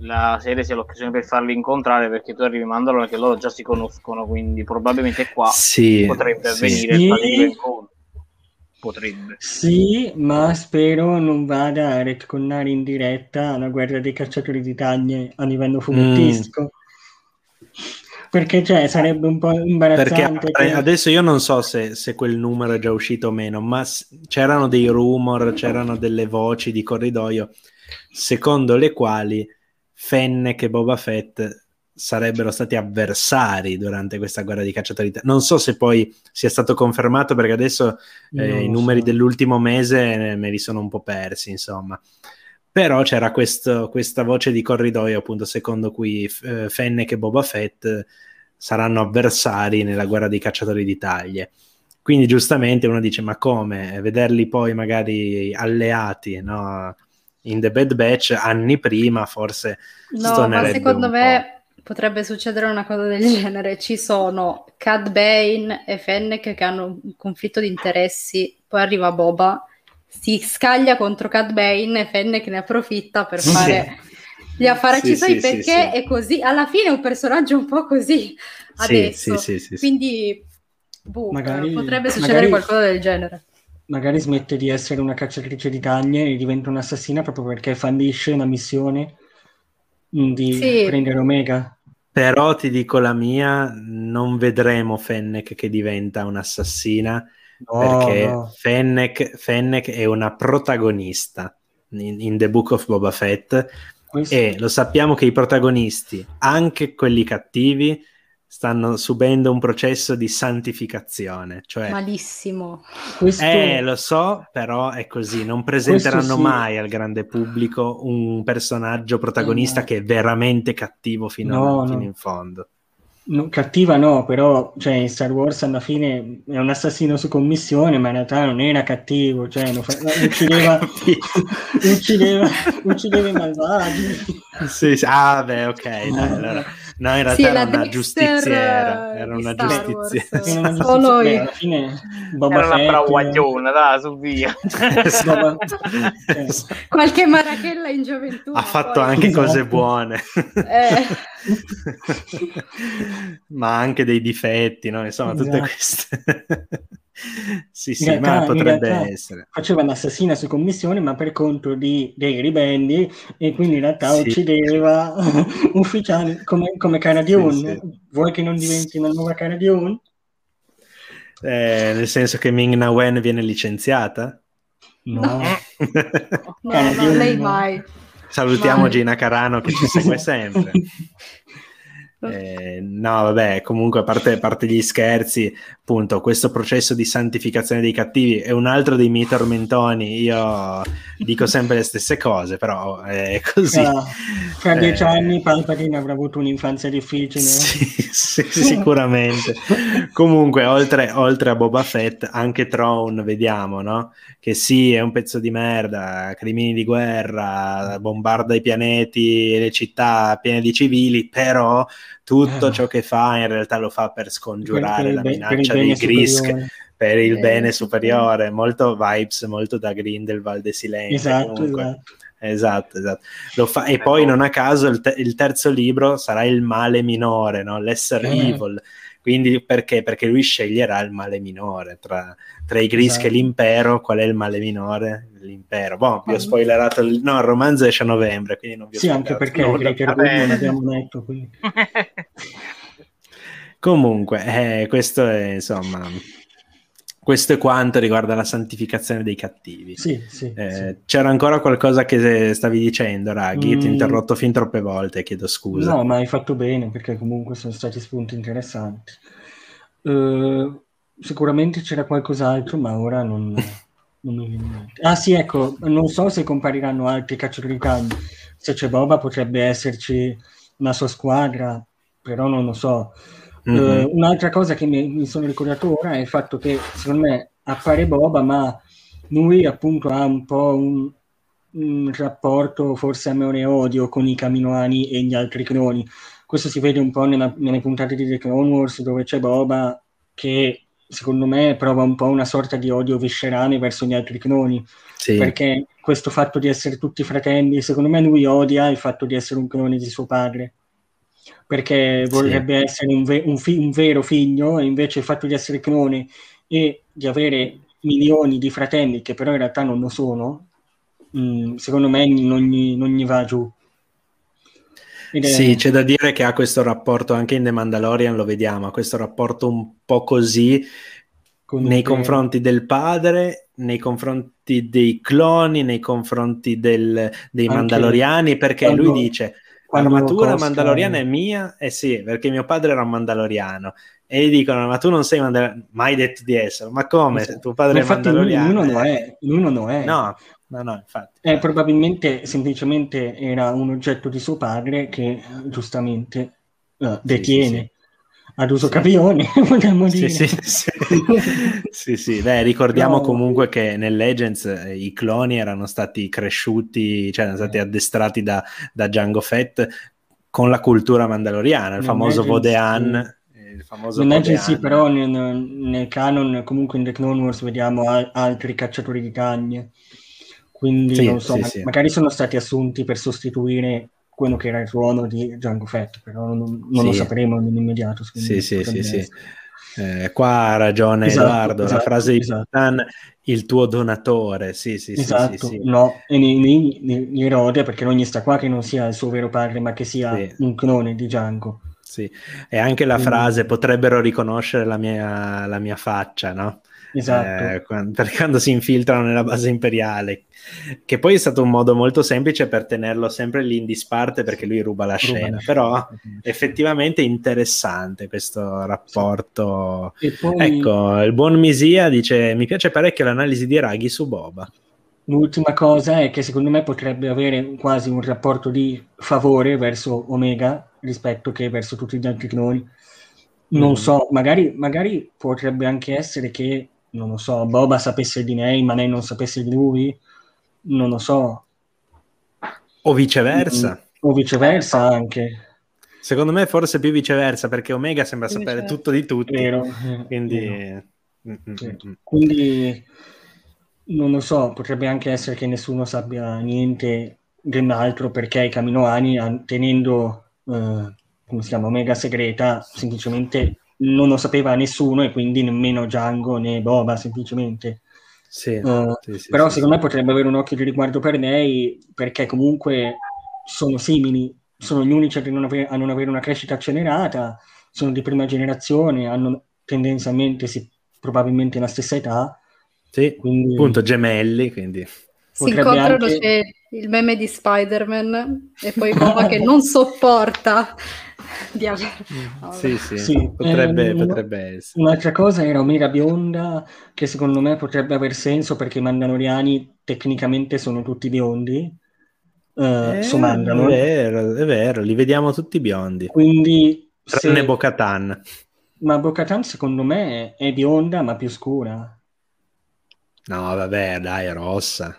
la serie sia l'occasione per farli incontrare perché tu arrivi Mandalore che loro già si conoscono quindi probabilmente qua sì, potrebbe avvenire sì. il incontro potrebbe sì ma spero non vada a retconnare in diretta la guerra dei cacciatori di taglie a livello fumettistico mm. perché cioè, sarebbe un po' imbarazzante perché adesso io non so se, se, quel numero è già uscito o meno ma c'erano dei rumor c'erano delle voci di corridoio secondo le quali Fennec e Boba Fett sarebbero stati avversari durante questa guerra di cacciatori. Non so se poi sia stato confermato perché adesso eh, i numeri so. dell'ultimo mese me li sono un po' persi, insomma. però c'era questo, questa voce di corridoio appunto secondo cui eh, Fennec e Boba Fett saranno avversari nella guerra dei cacciatori di taglie. Quindi giustamente uno dice ma come? Vederli poi magari alleati no? In The Bad Batch anni prima forse No, ma secondo me potrebbe succedere una cosa del genere. Ci sono Cad Bane e Fennec che hanno un conflitto di interessi, poi arriva Boba, si scaglia contro Cad Bane e Fennec ne approfitta per fare gli affari sì, sì, perché sì, è così. Alla fine è un personaggio un po' così adesso. Quindi boh, magari, potrebbe succedere magari, qualcosa del genere. Magari smette di essere una cacciatrice di taglie e diventa un'assassina proprio perché fallisce una missione di prendere Omega. Però ti dico la mia, non vedremo Fennec che diventa un'assassina no, perché no. Fennec, Fennec, è una protagonista in, in, The Book of Boba Fett Questo... e lo sappiamo che i protagonisti, anche quelli cattivi, stanno subendo un processo di santificazione. Cioè, Malissimo. Questo... Eh, lo so, però è così. Non presenteranno sì. mai al grande pubblico un personaggio protagonista eh, che è veramente cattivo fino, no, a, fino no. in fondo. No, cattiva no, però cioè, in Star Wars alla fine è un assassino su commissione, ma in realtà non era cattivo, cioè fa... uccideva, uccideva, uccideva i malvagi. Sì, sì. Ah, beh, ok, dai, allora No, in realtà sì, era, una giustiziera, era una giustiziera. Solo io. alla fine Boba era una braguagliona, dai, su via. Qualche marachella in gioventù. Ha fatto poi. anche cose buone. Eh. Ma anche dei difetti, no? Insomma, tutte esatto. queste sì, sì, realtà, ma potrebbe essere. Faceva l'assassina su commissione, ma per conto di, dei ribelli, e quindi in realtà sì. uccideva ufficiali come, come Cara Dune. Sì, sì. Vuoi che non diventi una nuova Cara Dune? Eh, nel senso che Ming Na Wen viene licenziata? No, no, no, no lei mai. Salutiamo mai. Gina Carano che ci segue sempre. Eh, no, vabbè, comunque a parte, a parte, gli scherzi, appunto, questo processo di santificazione dei cattivi è un altro dei miei tormentoni. Io dico sempre le stesse cose, però è così. No, fra dieci eh, anni Palpatine avrà avuto un'infanzia difficile. Sì, sì, sicuramente. comunque, oltre, oltre, a Boba Fett, anche Throne, vediamo, no? Che sì, è un pezzo di merda, crimini di guerra, bombarda i pianeti e le città piene di civili, però tutto eh. ciò che fa in realtà lo fa per scongiurare per la minaccia dei Grisk per il eh, bene superiore, molto vibes, molto da Grindelwald e Silente. Esatto, esatto. Esatto, esatto. Fa, e poi non a caso il, te- il, terzo libro sarà il male minore, no? l'essere eh. evil. Quindi perché? Perché lui sceglierà il male minore tra, tra i Gris esatto. e l'impero. Qual è il male minore? L'impero. Boh, vi ho spoilerato. Il, no, il romanzo esce a novembre, quindi non vi ho Sì, anche perché no, non abbiamo letto. Quindi. Comunque, eh, questo è insomma questo è quanto riguarda la santificazione dei cattivi. Sì, sì, eh, sì. C'era ancora qualcosa che stavi dicendo, Raghi? Mm. Ti ho mm. interrotto fin troppe volte, chiedo scusa. No, ma hai fatto bene perché comunque sono stati spunti interessanti. Uh, sicuramente c'era qualcos'altro, ma ora non, non mi viene niente. Ah sì, ecco, non so se compariranno altri cacciatori di cani. Se c'è Boba potrebbe esserci una sua squadra, però non lo so. Mm-hmm. Uh, un'altra cosa che mi, mi, sono ricordato ora è il fatto che secondo me appare Boba, ma lui appunto ha un po' un, un rapporto forse amore odio con i Caminoani e gli altri cloni. Questo si vede un po' nella, nelle puntate di The Clone Wars dove c'è Boba che secondo me prova un po' una sorta di odio viscerale verso gli altri cloni. Sì. Perché questo fatto di essere tutti fratelli, secondo me lui odia il fatto di essere un clone di suo padre perché vorrebbe sì. essere un, ve- un, fi- un, vero figlio e invece il fatto di essere clone e di avere milioni di fratelli che però in realtà non lo sono, mh, mm, secondo me non gli, non gli va giù. Ed sì, è... c'è da dire che ha questo rapporto anche in The Mandalorian, lo vediamo, ha questo rapporto un po' così Con nei confronti del padre, nei confronti dei cloni, nei confronti del, dei anche Mandaloriani, perché quando... lui dice L'armatura mandaloriana è mia? Eh sì, perché mio padre era un mandaloriano. E gli dicono, ma tu non sei mandaloriano? Mai detto di essere. Ma come? Esatto. Tuo padre ma è mandaloriano? Lui non lo è. Lui non lo è. No, no, no, infatti. Eh, probabilmente semplicemente era un oggetto di suo padre che giustamente uh, detiene. Sì, sì, ad uso capione, potremmo dire. Sì, sì, sì. sì, sì. Beh, ricordiamo no. comunque che nel Legends eh, i cloni erano stati cresciuti, cioè erano stati eh. addestrati da, da Django Fett con la cultura mandaloriana, il famoso Vodean. Il famoso sì, però nel, nel, canon, comunque in The Clone Wars vediamo a, altri cacciatori di cagne. Quindi sì, non so, sì, ma, sì. magari sono stati assunti per sostituire quello che era il ruolo di Django Fett, però non, non lo sapremo nell'immediato. Sì, sì, sì, sì. Eh, qua ha ragione esatto, Edoardo, esatto, la frase esatto. di Tan, il tuo donatore, sì, sì, esatto, sì, sì, no, e gli rode perché non gli sta qua che non sia il suo vero padre, ma che sia un clone di Django. Sì, e anche la Quindi... frase potrebbero riconoscere la mia, la mia faccia, no? Esatto. Eh, quando, perché quando si infiltrano nella base imperiale, che poi è stato un modo molto semplice per tenerlo sempre lì in disparte perché lui ruba la ruba scena, la però scena. effettivamente interessante questo rapporto. Poi... Ecco, il buon Misia dice mi piace parecchio l'analisi di Raghi su Boba. L'ultima cosa è che secondo me potrebbe avere quasi un rapporto di favore verso Omega rispetto che verso tutti gli altri cloni. Non mm. so, magari, magari potrebbe anche essere che non lo so, Boba sapesse di lei ma lei non sapesse di lui, non lo so. O viceversa. Mm, o viceversa anche. Secondo me forse più viceversa perché Omega sembra sapere tutto di tutti. Vero. Quindi... Vero. Mm, mm, Quindi non lo so, potrebbe anche essere che nessuno sappia niente dell'altro perché i Caminoani, tenendo eh, come si chiama Omega segreta, semplicemente non lo sapeva nessuno e quindi nemmeno Django né Boba semplicemente. Sì, uh, sì, sì, però secondo me potrebbe avere un occhio di riguardo per lei perché comunque sono simili, sono gli unici a non, avere, a non avere una crescita accelerata, sono di prima generazione, hanno tendenzialmente sì, probabilmente la stessa età. Sì, quindi... appunto gemelli, quindi... Si incontrano, anche... c'è il meme di Spider-Man e poi Boba che non sopporta di avere... Mm, sì, sì, sì, potrebbe, eh, potrebbe essere. Un'altra cosa era Omega bionda, che secondo me potrebbe aver senso perché i mandaloriani tecnicamente sono tutti biondi. Uh, eh, su Mandalore. È vero, è vero, li vediamo tutti biondi. Quindi... Tranne se... Bo-Katan. Ma Bo-Katan secondo me è bionda ma più scura. No, vabbè, dai, è rossa.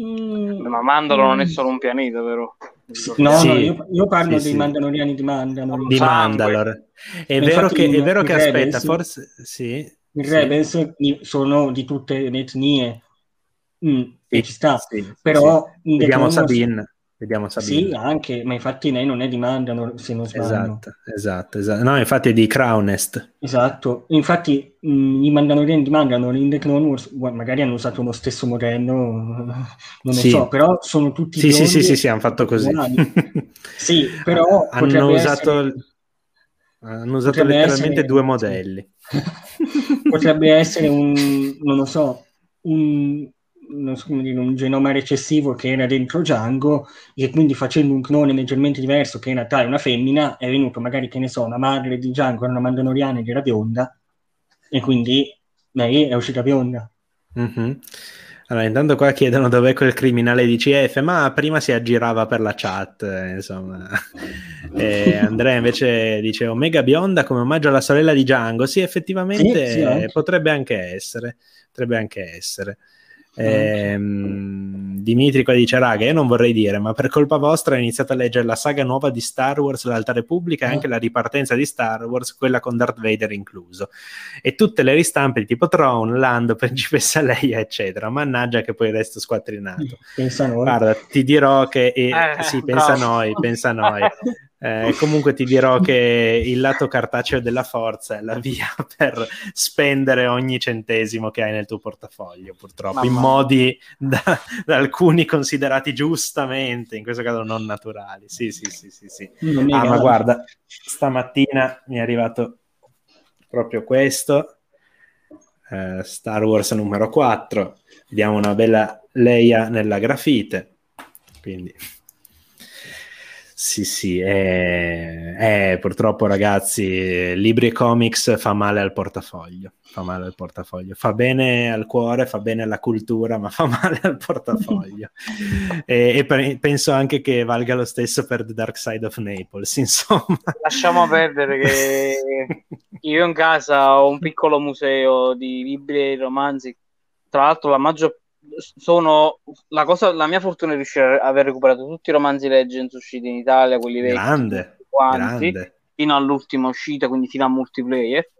Mm, ma Mandalo mm. non è solo un pianeta, vero? No, sì, no io, io, parlo sì, dei sì. Mandaloriani di Mandalore. Di Mandalore. È vero che, è vero che aspetta, forse sì. I Rebels sono di tutte le etnie. Mm, e ci sta. Però vediamo Sabine. Vediamo Sabine. Sì, anche, ma infatti lei non è di Mandalore, se non sbaglio. Esatto, esatto, esatto. No, infatti è di Crownest. Esatto. Infatti mh, i Mandaloriani di Mandalore in The Clone Wars magari hanno usato lo stesso modello, non lo sì. so, però sono tutti Sì, sì, sì, sì, sì, hanno fatto così. sì, però hanno usato, essere... hanno usato letteralmente essere... due modelli. potrebbe essere un, non lo so, un so dire, un genoma recessivo che era dentro Django e quindi facendo un clone leggermente diverso che in realtà è una femmina è venuto magari che ne so una madre di Django era una mandaloriana ed era bionda e quindi lei è uscita bionda mm-hmm. allora intanto qua chiedono dov'è quel criminale di CF ma prima si aggirava per la chat insomma e Andrea invece dice Omega bionda come omaggio alla sorella di Django sì effettivamente sì, sì, anche. potrebbe anche essere potrebbe anche essere eh, Dimitri qua dice raga io non vorrei dire ma per colpa vostra ho iniziato a leggere la saga nuova di Star Wars l'Alta Repubblica e anche la ripartenza di Star Wars quella con Darth Vader incluso. E tutte le ristampe di tipo Throne, Lando, Principessa Leia eccetera. Mannaggia che poi resto squattrinato. Pensa noi. Guarda ti dirò che eh, eh, sì pensa no. noi pensa noi Eh, comunque ti dirò che il lato cartaceo della forza è la via per spendere ogni centesimo che hai nel tuo portafoglio, purtroppo, Mamma. in modi da, da, alcuni considerati giustamente, in questo caso non naturali. Sì, sì, sì, sì. sì. Ah, ma guarda, stamattina mi è arrivato proprio questo, eh, Star Wars numero 4, vediamo una bella Leia nella grafite, quindi Sì, sì, è, è, purtroppo ragazzi, libri e comics fa male al portafoglio, fa male al portafoglio, fa bene al cuore, fa bene alla cultura, ma fa male al portafoglio. e, e per, penso anche che valga lo stesso per The Dark Side of Naples, insomma. Lasciamo perdere che io in casa ho un piccolo museo di libri e romanzi, tra l'altro la maggior sono la, cosa, la mia fortuna è riuscire a aver recuperato tutti i romanzi Legends usciti in Italia, quelli vecchi, grande, quanti, grande. fino all'ultima uscita, quindi fino a multiplayer.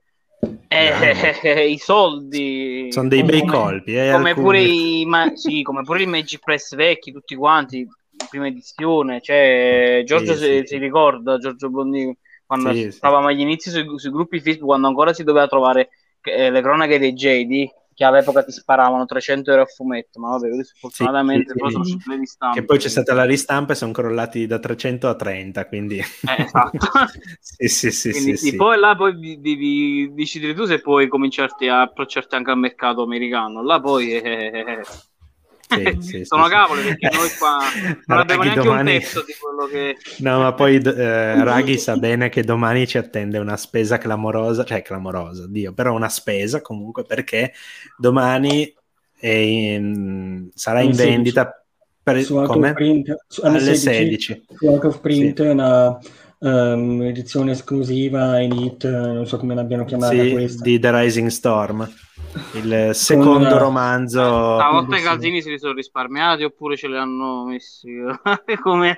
Eh, i soldi sono dei bei colpi, eh, come, pure i, ma, sì, come pure i Magic Press vecchi, tutti quanti, prima edizione. Cioè, Giorgio sì, si, sì. si, ricorda, Giorgio Bondini, quando sì, stavamo agli inizi sui, sui, gruppi Facebook, quando ancora si doveva trovare eh, le cronache dei JD che all'epoca ti sparavano 300 euro a fumetto, ma vabbè, fortunatamente sì, sì, sì. sono ristampe. Che poi c'è stata la ristampa e sono crollati da 300 a 30, quindi... Eh, esatto. sì, sì, sì, quindi, sì, Poi là poi devi decidere tu se puoi cominciarti a approcciarti anche al mercato americano, là poi... Eh sì, sì, sono sì, cavoli perché noi qua non abbiamo neanche domani... un terzo di quello che no ma poi eh, Raghi sa bene che domani ci attende una spesa clamorosa cioè clamorosa Dio però una spesa comunque perché domani in... sarà in vendita per su come? Print, su, alle 16, 16. su Out of Print sì. una um, edizione esclusiva Elite non so come l'abbiano chiamata sì, questa. di The Rising Storm il secondo Con, romanzo. Stavolta i calzini si sono risparmiati oppure ce li hanno messi come,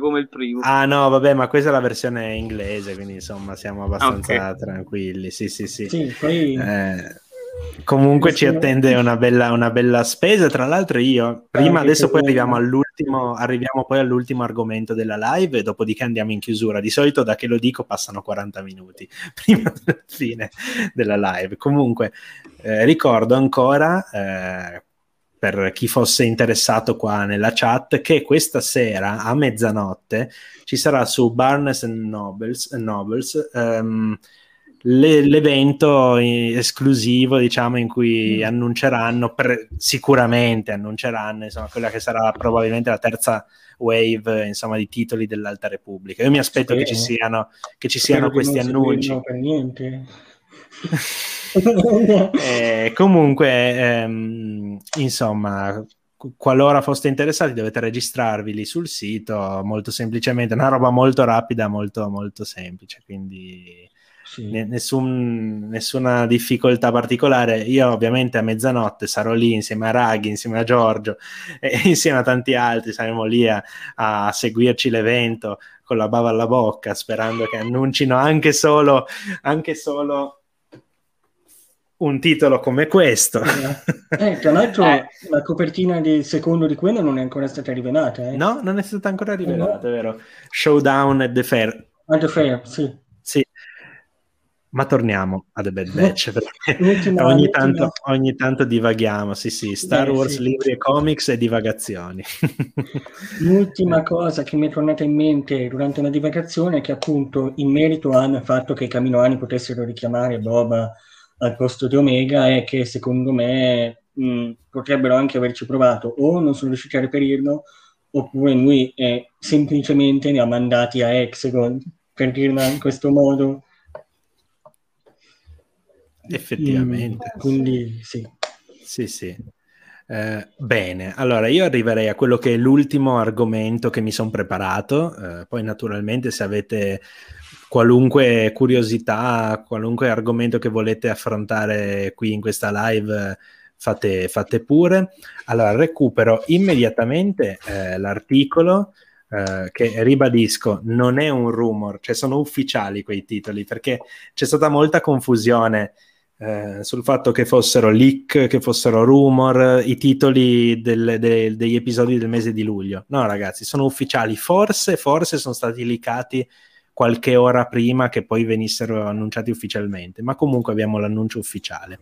come, il primo? Ah no, vabbè, ma questa è la versione inglese, quindi insomma siamo abbastanza okay. tranquilli. Sì, sì, sì. sì poi... eh, Comunque ci attende una bella, una bella, spesa. Tra l'altro, io prima, adesso poi arriviamo all'ultimo, arriviamo poi all'ultimo argomento della live, e dopodiché andiamo in chiusura. Di solito, da che lo dico, passano 40 minuti prima della fine della live. Comunque, eh, ricordo ancora. Eh, per chi fosse interessato qua nella chat, che questa sera a mezzanotte ci sarà su Barnes Nobles, Nobles um, le, l'evento esclusivo, diciamo, in cui mm. annunceranno, per, sicuramente annunceranno, insomma, quella che sarà probabilmente la terza wave, insomma, di titoli dell'Alta Repubblica. Io mi aspetto sì. che ci siano, che ci siano questi annunci. Per niente. eh, comunque, ehm, insomma, qualora foste interessati dovete registrarvi lì sul sito molto semplicemente, una roba molto rapida, molto molto semplice, quindi sì. nessun, nessuna difficoltà particolare. Io ovviamente a mezzanotte sarò lì insieme a Raghi, insieme a Giorgio e insieme a tanti altri, saremo lì a, a seguirci l'evento con la bava alla bocca, sperando che annuncino anche solo, anche solo un titolo come questo. Eh, tra l'altro eh. la copertina del secondo di quello non è ancora stata rivelata. Eh? No, non è stata ancora rivelata, no. è vero. Showdown at the Fair. At the Fair, sì. Ma torniamo a The Bad Batch perché ogni, tanto, ogni, tanto, divaghiamo, sì sì, Star Beh, Wars, sì. libri e comics e divagazioni. L'ultima cosa che mi è tornata in mente durante una divagazione è che appunto in merito al fatto che i Caminoani potessero richiamare Boba al posto di Omega è che secondo me mh, potrebbero anche averci provato o non sono riusciti a reperirlo oppure lui eh, semplicemente ne ha mandati a Hexagon per dirla in questo modo Effettivamente. Mm, quindi sì. Sì, sì. Eh, bene, allora io arriverei a quello che è l'ultimo argomento che mi sono preparato, eh, poi naturalmente se avete qualunque curiosità, qualunque argomento che volete affrontare qui in questa live, fate, fate pure. Allora recupero immediatamente eh, l'articolo Uh, che ribadisco non è un rumor, cioè sono ufficiali quei titoli perché c'è stata molta confusione eh, sul fatto che fossero leak, che fossero rumor, i titoli del, de, degli episodi del mese di luglio. No, ragazzi, sono ufficiali. Forse, forse sono stati leakati qualche ora prima che poi venissero annunciati ufficialmente, ma comunque abbiamo l'annuncio ufficiale.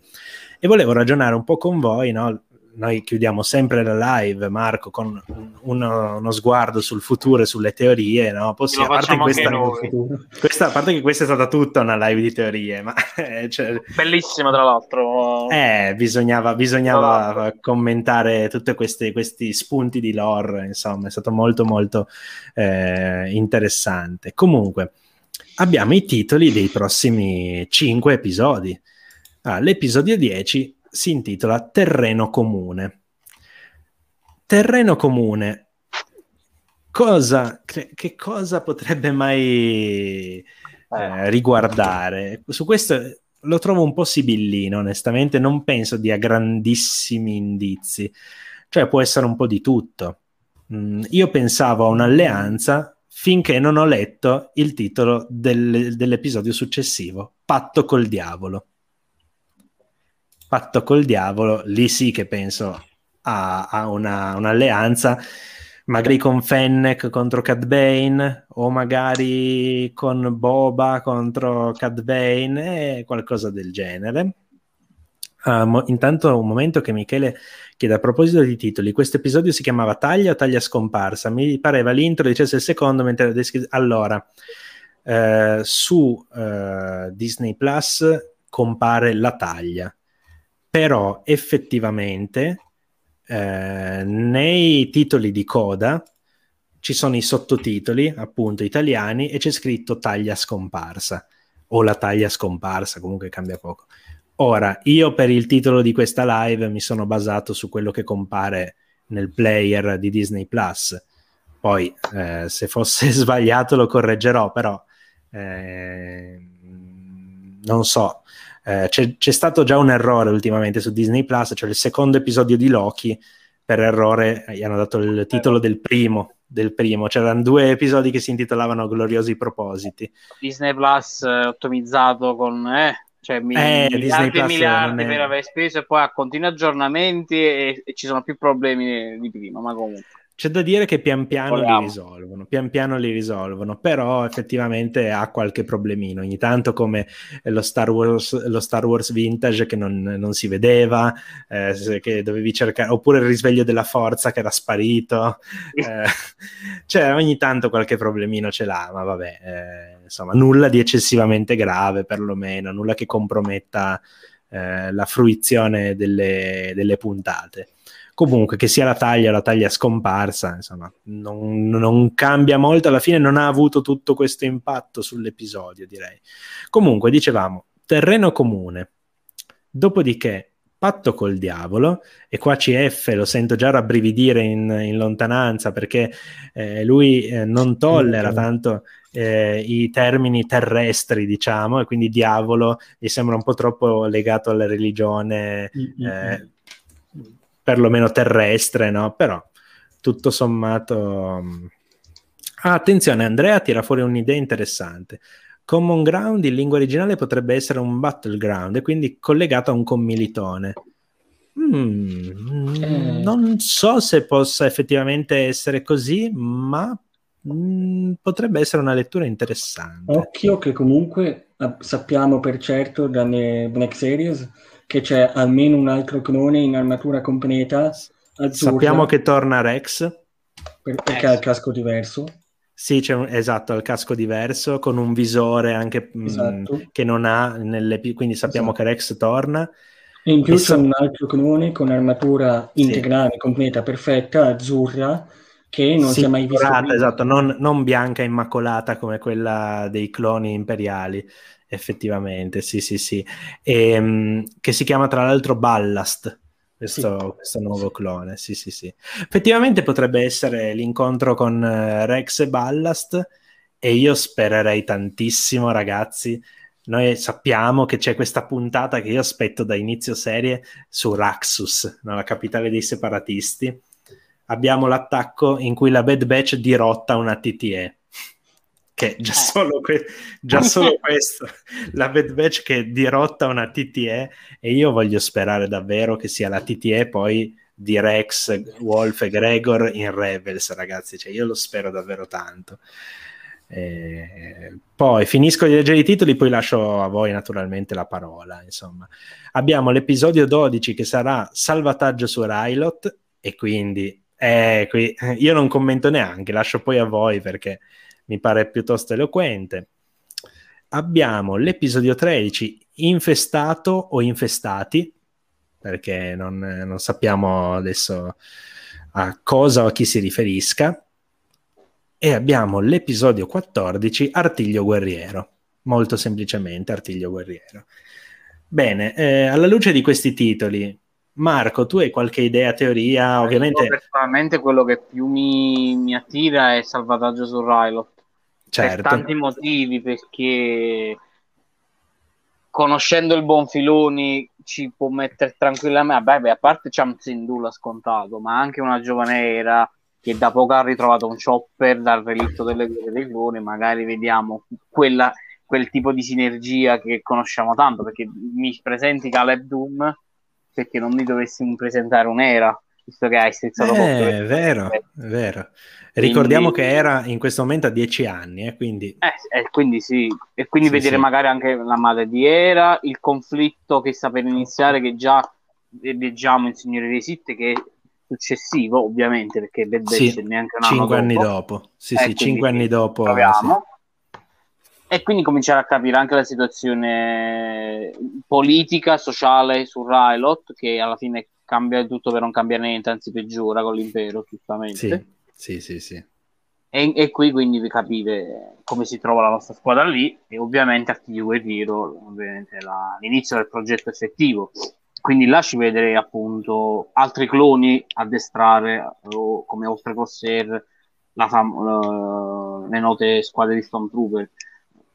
E volevo ragionare un po' con voi, no? Noi chiudiamo sempre la live, Marco, con uno, uno sguardo sul futuro e sulle teorie, no? Possiamo, a, parte questa, questa, a parte che questa è stata tutta una live di teorie, ma... Cioè, Bellissima, tra l'altro. Eh, bisognava, bisognava commentare tutti questi spunti di lore, insomma, è stato molto molto eh, interessante. Comunque, abbiamo i titoli dei prossimi 5 episodi. Ah, l'episodio 10 si intitola Terreno comune. Terreno comune. Cosa, che cosa potrebbe mai eh, riguardare? Su questo lo trovo un po' sibillino, onestamente, non penso dia grandissimi indizi. Cioè può essere un po' di tutto. Mm, io pensavo a un'alleanza finché non ho letto il titolo del, dell'episodio successivo, Patto col diavolo patto col diavolo, lì sì che penso a, a una, un'alleanza, magari con Fennec contro Cad Bane o magari con Boba contro Cad Bane e qualcosa del genere. Uh, intanto un momento che Michele chiede a proposito di titoli, questo episodio si chiamava Taglia o Taglia scomparsa? Mi pareva l'intro dicesse il secondo mentre descri- allora uh, su uh, Disney Plus compare la taglia però effettivamente eh, nei titoli di coda ci sono i sottotitoli appunto italiani e c'è scritto taglia scomparsa o la taglia scomparsa, comunque cambia poco. Ora, io per il titolo di questa live mi sono basato su quello che compare nel player di Disney Plus. Poi, eh, se fosse sbagliato, lo correggerò, però eh, non so. Eh, c'è, c'è, stato già un errore ultimamente su Disney Plus, cioè il secondo episodio di Loki, per errore gli hanno dato il titolo del primo, del primo. C'erano due episodi che si intitolavano Gloriosi propositi. Disney Plus eh, ottimizzato con... Eh, cioè mi, eh, miliardi e miliardi è... per aver speso e poi ha continui aggiornamenti e, e, ci sono più problemi di prima, ma comunque. C'è da dire che pian piano Vogliamo. li risolvono, pian piano li risolvono, però effettivamente ha qualche problemino, ogni tanto come lo Star Wars, lo Star Wars Vintage che non, non si vedeva, eh, che dovevi cercare, oppure il risveglio della forza che era sparito, eh, cioè ogni tanto qualche problemino ce l'ha, ma vabbè, eh, insomma nulla di eccessivamente grave perlomeno, nulla che comprometta eh, la fruizione delle, delle puntate comunque che sia la taglia o la taglia scomparsa, insomma, non, non, cambia molto, alla fine non ha avuto tutto questo impatto sull'episodio, direi. Comunque, dicevamo, terreno comune. Dopodiché, patto col diavolo, e qua CF lo sento già rabbrividire in, in lontananza perché eh, lui eh, non tollera tanto eh, i termini terrestri, diciamo, e quindi diavolo gli sembra un po' troppo legato alla religione. Mm-hmm perlomeno terrestre, no? Però tutto sommato... Ah, attenzione, Andrea tira fuori un'idea interessante. Common ground in lingua originale potrebbe essere un battleground e quindi collegato a un commilitone. Mm, eh. Non so se possa effettivamente essere così, ma mm, potrebbe essere una lettura interessante. Occhio che comunque eh, sappiamo per certo dalle Black Series che c'è almeno un altro clone in armatura completa. Azzurra, Sappiamo che torna Rex. perché ha il casco diverso. Sì, c'è un, esatto, ha il casco diverso con un visore anche mm, esatto. mh, che non ha nelle, quindi sappiamo esatto. che Rex torna. E in più e c'è so... un altro clone con armatura integrale, sì. completa, perfetta, azzurra, che non sì, si è mai visto. Esatto, non, non, bianca immacolata come quella dei cloni imperiali effettivamente, sì, sì, sì. E, um, che si chiama tra l'altro Ballast, questo, sì. questo, nuovo clone, sì, sì, sì. Effettivamente potrebbe essere l'incontro con uh, Rex e Ballast e io spererei tantissimo, ragazzi. Noi sappiamo che c'è questa puntata che io aspetto da inizio serie su Raxus, no? la capitale dei separatisti. Abbiamo l'attacco in cui la Bad Batch dirotta una TTE che già, eh. solo, que- già solo questo, la Bad Batch che dirotta una TTE e io voglio sperare davvero che sia la TTE poi di Rex, Wolf e Gregor in Rebels, ragazzi, cioè io lo spero davvero tanto. Eh, poi finisco di leggere i titoli, poi lascio a voi naturalmente la parola. Insomma, abbiamo l'episodio 12 che sarà salvataggio su Rylot e quindi eh, qui, io non commento neanche, lascio poi a voi perché mi pare piuttosto eloquente. Abbiamo l'episodio 13 infestato o infestati perché non, non sappiamo adesso a cosa o a chi si riferisca e abbiamo l'episodio 14, Artiglio Guerriero. Molto semplicemente, Artiglio Guerriero. Bene, eh, alla luce di questi titoli, Marco, tu hai qualche idea, teoria? Ovviamente... Io personalmente quello che più mi, mi attira è Salvataggio su Rylot. Certo. Per tanti motivi, perché conoscendo il buon Filoni ci può mettere tranquillamente, vabbè, a parte Cham Sindula scontato, ma anche una giovane era che da poco ha ritrovato un chopper dal relitto delle guerre dei cloni, magari vediamo quella, quel tipo di sinergia che conosciamo tanto, perché mi presenti Caleb Doom perché non mi dovessi presentare un'era, visto che hai strizzato eh, È vero, è vero. Ricordiamo quindi, che era in questo momento a 10 anni, eh, quindi... Eh, eh, quindi sì, e quindi sì, vedere sì. magari anche la madre di Era, il conflitto che sta per iniziare, che già leggiamo in Signore dei Sith, che successivo, ovviamente, perché Bad Batch sì, neanche un anno 5 anni dopo. Sì, eh, sì, 5 anni dopo. Proviamo. Sì. E quindi cominciare a capire anche la situazione politica, sociale su Rylot, che alla fine cambia tutto per non cambiare niente, anzi peggiora con l'impero, giustamente. Sì, sì, sì. sì. E, e, qui quindi vi capite come si trova la nostra squadra lì e ovviamente Artiglio Guerriero, ovviamente la, l'inizio del progetto effettivo quindi là ci vedrei appunto altri cloni addestrare o come oltre Corsair la fam- uh, le note squadre di Stormtrooper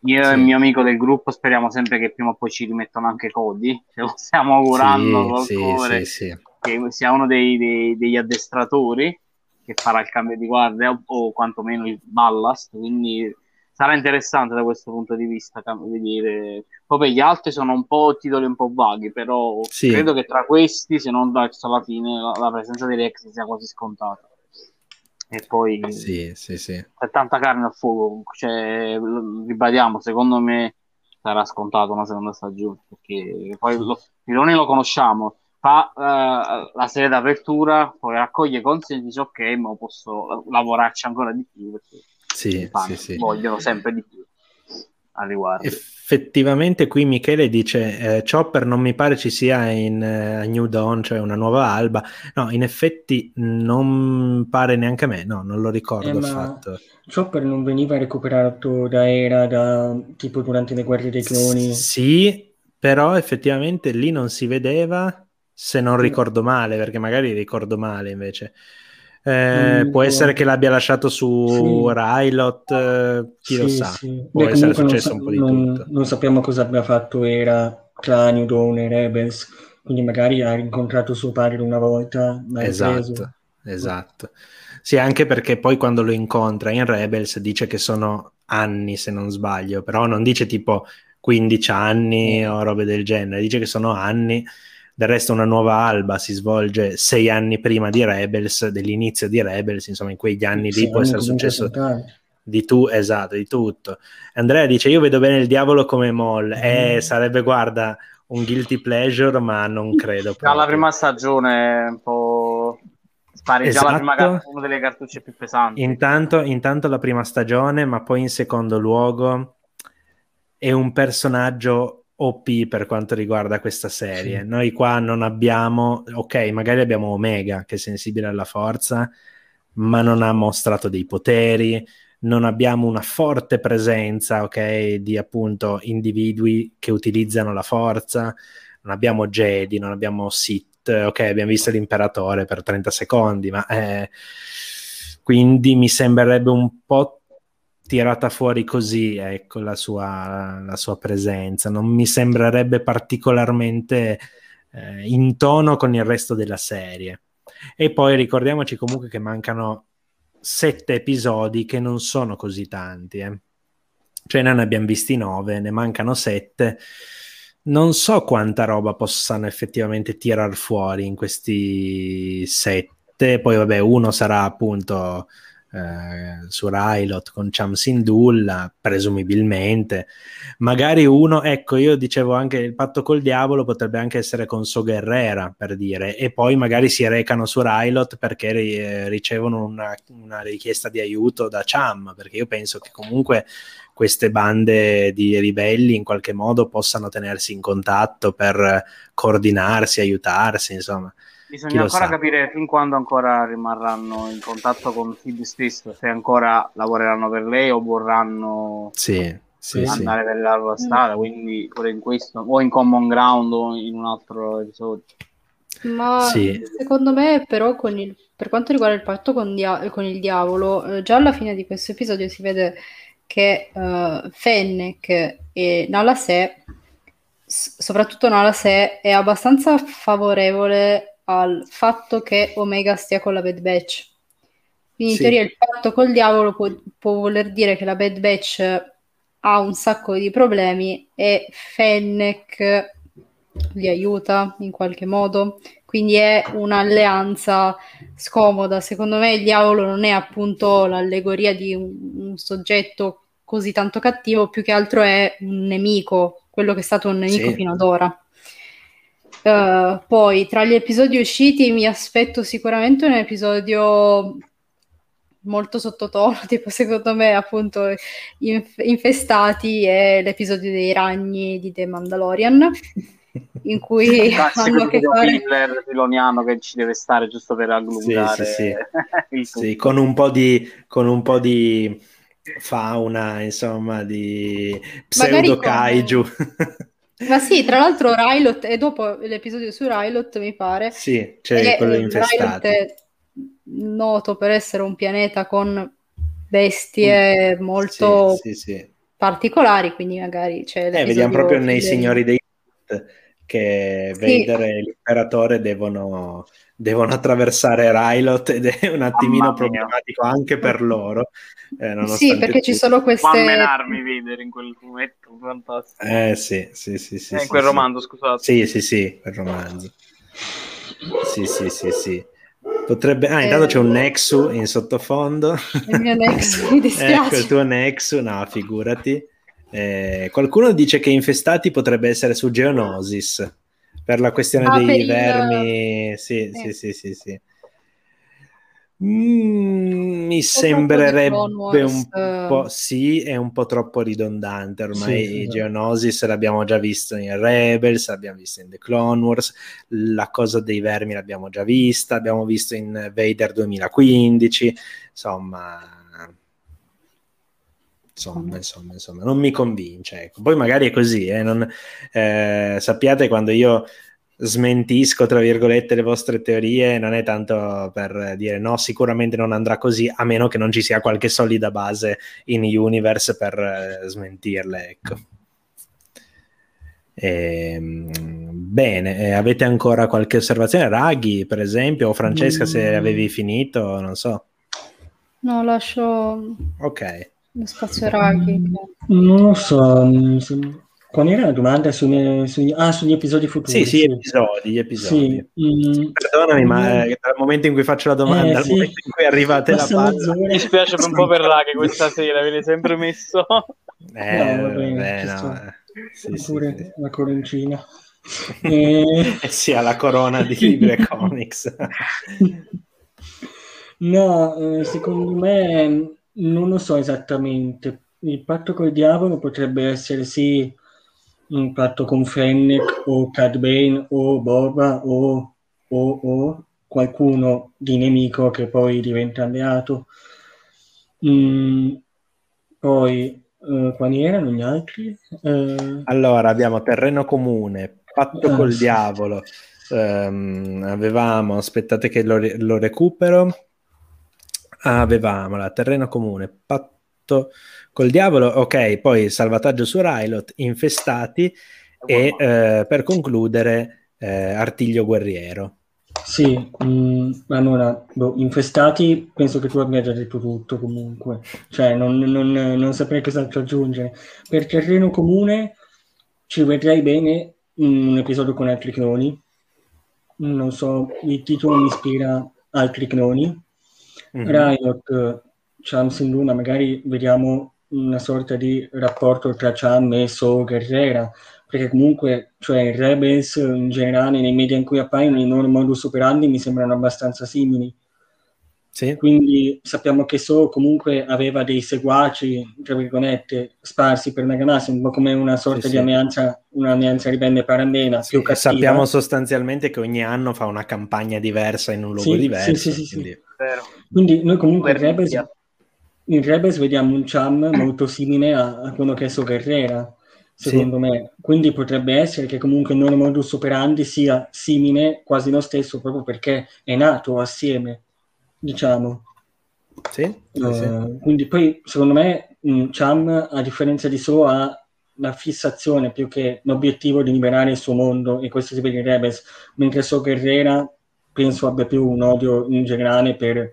io sì. e il mio amico del gruppo speriamo sempre che prima o poi ci rimettano anche Cody ce lo stiamo augurando sì, cuore, sì, che sia uno dei, dei, degli addestratori che farà il cambio di guardia o, o quantomeno il ballast quindi sarà interessante da questo punto di vista vedere. Poi gli altri sono un po' titoli un po' vaghi, però credo che tra questi, se non verso alla fine, la, la presenza dei Rex sia quasi scontata. E poi sì, sì, sì. c'è tanta carne al fuoco. Cioè, ribadiamo, secondo me sarà scontato una seconda stagione perché poi lo, Filoni lo conosciamo. Fa uh, la serie d'apertura, poi raccoglie consigli e dice ok, ma posso lavorarci ancora di più perché sì, sì, sì. vogliono sempre di più a riguardo. Effettivamente qui Michele dice eh, Chopper non mi pare ci sia in uh, New Dawn, cioè una nuova alba. No, in effetti non pare neanche a me, no, non lo ricordo eh, affatto. Chopper non veniva recuperato da Era da, tipo durante le guerre dei cloni? Sì, però effettivamente lì non si vedeva se non ricordo male, perché magari ricordo male invece. Eh, può essere che l'abbia lasciato su sì. Rylot, eh, chi sì, lo sa. Sì. Può Beh, essere successo sa- un po' di non, tutto. Non sappiamo cosa abbia fatto Era Dawn e Rebels, quindi magari ha incontrato suo padre una volta. Esatto, esatto. Sì, anche perché poi quando lo incontra in Rebels dice che sono anni, se non sbaglio, però non dice tipo 15 anni o robe del genere, dice che sono anni del resto una nuova alba si svolge sei anni prima di Rebels, dell'inizio di Rebels, insomma in quegli anni sì, lì può essere successo di, tu, esatto, di tutto. Andrea dice io vedo bene il diavolo come Moll, mm. eh, sarebbe guarda un guilty pleasure ma non credo. Proprio. La prima stagione un po' spari esatto. già la prima, esatto. una delle cartucce più pesanti. Intanto, intanto la prima stagione, ma poi in secondo luogo è un personaggio OP per quanto riguarda questa serie. Sì. Noi qua non abbiamo, ok, magari abbiamo Omega che è sensibile alla forza, ma non ha mostrato dei poteri, non abbiamo una forte presenza, ok, di appunto individui che utilizzano la forza, non abbiamo Jedi, non abbiamo Sith, ok, abbiamo visto l'imperatore per 30 secondi, ma eh, quindi mi sembrerebbe un po' tirata fuori così, ecco, la sua, la sua presenza. Non mi sembrerebbe particolarmente eh, in tono con il resto della serie. E poi ricordiamoci comunque che mancano sette episodi che non sono così tanti. Eh. Cioè ne abbiamo visti nove, ne mancano sette. Non so quanta roba possano effettivamente tirar fuori in questi sette. Poi vabbè, uno sarà appunto eh, su Rylot con Cham Sindulla, presumibilmente. Magari uno, ecco, io dicevo anche il patto col diavolo potrebbe anche essere con So Guerrera, per dire, e poi magari si recano su Rylot perché ri- eh, ricevono una, una, richiesta di aiuto da Cham, perché io penso che comunque queste bande di ribelli in qualche modo possano tenersi in contatto per coordinarsi, aiutarsi, insomma. Bisogna ancora sa. capire fin quando ancora rimarranno in contatto con Sid stesso, se ancora lavoreranno per lei o vorranno sì, sì, andare sì. per la loro strada, quindi pure in questo, o in Common Ground o in un altro episodio. Ma sì. secondo me, però, il, per quanto riguarda il patto con, dia- con il diavolo, eh, già alla fine di questo episodio si vede che uh, Fennec e Nala Se, s- soprattutto Nala Se, è abbastanza favorevole al fatto che Omega stia con la Bad Batch. Quindi sì. in teoria il patto col diavolo può, può, voler dire che la Bad Batch ha un sacco di problemi e Fennec li aiuta in qualche modo. Quindi è un'alleanza scomoda. Secondo me il diavolo non è appunto l'allegoria di un, un soggetto così tanto cattivo, più che altro è un nemico, quello che è stato un nemico sì. fino ad ora. Uh, poi tra gli episodi usciti mi aspetto sicuramente un episodio molto sottotono, tipo secondo me appunto inf- infestati è l'episodio dei ragni di The Mandalorian in cui hanno che fare Hitler filoniano che ci deve stare giusto per allungare sì, sì, sì. sì con un po' di con un po' di fauna insomma di pseudo kaiju Ma sì, tra l'altro Rylot, e dopo l'episodio su Rylot mi pare... Sì, c'è quello infestato. è noto per essere un pianeta con bestie mm. molto sì, sì, sì. particolari, quindi magari c'è... Eh, vediamo proprio nei Signori dei che Vader e l'imperatore devono, devono attraversare Rylot ed è un attimino problematico anche per loro. Eh, sì, perché tutto. ci sono queste... Può ammenarmi Vader in quel fumetto fantastico. Eh sì, sì, sì. sì, eh, sì in quel sì. romanzo, scusate. Sì, sì, sì, quel romanzo. Sì, sì, sì, sì. Potrebbe... Ah, intanto eh... c'è un Nexu in sottofondo. Il mio Nexu, mi dispiace. ecco il tuo Nexu, no, figurati. Eh, qualcuno dice che infestati potrebbe essere su Geonosis per la questione ah, dei vermi. Il... Sì, eh. sì, sì, sì, sì. Mm, mi sembrerebbe un po', sì, è un po' troppo ridondante. Ormai sì, Geonosis l'abbiamo già visto in Rebels, l'abbiamo visto in The Clone Wars, la cosa dei vermi l'abbiamo già vista, abbiamo visto in Vader 2015, insomma insomma, insomma, insomma, non mi convince. Ecco. Poi magari è così, eh, non, eh, sappiate quando io smentisco, tra virgolette, le vostre teorie, non è tanto per dire no, sicuramente non andrà così, a meno che non ci sia qualche solida base in universe per eh, smentirle, ecco. E, ehm, bene, eh, avete ancora qualche osservazione? Raghi, per esempio, o Francesca, mm. se avevi finito, non so. No, lascio... Ok. Lo spazio raghi. Non lo so. Qual era la domanda sugli, sugli, ah, sugli episodi futuri? Sì, sì, episodi, gli episodi. Sì. Mm, Perdonami, ma mm. eh, dal momento in cui faccio la domanda, eh, al momento in cui arrivate la palla... Mi spiace un po' per che questa sera viene sempre messo... Eh, no, vabbè, no. Eh. Sì, sì, pure sì. la coroncina. e... eh sì, alla corona di Libre Comics. no, eh, secondo me non lo so esattamente. Il patto col diavolo potrebbe essere sì un patto con Fennec o Cad Bane o Boba o, o, o qualcuno di nemico che poi diventa alleato. Mm, poi uh, quali erano gli altri? Uh, allora abbiamo terreno comune, patto uh, col sì. diavolo. Um, avevamo, aspettate che lo, lo recupero avevamo la terreno comune, patto col diavolo, ok, poi salvataggio su Rylot, infestati e eh, per concludere eh, artiglio guerriero. Sì, mh, mm, allora, boh, infestati penso che tu abbia già detto tutto comunque, cioè non, non, non saprei cos'altro aggiungere. Per terreno comune ci vedrei bene un episodio con altri cloni, non so, il titolo mi ispira altri cloni, Mm-hmm. Riot Chams in Luna, magari vediamo una sorta di rapporto tra Cham e So Guerrera, perché comunque, cioè, i Rebels in generale, nei media in cui appaiono, i loro modus operandi mi sembrano abbastanza simili. Sì. Quindi sappiamo che So comunque aveva dei seguaci, tra virgolette, sparsi per una galassia, un po' come una sorta sì, di sì. alleanza, un'alleanza ribelle parandena, più cattiva. Sappiamo sostanzialmente che ogni anno fa una campagna diversa in un luogo diverso. Sì, sì, quindi... quindi... noi comunque in Rebels, in Rebels, vediamo un Cham molto simile a, a quello che è So Guerrera, secondo me. Quindi potrebbe essere che comunque il loro modus operandi sia simile, quasi lo stesso, proprio perché è nato assieme diciamo. Sì, sì, uh, sì. Quindi poi, secondo me, Cham, a differenza di So, ha la fissazione più che l'obiettivo di liberare il suo mondo, e questo si vede in Rebels, mentre So Guerrera penso abbia più un odio in generale per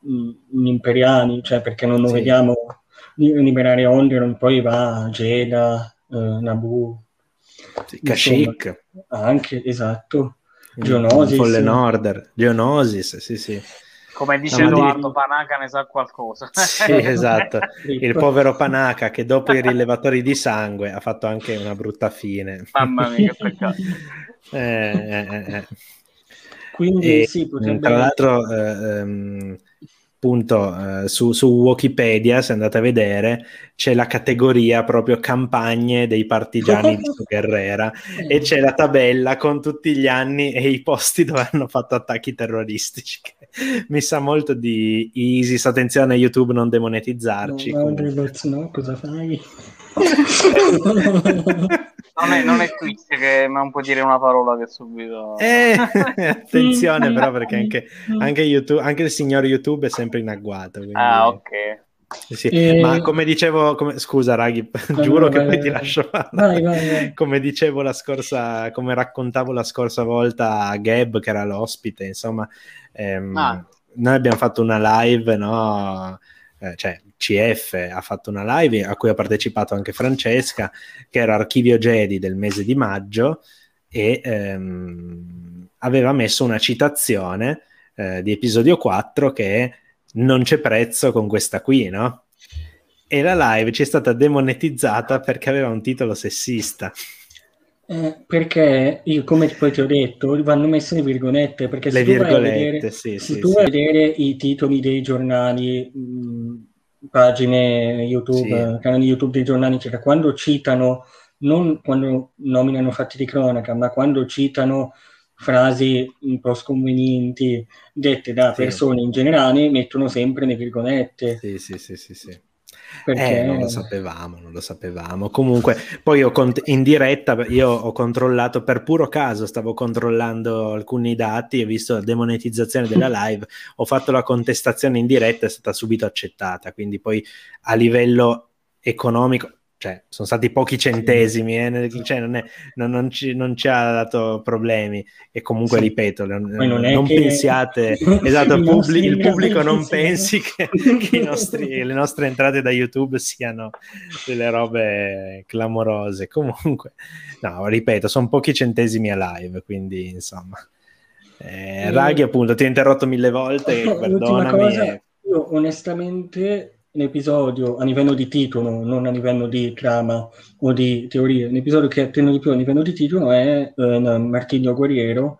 mh, gli imperiali, cioè perché non lo sì. vediamo liberare Onderon, poi va a Jeddah, uh, Naboo. Sì, Kashyyyk. Anche, esatto. Geonosis. Fallen Order, Geonosis, sì, sì. Come dice no, Edoardo, Panaca ne sa qualcosa. Sì, esatto. Il povero Panaca che dopo i rilevatori di sangue ha fatto anche una brutta fine. Mamma mia, che peccato. eh, eh, eh. Quindi e, sì, potrebbe... Tra l'altro, eh, appunto eh, su, su, Wikipedia, se andate a vedere, c'è la categoria proprio campagne dei partigiani di Guerrera e c'è la tabella con tutti gli anni e i posti dove hanno fatto attacchi terroristici. Mi sa molto di ISIS, attenzione YouTube non demonetizzarci. No, no, no cosa fai? non, è, non è Twitch che non può dire una parola che subito. Eh, attenzione, però, perché anche, anche, YouTube, anche, il signor YouTube è sempre in agguato. Quindi... Ah, ok. Sì, e... Ma come dicevo, come... scusa Raghi, giuro no, che vai, poi vai, ti lascio parlare. Come dicevo la scorsa, come raccontavo la scorsa volta a Gab, che era l'ospite, insomma, ehm, ah. noi abbiamo fatto una live, no? Eh, cioè CF ha fatto una live a cui ha partecipato anche Francesca, che era Archivio Jedi del mese di maggio e ehm, aveva messo una citazione eh, di episodio 4 che non c'è prezzo con questa qui, no? E la live ci è stata demonetizzata perché aveva un titolo sessista. Eh, perché io, come poi ti ho detto, vanno messe le virgolette. Perché le se tu vai a vedere, sì, sì, sì. vedere i titoli dei giornali, mh, pagine YouTube, sì. canali YouTube dei giornali, eccetera, quando citano, non quando nominano fatti di cronaca, ma quando citano frasi un po' sconvenienti dette da sì. persone in generale, mettono sempre le virgolette. Sì, sì, sì, sì. sì. Perché... Eh, non lo sapevamo, non lo sapevamo. Comunque, poi ho cont- in diretta io ho controllato per puro caso, stavo controllando alcuni dati e visto la demonetizzazione della live, ho fatto la contestazione in diretta, è stata subito accettata. Quindi poi a livello economico, cioè, sono stati pochi centesimi, eh, cioè, non, è, non, non, ci, non, ci, ha dato problemi. E comunque, sì. ripeto, non, che... pensiate, esatto, publi- il pubblico non pensi che, che nostri, le nostre entrate da YouTube siano delle robe clamorose. Comunque, no, ripeto, sono pochi centesimi a live, quindi insomma. Eh, Raghi, appunto, ti ho interrotto mille volte, perdonami. Cosa, e... io onestamente l'episodio a livello di titolo, non a livello di trama o di teoria, l'episodio che attendo di più a livello di titolo è eh, Martiglio Guerriero,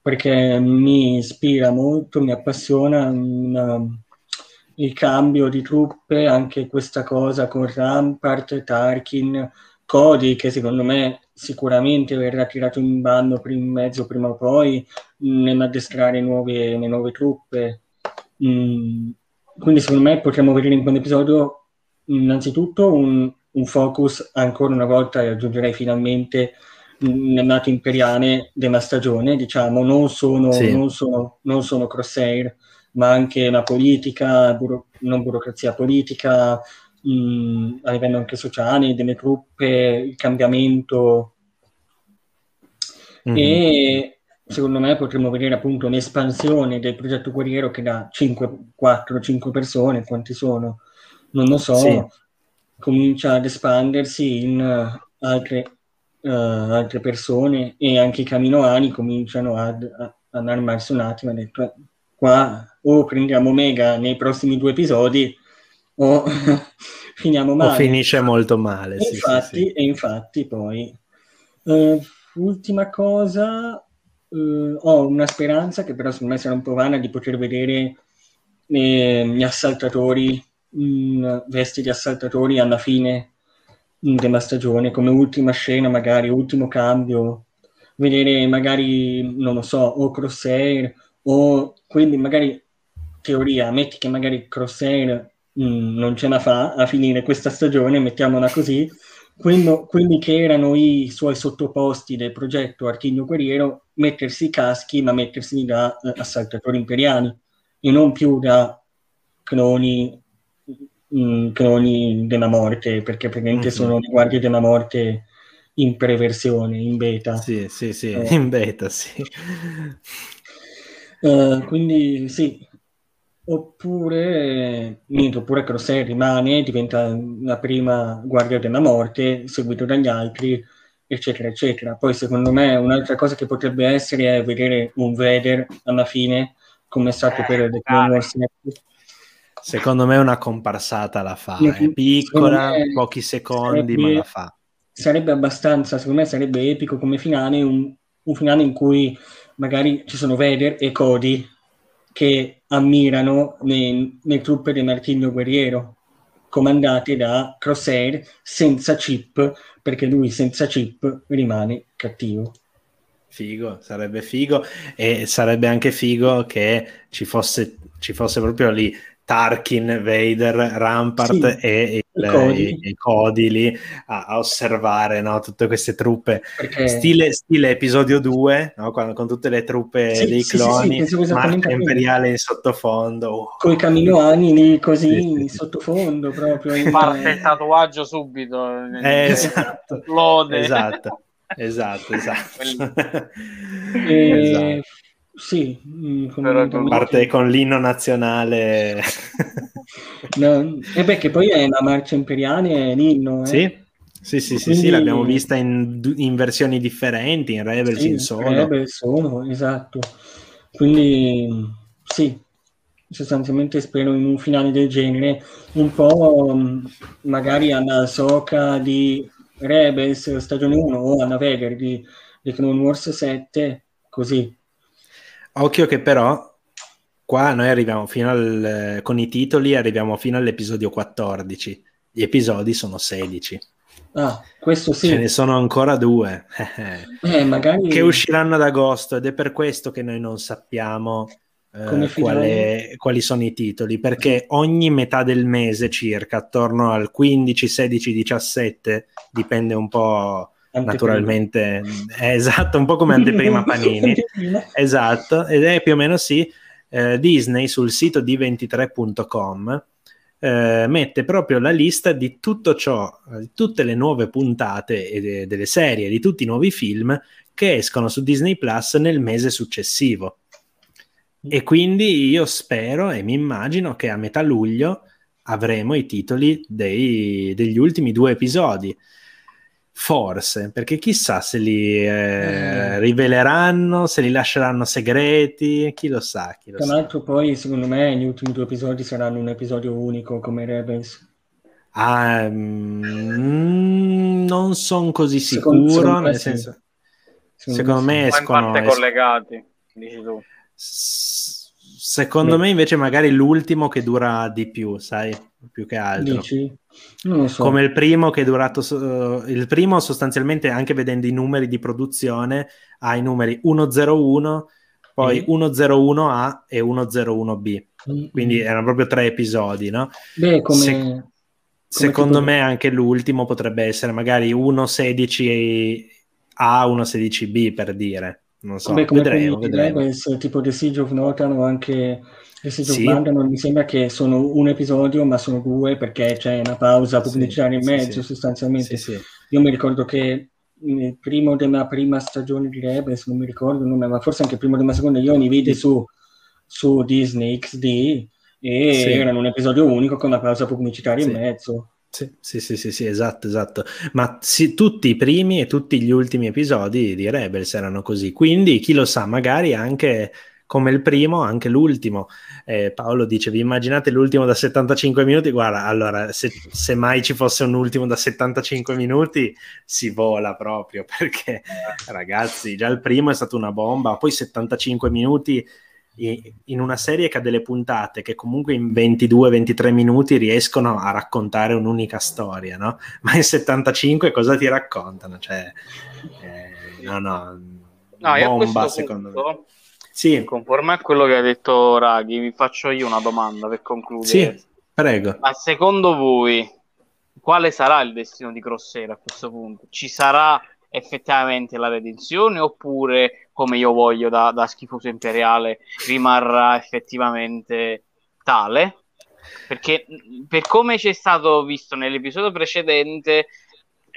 perché mi ispira molto, mi appassiona una, il cambio di truppe, anche questa cosa con Rampart, Tarkin, Cody, che secondo me sicuramente verrà tirato in bando in mezzo prima o poi nell'addestrare nuove, nuove truppe. Mm, quindi secondo me potremmo vedere in quell'episodio innanzitutto un, un focus ancora una volta e aggiungerei finalmente nel nato imperiale della stagione, diciamo, non sono, sì. non sono, non sono crosshair, ma anche la politica, buro- non burocrazia politica, mh, a livello anche sociale, delle truppe, il cambiamento. Mm-hmm. E secondo me potremmo vedere appunto un'espansione del progetto guerriero che da 5, 4, 5 persone, quanti sono, non lo so, sì. comincia ad espandersi in uh, altre, uh, altre, persone e anche i caminoani cominciano ad, a, ad armarsi un attimo, ha detto qua o prendiamo Omega nei prossimi due episodi o finiamo male. O finisce molto male. E sì, infatti, sì, sì. E infatti poi, eh, ultima cosa, eh, ho una speranza che però secondo me sarà un po' vana di poter vedere eh, gli assaltatori in vesti di assaltatori alla fine della stagione, come ultima scena, magari ultimo cambio, vedere magari, non lo so, o Crosshair o quindi magari teoria, metti che magari Crosshair mh, non ce la fa a finire questa stagione, mettiamola così, quello, quelli che erano i suoi sottoposti del progetto Archigno Guerriero, mettersi i caschi, ma mettersi da eh, assaltatori imperiali e non più da cloni, mh, cloni della morte, perché praticamente Mhm. sono le guardie della morte in preversione, in beta. Sì, sì, sì, Eh. in beta, sì. Eh, quindi sì, oppure, niente, oppure Crosshair rimane, diventa la prima guardia della morte, seguito dagli altri, eccetera, eccetera. Poi secondo me un'altra cosa che potrebbe essere è vedere un Vader alla fine, come è stato per The Clone Wars 7. Secondo me una comparsata la fa, è piccola, me pochi secondi, sarebbe- ma la fa. sarebbe abbastanza, secondo me sarebbe epico come finale, un, un finale in cui magari ci sono Vader e Cody che ammirano le, le truppe del Martiglio Guerriero comandate da Crosshair senza chip, perché lui senza chip rimane cattivo. Figo, sarebbe figo e sarebbe anche figo che ci fosse, ci fosse proprio lì Tarkin, Vader, Rampart Sì, e, il- i Cody. i- i Cody lì a, a osservare no, tutte queste truppe. Perché Stile, stile episodio 2, no, quando- con tutte le truppe Sì, dei sì, sì, sì, cloni, esattamente Marca. Imperiale in sottofondo. oh. con i caminoani lì così Sì, sì, in sì. sottofondo proprio. in- Parte il tatuaggio subito. Eh, esatto, Lode. esatto, esatto, esatto. Eh, Esatto. Sì, mm, Però fondamentalmente- Parte con l'inno nazionale. No, e beh, che poi è una marcia imperiale, è l'inno, eh? Sì, sì, sì, sì, sì, Quindi- l'abbiamo vista in, in versioni differenti, in Rebels, Sì, in solo. Rebel sono, esatto. Quindi sì, sostanzialmente spero in un finale del genere, un po' mh, magari alla Soca di Rebels stagione 1 o alla Vader di, di Clone Wars 7, così. Occhio che però qua noi arriviamo fino al, con i titoli, arriviamo fino all'episodio 14. Gli episodi sono 16. Ah, questo sì. Ce ne sono ancora due. Eh, magari che usciranno ad agosto ed è per questo che noi non sappiamo eh, quale- quali sono i titoli perché ogni metà del mese circa attorno al 15, 16, 17 dipende un po' anteprima. naturalmente è esatto un po' come anteprima Panini Anteprima. esatto ed è più o meno sì eh, Disney sul sito di 23.com eh, mette proprio la lista di tutto ciò, eh, tutte le nuove puntate e de- delle serie, di tutti i nuovi film che escono su Disney Plus nel mese successivo. E quindi io spero e mi immagino che a metà luglio avremo i titoli dei- degli ultimi due episodi. Forse, perché chissà se li eh, Eh. riveleranno, se li lasceranno segreti, chi lo sa, chi lo Tra sa. l'altro poi secondo me gli ultimi due episodi saranno un episodio unico come Rebels. Ah, mm, non sono così Secondo- sicuro, secondo me nel sì. senso, secondo me Ma in escono, parte es- collegati, dici tu. s- secondo Beh. me invece magari l'ultimo che dura di più, sai, più che altro. Dici? Non lo so. Come il primo che è durato, so- il primo sostanzialmente anche vedendo i numeri di produzione ha i numeri 101, poi Mm. 101A e 101B, Mm, quindi erano proprio tre episodi, no? Beh, come... Se- come Secondo tipo- me anche l'ultimo potrebbe essere magari 1.16A, 1.16B per dire. Non so, Beh, come vedremo, vedremo. Rebels, tipo The Siege of Notan o anche Siege Sì. Mandalore, mi sembra che sono un episodio, ma sono due perché c'è una pausa Sì, pubblicitaria in sì, mezzo, sì. sostanzialmente. Io mi ricordo che il primo della prima stagione di Rebels, non mi ricordo il nome, ma forse anche il primo della seconda, io li vidi su, su Disney XD e Sì. erano un episodio unico con una pausa pubblicitaria Sì. in mezzo. Sì, sì, sì, sì, sì, esatto, esatto. Ma sì, tutti i primi e tutti gli ultimi episodi di Rebels erano così. Quindi, chi lo sa, magari anche come il primo, anche l'ultimo. Eh, Paolo dice: Vi immaginate l'ultimo da 75 minuti? Guarda, allora, se, se, mai ci fosse un ultimo da 75 minuti, si vola proprio perché, ragazzi, già il primo è stato una bomba. Poi 75 minuti in una serie che ha delle puntate che comunque in 22-23 minuti riescono a raccontare un'unica storia, no? Ma in 75 cosa ti raccontano? Cioè, eh, no, no, no bomba secondo punto, me. Sì. Conforme a quello che ha detto Raghi, vi faccio io una domanda per concludere. Sì, prego. Ma secondo voi quale sarà il destino di Crossera a questo punto? Ci sarà effettivamente la redenzione oppure come io voglio da, da schifoso imperiale rimarrà effettivamente tale perché per come c'è stato visto nell'episodio precedente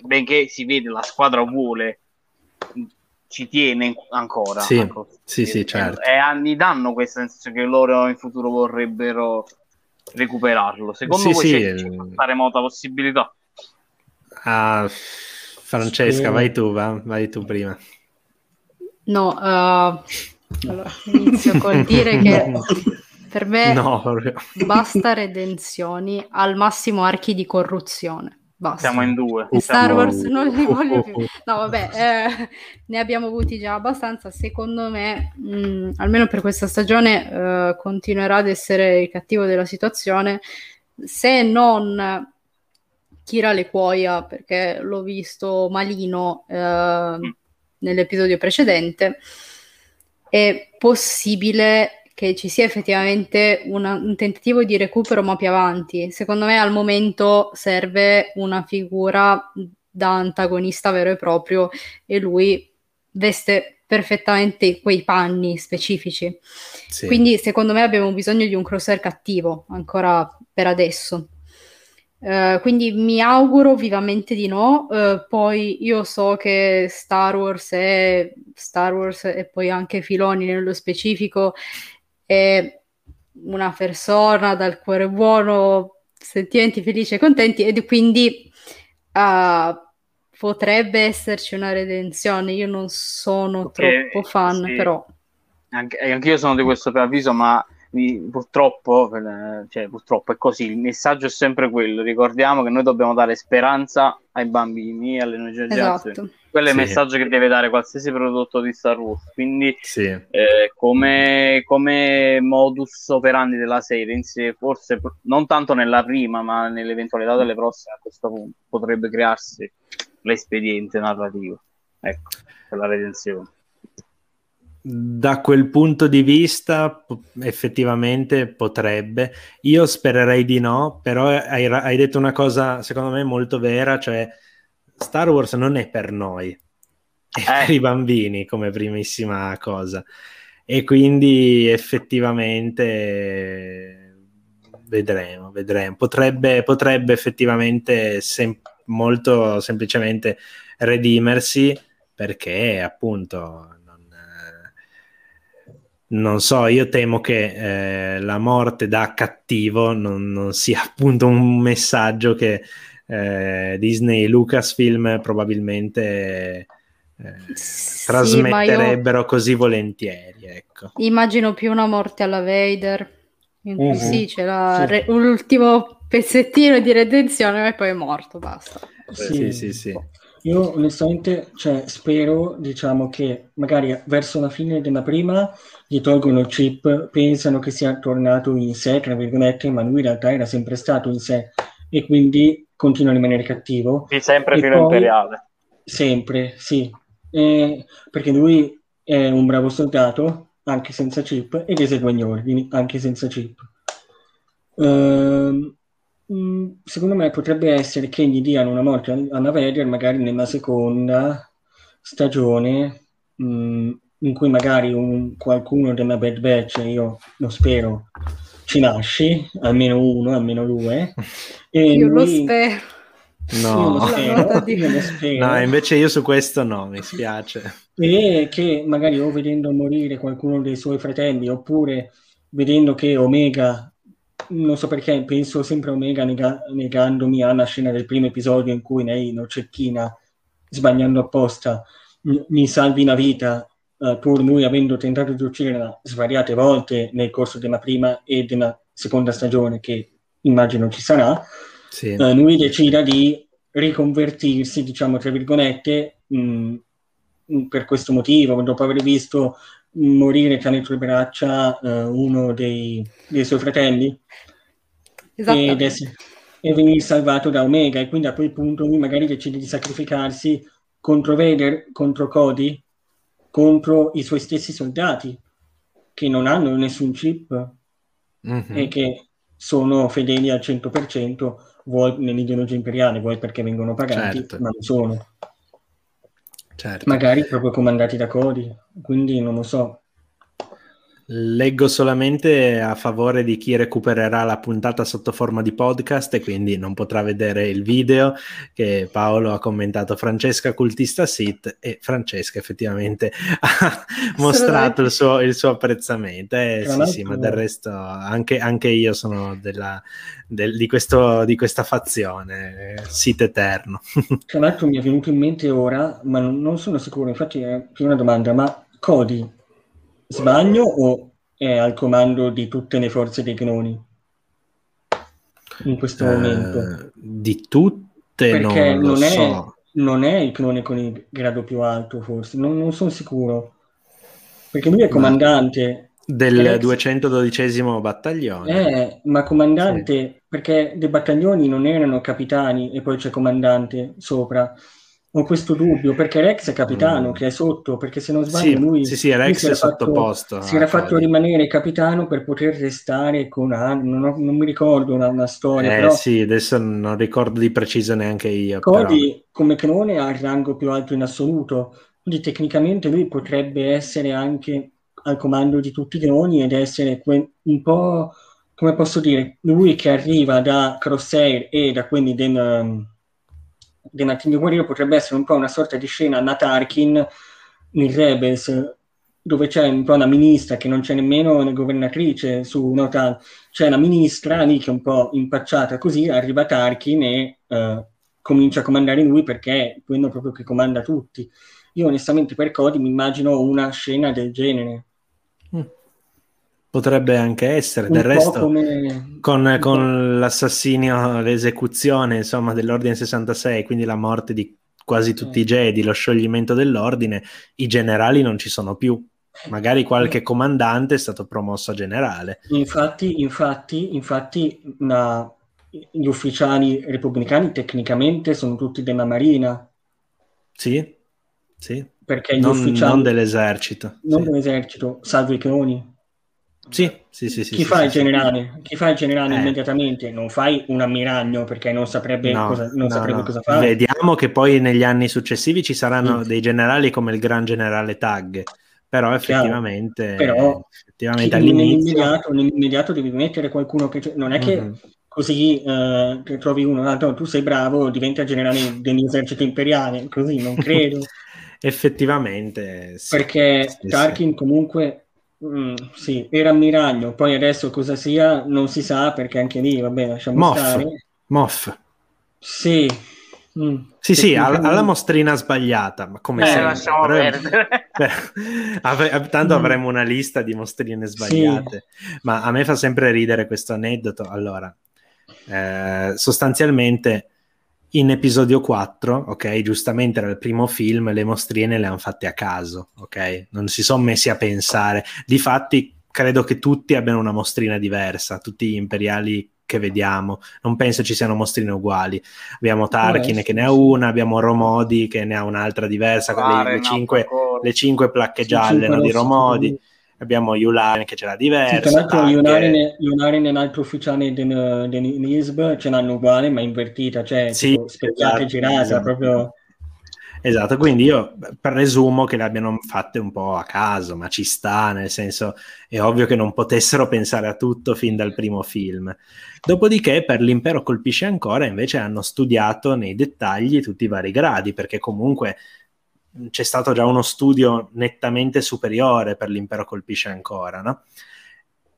benché si vede la squadra vuole ci tiene ancora sì, ecco. sì, sì, certo. e anni danno questa sensazione che loro in futuro vorrebbero recuperarlo secondo sì, voi sì, c'è, c'è questa remota possibilità? Uh, Francesca, vai tu, va? vai tu prima. No, uh, allora, inizio col dire che no. per me no, basta redenzioni, al massimo archi di corruzione. Basta. Siamo in due. In Star Wars non li voglio più. No, vabbè, eh, ne abbiamo avuti già abbastanza. Secondo me, mh, mm, almeno per questa stagione, eh, continuerà ad essere il cattivo della situazione. Se non Kira le cuoia perché l'ho visto malino eh, nell'episodio precedente, è possibile che ci sia effettivamente una, un tentativo di recupero ma più avanti. Secondo me al momento serve una figura da antagonista vero e proprio e lui veste perfettamente quei panni specifici. Sì. Quindi secondo me abbiamo bisogno di un crosser cattivo ancora per adesso. Uh, quindi mi auguro vivamente di no. Uh, poi io so che Star Wars è Star Wars e poi anche Filoni nello specifico è una persona dal cuore buono, sentimenti felici e contenti ed quindi uh, potrebbe esserci una redenzione. Io non sono okay, troppo fan, sì. però. Anche, anche io sono di questo preavviso, ma purtroppo, cioè, purtroppo è così, il messaggio è sempre quello, ricordiamo che noi dobbiamo dare speranza ai bambini, alle nuove generazioni. Esatto. Quello è il messaggio che deve dare qualsiasi prodotto di Star Wars. Quindi, sì. eh, come, come, modus operandi della serie in sé, forse non tanto nella prima, ma nell'eventualità delle prossime, a questo punto potrebbe crearsi l'espediente narrativo. Ecco, per la redenzione da quel punto di vista effettivamente potrebbe. Io spererei di no, però hai, hai, detto una cosa secondo me molto vera, cioè Star Wars non è per noi, è eh. per i bambini come primissima cosa. E quindi effettivamente vedremo, vedremo. Potrebbe, potrebbe effettivamente sem- molto semplicemente redimersi perché appunto non so, io temo che eh, la morte da cattivo non, non, sia appunto un messaggio che eh, Disney e Lucasfilm probabilmente eh, sì, trasmetterebbero così volentieri. Ecco. Immagino più una morte alla Vader, in cui uh-huh. sì, c'è la, sì. Re, l'ultimo pezzettino di redenzione e poi è morto, basta. Sì, sì, sì. Io onestamente cioè, spero diciamo, che magari verso la fine della prima gli tolgono il chip, pensano che sia tornato in sé, tra virgolette, ma lui in realtà era sempre stato in sé e quindi continua a rimanere cattivo. Sì, sempre filo imperiale. Sempre, sì. Eh, perché lui è un bravo soldato, anche senza chip, ed esegue gli ordini, anche senza chip. Uh, secondo me potrebbe essere che gli diano una morte a Vader magari nella seconda stagione mh, in cui magari un, qualcuno della Bad Batch, io lo spero, ci nasce, almeno uno, almeno due. E io lui... lo spero. No. Lo spero, lo spero. no, invece io su questo no, mi spiace. E che magari o vedendo morire qualcuno dei suoi fratelli, oppure vedendo che Omega, non so perché, penso sempre a Omega nega- negandomi alla scena del primo episodio in cui lei non cecchina, sbagliando apposta, mi salvi la vita uh, pur lui avendo tentato di ucciderla svariate volte nel corso della prima e della seconda stagione, che immagino ci sarà, sì. uh, lui decida di riconvertirsi, diciamo, tra virgolette, mh, per questo motivo, dopo aver visto morire tra le tue braccia uh, uno dei, dei, suoi fratelli ed essere, e venire salvato da Omega e quindi a quel punto lui magari decide di sacrificarsi contro Vader, contro Cody, contro i suoi stessi soldati che non hanno nessun chip mm-hmm. e che sono fedeli al 100% vuoi nell'ideologia imperiale, vuoi perché vengono pagati, certo. ma non sono. Certo. Magari proprio comandati da Cody, quindi non lo so. Leggo solamente a favore di chi recupererà la puntata sotto forma di podcast e quindi non potrà vedere il video che Paolo ha commentato Francesca Cultista Sit e Francesca effettivamente ha mostrato il suo, il suo apprezzamento. Eh, sì, sì, ma del resto anche, anche io sono della, del, di, questo, di, questa fazione, Sit Eterno. Tra l'altro mi è venuto in mente ora, ma non, non sono sicuro, infatti è più una domanda, ma Cody Sbaglio o è al comando di tutte le forze dei cloni? In questo uh, momento. Di tutte Perché non, non è, so. non è il clone con il grado più alto, forse. Non, non sono sicuro. Perché lui è comandante. Ma del ex... 212 battaglione. Eh, ma comandante, sì. perché dei battaglioni non erano capitani e poi c'è comandante sopra ho questo dubbio perché Rex è capitano mm. che è sotto perché se non sbaglio sì, lui, sì, sì, Rex lui è sottoposto fatto, si era fatto rimanere capitano per poter restare con Anne non, non, mi ricordo una, una storia eh però, sì adesso non ricordo di preciso neanche io Cody però. come clone ha il rango più alto in assoluto quindi tecnicamente lui potrebbe essere anche al comando di tutti i cloni ed essere que- un po' come posso dire lui che arriva da Crosshair e da quelli del um, The Nightingale Warrior potrebbe essere un po' una sorta di scena Natarkin in Rebels, dove c'è un po' una ministra che non c'è nemmeno una governatrice su Notan, c'è una ministra lì che è un po' impacciata così, arriva Tarkin e uh, comincia a comandare lui perché è quello proprio che comanda tutti. Io onestamente per Cody mi immagino una scena del genere. Potrebbe anche essere, del resto, come... con, con l'assassinio, l'esecuzione insomma, dell'Ordine 66, quindi la morte di quasi tutti i Jedi, lo scioglimento dell'ordine, i generali non ci sono più. Magari qualche comandante è stato promosso a generale. Infatti, infatti, infatti una, gli ufficiali repubblicani tecnicamente sono tutti della Marina. Sì, sì. Perché gli non, ufficiali... Non dell'esercito. Non sì. dell'esercito, salvo i cloni. Sì, sì, sì. Chi sì, fa sì, il generale? Chi fa il generale eh. immediatamente? Non fai un ammiraglio perché non saprebbe, no, cosa, non no, saprebbe no. cosa fare. Vediamo che poi negli anni successivi ci saranno dei generali come il gran generale Tag, però effettivamente, però, effettivamente all'inizio... Nell'immediato, nell'immediato, devi mettere qualcuno che... Non è che... Mm-hmm. Così che trovi uno, ah, tu sei bravo, diventa generale dell'esercito imperiale, così non credo. Effettivamente, sì, perché sì, Tarkin sì. comunque Mm, sì, era ammiraglio, poi adesso cosa sia non si sa perché anche lì, vabbè, lasciamo Moff. stare. Moff. Sì. Mm. Sì, sì, alla, alla, mostrina sbagliata, ma come eh, sempre. lasciamo perdere. tanto mm. avremo una lista di mostrine sbagliate, sì. ma a me fa sempre ridere questo aneddoto. Allora, eh, sostanzialmente in episodio 4, ok, giustamente era il primo film, le mostrine le hanno fatte a caso, ok? Non si sono messi a pensare. Difatti, credo che tutti abbiano una mostrina diversa, tutti gli imperiali che vediamo. Non penso ci siano mostrine uguali. Abbiamo Tarkin eh, che ne ha una, abbiamo Romodi che ne ha un'altra diversa, ah, le, le, cinque, le, cinque, placche gialle no, di Romodi abbiamo Yularen che ce l'ha diversa. Sì, tra l'altro Yularen è un altro ufficiale di Nisb, ce l'hanno uguale ma invertita, cioè sì, tipo, esatto, e girata, esatto. proprio... Esatto, quindi io presumo che le abbiano fatte un po' a caso, ma ci sta, nel senso è ovvio che non potessero pensare a tutto fin dal primo film. Dopodiché per l'impero colpisce ancora invece hanno studiato nei dettagli tutti i vari gradi, perché comunque c'è stato già uno studio nettamente superiore per l'impero colpisce ancora, no?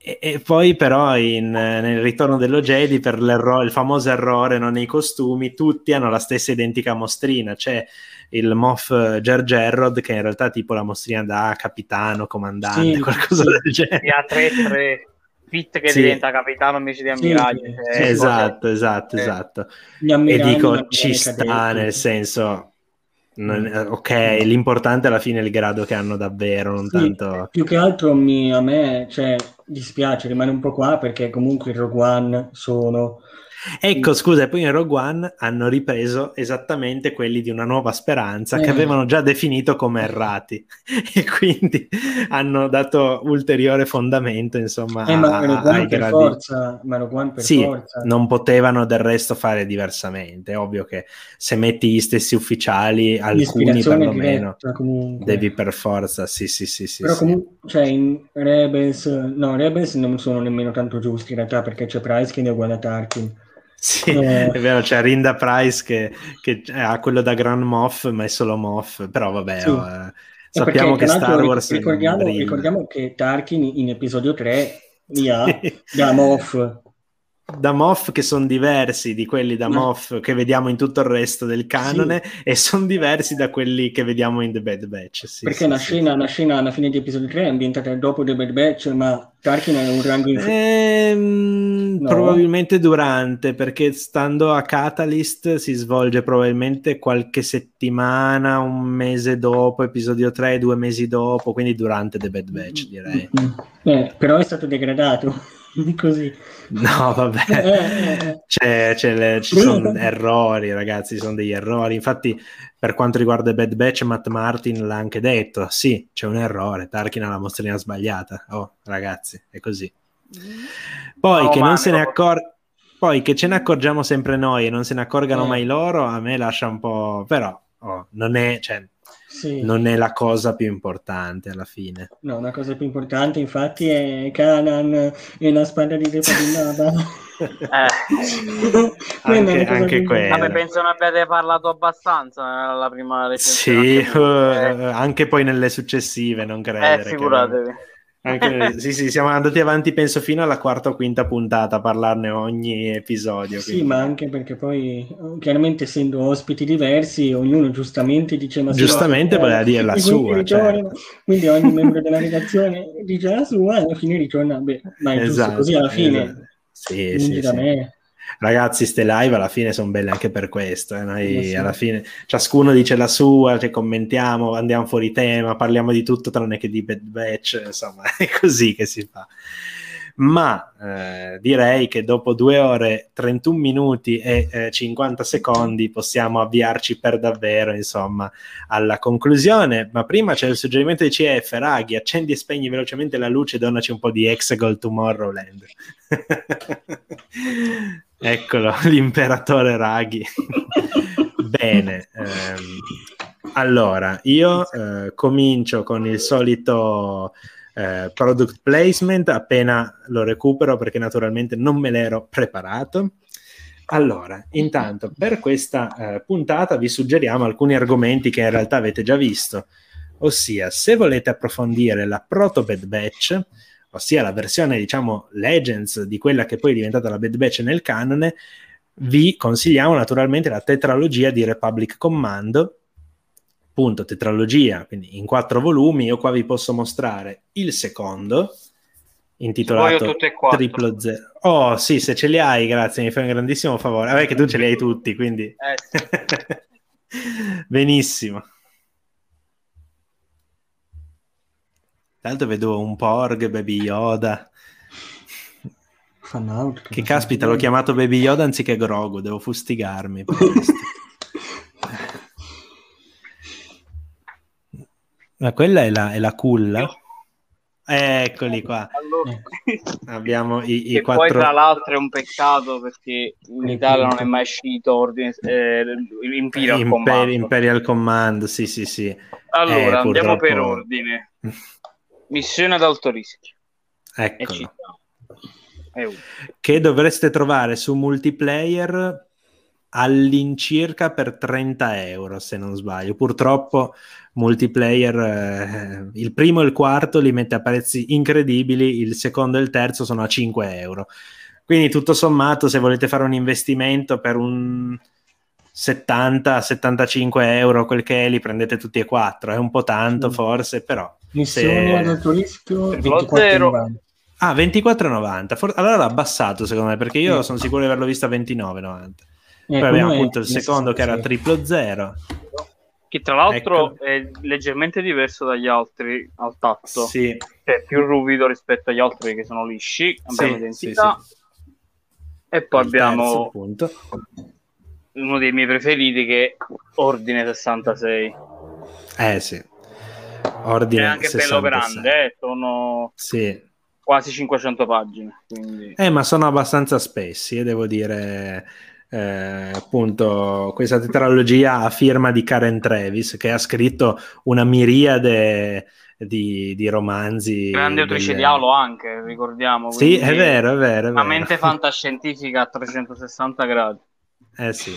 E, e poi però in, nel ritorno dello Jedi per il famoso errore non nei costumi tutti hanno la stessa identica mostrina c'è il Moff Ger Gerrod, che in realtà è tipo la mostrina da capitano, comandante, Sì, qualcosa sì. del genere. E a 3-3 Fit che Sì. diventa capitano invece di ammiraglio. Sì, sì, esatto, esatto, Eh. esatto. E dico, ci sta nel senso, non- Mm. ok, l'importante alla fine è il grado che hanno davvero, non Sì, tanto... più che altro mi- a me cioè, dispiace, rimane un po' qua perché comunque i Rogue One sono... Ecco, scusa, e poi in Rogue One hanno ripreso esattamente quelli di Una Nuova Speranza che Eh. avevano già definito come errati e quindi hanno dato ulteriore fondamento, insomma, Eh, ma Rogue One per forza, ma Rogue One per Sì, forza. non potevano del resto fare diversamente. È ovvio che se metti gli stessi ufficiali, alcuni perlomeno, diretta devi per forza, sì, sì, sì, sì. Però sì. comunque, cioè, in Rebels, no, Rebels non sono nemmeno tanto giusti in realtà perché c'è Price che ne è uguale a Tarkin. Sì, Eh. è vero, c'è Rinda Price che, che ha quello da Grand Moff, ma è solo Moff, però vabbè, Sì. oh, eh, Eh, sappiamo perché, che Star Wars ricordiamo, ricordiamo che Tarkin in episodio 3 li ha da Moff. Da Moff che sono diversi di quelli da Ma- Moff che vediamo in tutto il resto del canone e sono diversi da quelli che vediamo in The Bad Batch. Sì, perché sì, la, sì. scena, la scena alla fine di episodio 3 è ambientata dopo The Bad Batch, ma Tarkin è un rango in Ehm, No? Probabilmente durante, perché stando a Catalyst si svolge probabilmente qualche settimana, un mese dopo, episodio 3, due mesi dopo, quindi durante The Bad Batch direi. Eh, però è stato degradato. Così. No, vabbè, Eh, eh, eh. C'è- c'è le- ci sono errori, ragazzi, ci sono degli errori. Infatti, per quanto riguarda Bad Batch, Matt Martin l'ha anche detto: sì, c'è un errore. Tarkin ha la mostrina sbagliata. Oh, ragazzi, è così. Poi No, che non se ne no. accor- poi che ce ne accorgiamo sempre noi e non se ne accorgano Eh. mai loro, a me lascia un po'. Però oh, non, è, cioè, Sì. non è la cosa più importante alla fine. No, una cosa più importante infatti è Kanan e la spada di Depadinata. Eh, Anche- anche quella. vabbè, penso ne abbiate parlato abbastanza nella prima recensione. Sì, anche eh, anche poi nelle successive, non Eh, credere. che- figuratevi. Anche sì, sì, siamo andati avanti, penso, fino alla quarta o quinta puntata a parlarne ogni episodio. Sì, quindi- ma anche perché poi chiaramente essendo ospiti diversi, ognuno giustamente dice sì, Giustamente eh, voleva dire la sua, ritorna- certo. Quindi ogni membro della redazione dice la sua e alla fine ritorna, beh, ma è giusto Esatto, così alla fine. esatto. Sì, sì, da sì. me. Ragazzi, ste live alla fine sono belle anche per questo. eh. Noi Ma sì. alla fine ciascuno dice la sua, cioè, commentiamo, andiamo fuori tema, parliamo di tutto tranne che di Bad Batch. Insomma, è così che si fa. Ma eh, direi che dopo due ore, 31 minuti e eh, 50 secondi possiamo avviarci per davvero, insomma, alla conclusione. Ma prima c'è il suggerimento di CF, Raghi, accendi e spegni velocemente la luce e donaci un po' di Hexagol Tomorrowland. Eccolo, l'imperatore Raghi. Bene, ehm, allora io eh, comincio con il solito eh, product placement appena lo recupero perché naturalmente non me l'ero preparato. Allora, intanto per questa eh, puntata vi suggeriamo alcuni argomenti che in realtà avete già visto, ossia se volete approfondire la Proto Bad Batch, ossia la versione diciamo Legends di quella che poi è diventata la Bad Batch nel canone, vi consigliamo naturalmente la tetralogia di Republic Commando, appunto tetralogia, quindi in quattro volumi. Io qua vi posso mostrare il secondo, intitolato. Triplo Zero. Oh sì, se ce li hai, grazie, mi fai un grandissimo favore. Vabbè che tu ce li hai tutti, quindi... Eh, Benissimo. Tra l'altro vedo un Porg, Baby Yoda. Out, Che caspita, l'ho chiamato Baby Yoda anziché Grogu, devo fustigarmi. per questo. Ma quella è la, è la culla? Eccoli qua. Allora, Abbiamo i, i che poi quattro... tra l'altro è un peccato perché in Italia non è mai uscito ordine, eh, Imperial Imper- Commando. Imperial Command, sì, sì, sì. Allora, Eh, andiamo purtroppo- per ordine. Missione ad alto rischio. Eccolo. Che dovreste trovare su multiplayer all'incirca per 30 euro, se non sbaglio. Purtroppo multiplayer, eh, il primo e il quarto li mette a prezzi incredibili, il secondo e il terzo sono a 5 euro. Quindi tutto sommato, se volete fare un investimento per un 70-75 euro, quel che è, li prendete tutti e quattro. È un po' tanto, Sì. forse, però. Missione ad se... alto rischio Lo zero. 24,90. Ah, 24,90. For- allora l'ha abbassato, secondo me, perché io Sì. sono sicuro di averlo visto a 29,90. Eh, Poi abbiamo è appunto il secondo che era 66. triplo zero. Che tra l'altro Ecco. è leggermente diverso dagli altri al tatto, Sì, cioè più ruvido rispetto agli altri che sono lisci, abbiamo Sì, identità. sì, E poi il terzo, abbiamo appunto. uno dei miei preferiti che è Ordine 66. Eh sì. Ordine è anche 66. bello grande, eh, sono Sì. quasi 500 pagine. Quindi... Eh, ma sono abbastanza spessi, e devo dire, eh, appunto, questa tetralogia a firma di Karen Travis, che ha scritto una miriade di, di romanzi. Grande autrice di Halo anche, ricordiamo. Sì, è vero, è vero. È Una vero. mente fantascientifica a 360 gradi. Eh sì.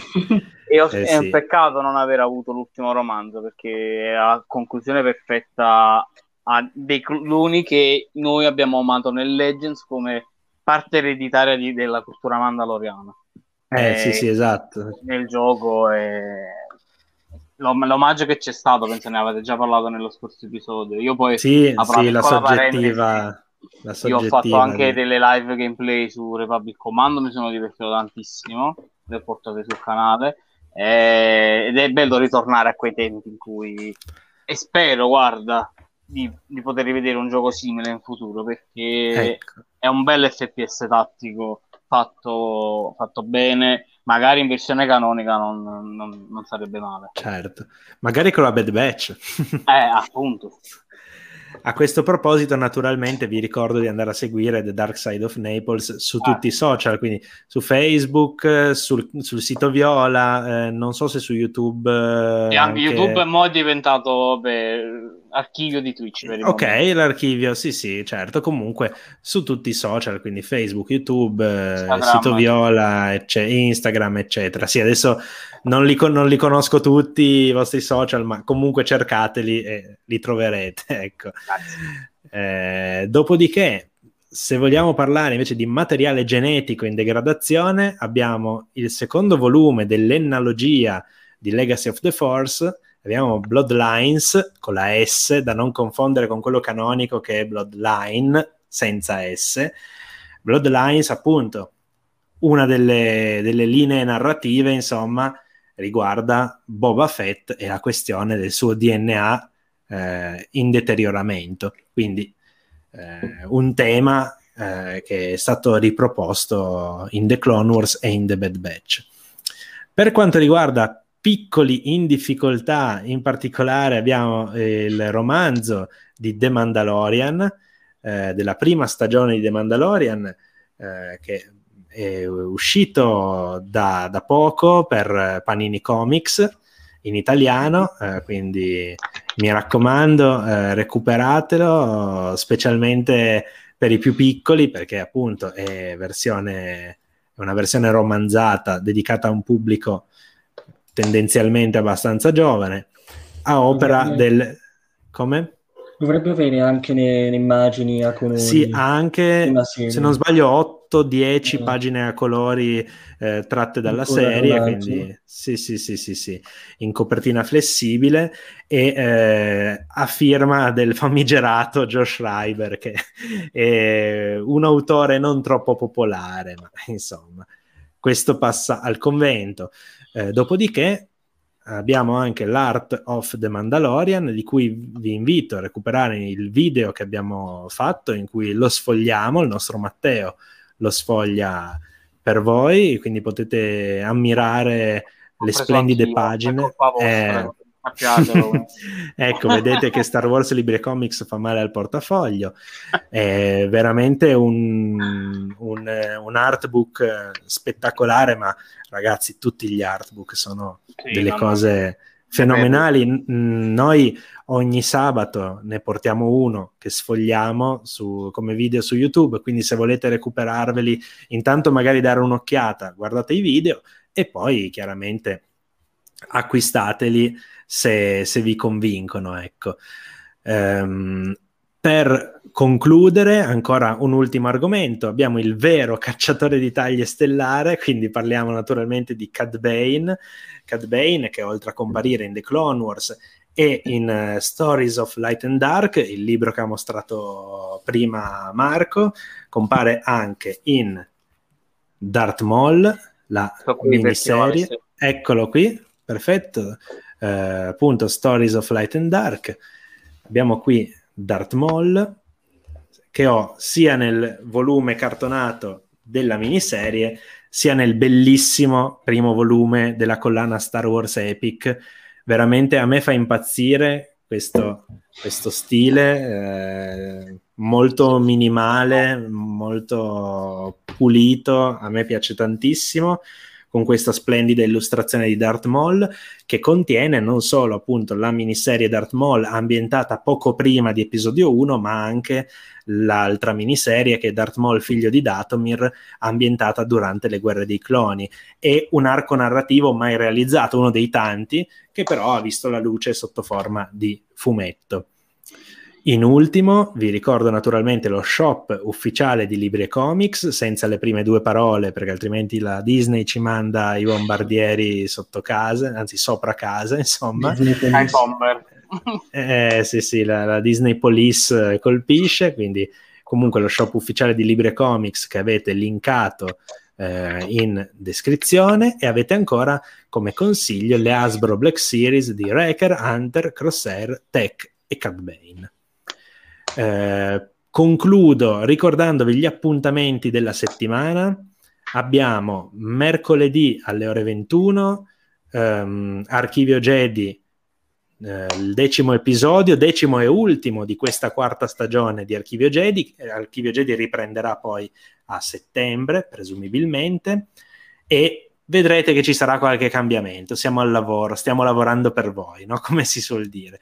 E ho- Eh è un sì. peccato non aver avuto l'ultimo romanzo perché è la conclusione perfetta a dei cloni che noi abbiamo amato nel Legends come parte ereditaria di- della cultura mandaloriana. Eh, Eh, sì, sì, esatto. Nel gioco l'om- l'omaggio che c'è stato, penso ne avete già parlato nello scorso episodio. Io poi Sì, sì, la soggettiva. La Io ho fatto soggettiva anche di- delle live gameplay su Republic Commando, mi sono divertito tantissimo, le ho portate sul canale eh, ed è bello ritornare a quei tempi in cui e spero, guarda, di, di poter rivedere un gioco simile in futuro perché Ecco. è un bel FPS tattico fatto, fatto bene, magari in versione canonica non, non- non sarebbe male. Certo, magari con la Bad Batch. Eh, appunto. A questo proposito, naturalmente, vi ricordo di andare a seguire The Dark Side of Naples su Ah. tutti i social, quindi su Facebook, sul, sul sito Viola, eh, non so se su YouTube. eh, E anche YouTube mo è diventato vabbè, archivio di Twitch Ok, momento. l'archivio, sì, sì, certo. Comunque su tutti i social, quindi Facebook, YouTube, eh, Instagram. sito Viola, ecce- Instagram, eccetera. Sì, adesso non li, con- non li conosco tutti i vostri social, ma comunque cercateli e li troverete. Ecco. Eh, dopodiché, se vogliamo parlare invece di materiale genetico in degradazione, abbiamo il secondo volume dell'ennalogia di Legacy of the Force. Abbiamo Bloodlines con la S, da non confondere con quello canonico che è Bloodline senza S. Bloodlines, appunto, una delle, delle linee narrative, insomma, riguarda Boba Fett e la questione del suo DNA eh, in deterioramento. Quindi eh, un tema eh, che è stato riproposto in The Clone Wars e in The Bad Batch. Per quanto riguarda piccoli in difficoltà, in particolare abbiamo eh, il romanzo di The Mandalorian, eh, della prima stagione di The Mandalorian, eh, che è uscito da, da poco per Panini Comics in italiano, eh, quindi mi raccomando, eh, recuperatelo, specialmente per i più piccoli, perché appunto è, versione, è una versione romanzata dedicata a un pubblico tendenzialmente abbastanza giovane, a opera Dovrebbe- del... Come? Dovrebbe avere anche le, le immagini a colori. Sì, anche, se non sbaglio, 8-10 Mm. pagine a colori eh, tratte dalla Ancora serie, quindi sì, sì, sì, sì, sì, in copertina flessibile e eh, a firma del famigerato Josh Schreiber, che è un autore non troppo popolare, ma insomma, questo passa al convento. Eh, dopodiché abbiamo anche l'Art of the Mandalorian, di cui vi invito a recuperare il video che abbiamo fatto, in cui lo sfogliamo, il nostro Matteo lo sfoglia per voi, quindi potete ammirare le splendide pagine. vostra, Eh, ecco, vedete che Star Wars Libri e Comics fa male al portafoglio. È veramente un, un, un artbook eh, spettacolare, ma ragazzi, tutti gli artbook sono Sì, delle cose fenomenali. Noi ogni sabato ne portiamo uno che sfogliamo su- come video su YouTube, quindi se volete recuperarveli, intanto magari dare un'occhiata, guardate i video e poi chiaramente acquistateli se, se vi convincono. Ecco. Ehm, per concludere, ancora un ultimo argomento, abbiamo il vero cacciatore di taglie stellare, quindi parliamo naturalmente di Cad Bane, Cad Bane che oltre a comparire in The Clone Wars e in uh, Stories of Light and Dark, il libro che ha mostrato prima Marco, compare anche in Darth Maul, la miniserie. Eccolo qui, perfetto. Uh, appunto, Stories of Light and Dark. Abbiamo qui Darth Maul, che ho sia nel volume cartonato della miniserie, sia nel bellissimo primo volume della collana Star Wars Epic. Veramente a me fa impazzire questo, questo stile eh, molto minimale, molto pulito, a me piace tantissimo con questa splendida illustrazione di Darth Maul che contiene non solo appunto la miniserie Darth Maul ambientata poco prima di episodio 1 ma anche l'altra miniserie che è Darth Maul figlio di Datomir ambientata durante le guerre dei cloni. E un arco narrativo mai realizzato uno dei tanti che però ha visto la luce sotto forma di fumetto in ultimo, vi ricordo naturalmente lo shop ufficiale di Libri e Comics, senza le prime due parole, perché altrimenti la Disney ci manda i bombardieri sotto casa, anzi sopra casa, insomma. Disney bomber. Eh, sì, sì, la, la, Disney Police colpisce, quindi comunque lo shop ufficiale di Libri e Comics che avete linkato eh, in descrizione e avete ancora come consiglio le Hasbro Black Series di Wrecker, Hunter, Crosshair, Tech e Cat Bane. Eh, concludo ricordandovi gli appuntamenti della settimana. Abbiamo mercoledì alle ore 21 ehm, Archivio Jedi, eh, il decimo episodio, decimo e ultimo di questa quarta stagione di Archivio Jedi. Archivio Jedi riprenderà poi a settembre, presumibilmente, e vedrete che ci sarà qualche cambiamento. Siamo al lavoro, stiamo lavorando per voi, no? come si suol dire.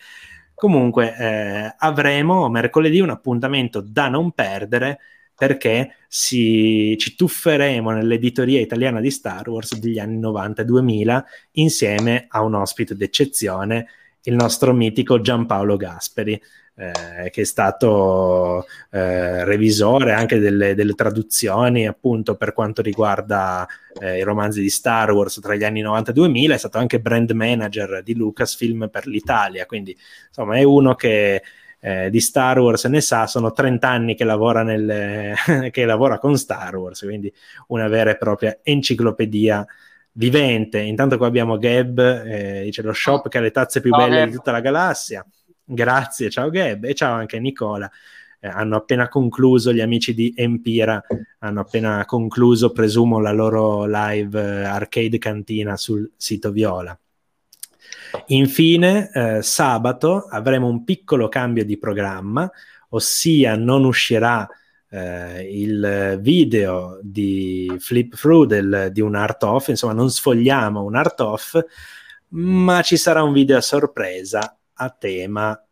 Comunque eh, avremo mercoledì un appuntamento da non perdere perché si, ci tufferemo nell'editoria italiana di Star Wars degli anni 90 e 2000 insieme a un ospite d'eccezione, il nostro mitico Giampaolo Gasperi eh, che è stato eh, revisore anche delle, delle, traduzioni appunto per quanto riguarda eh, i romanzi di Star Wars tra gli anni 90 e 2000, è stato anche brand manager di Lucasfilm per l'Italia, quindi insomma è uno che eh, di Star Wars ne sa, sono 30 anni che lavora, nel, che lavora con Star Wars, quindi una vera e propria enciclopedia vivente. Intanto qua abbiamo Gab, eh, dice lo shop che ha le tazze più belle di tutta la galassia. Grazie, ciao Gab e ciao anche Nicola. Eh, hanno appena concluso, gli amici di Empira hanno appena concluso, presumo, la loro live eh, arcade cantina sul sito Viola. Infine, eh, sabato avremo un piccolo cambio di programma, ossia non uscirà eh, il video di Flip Through del, di un art off, insomma non sfogliamo un art off, ma ci sarà un video a sorpresa a tema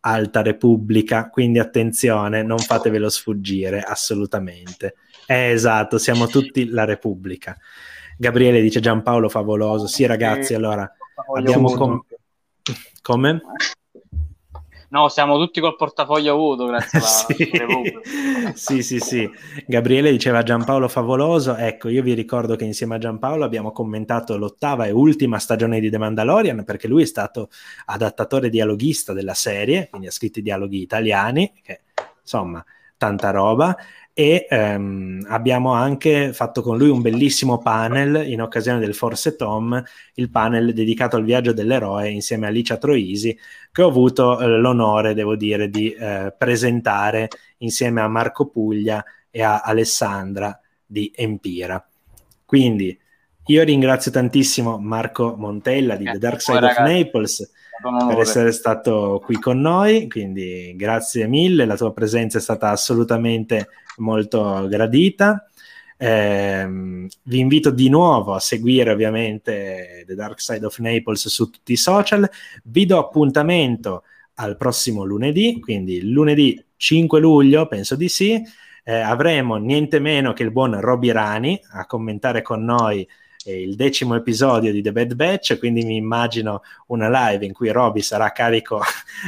Alta Repubblica, quindi attenzione, non fatevelo sfuggire assolutamente. Eh, esatto, siamo tutti la Repubblica. Gabriele dice Giampaolo favoloso. Sì, ragazzi, allora abbiamo com- come? No, siamo tutti col portafoglio avuto grazie alla sì. sì, sì, sì. Gabriele diceva Giampaolo favoloso. Ecco, io vi ricordo che insieme a Giampaolo abbiamo commentato l'ottava e ultima stagione di The Mandalorian perché lui è stato adattatore dialoghista della serie, quindi ha scritto i dialoghi italiani, che insomma, tanta roba e ehm, abbiamo anche fatto con lui un bellissimo panel in occasione del Force Tom, il panel dedicato al viaggio dell'eroe insieme a Licia Troisi, che ho avuto eh, l'onore, devo dire, di eh, presentare insieme a Marco Puglia e a Alessandra di Empira. Quindi io ringrazio tantissimo Marco Montella di The Dark Side of Naples per essere stato qui con noi, quindi grazie mille, la tua presenza è stata assolutamente molto gradita. Eh, vi invito di nuovo a seguire ovviamente The Dark Side of Naples su tutti i social. Vi do appuntamento al prossimo lunedì, quindi lunedì 5 luglio, penso di sì. Eh, avremo niente meno che il buon Roby Rani a commentare con noi il decimo episodio di The Bad Batch, quindi mi immagino una live in cui Roby sarà carico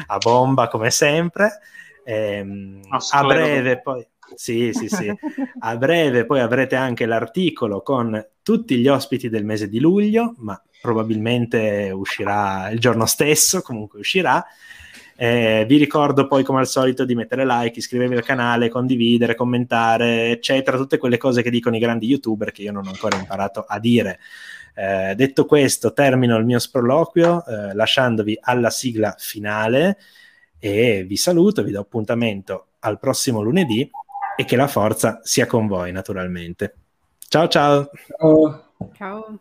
a bomba come sempre. Ehm, a breve poi... Sì, sì, sì. A breve poi avrete anche l'articolo con tutti gli ospiti del mese di luglio, ma probabilmente uscirà il giorno stesso, comunque uscirà. Eh, vi ricordo poi, come al solito, di mettere like, iscrivervi al canale, condividere, commentare, eccetera, tutte quelle cose che dicono i grandi youtuber che io non ho ancora imparato a dire. Eh, detto questo, termino il mio sproloquio eh, lasciandovi alla sigla finale e vi saluto, vi do appuntamento al prossimo lunedì e che la forza sia con voi naturalmente. Ciao ciao. Ciao. Ciao.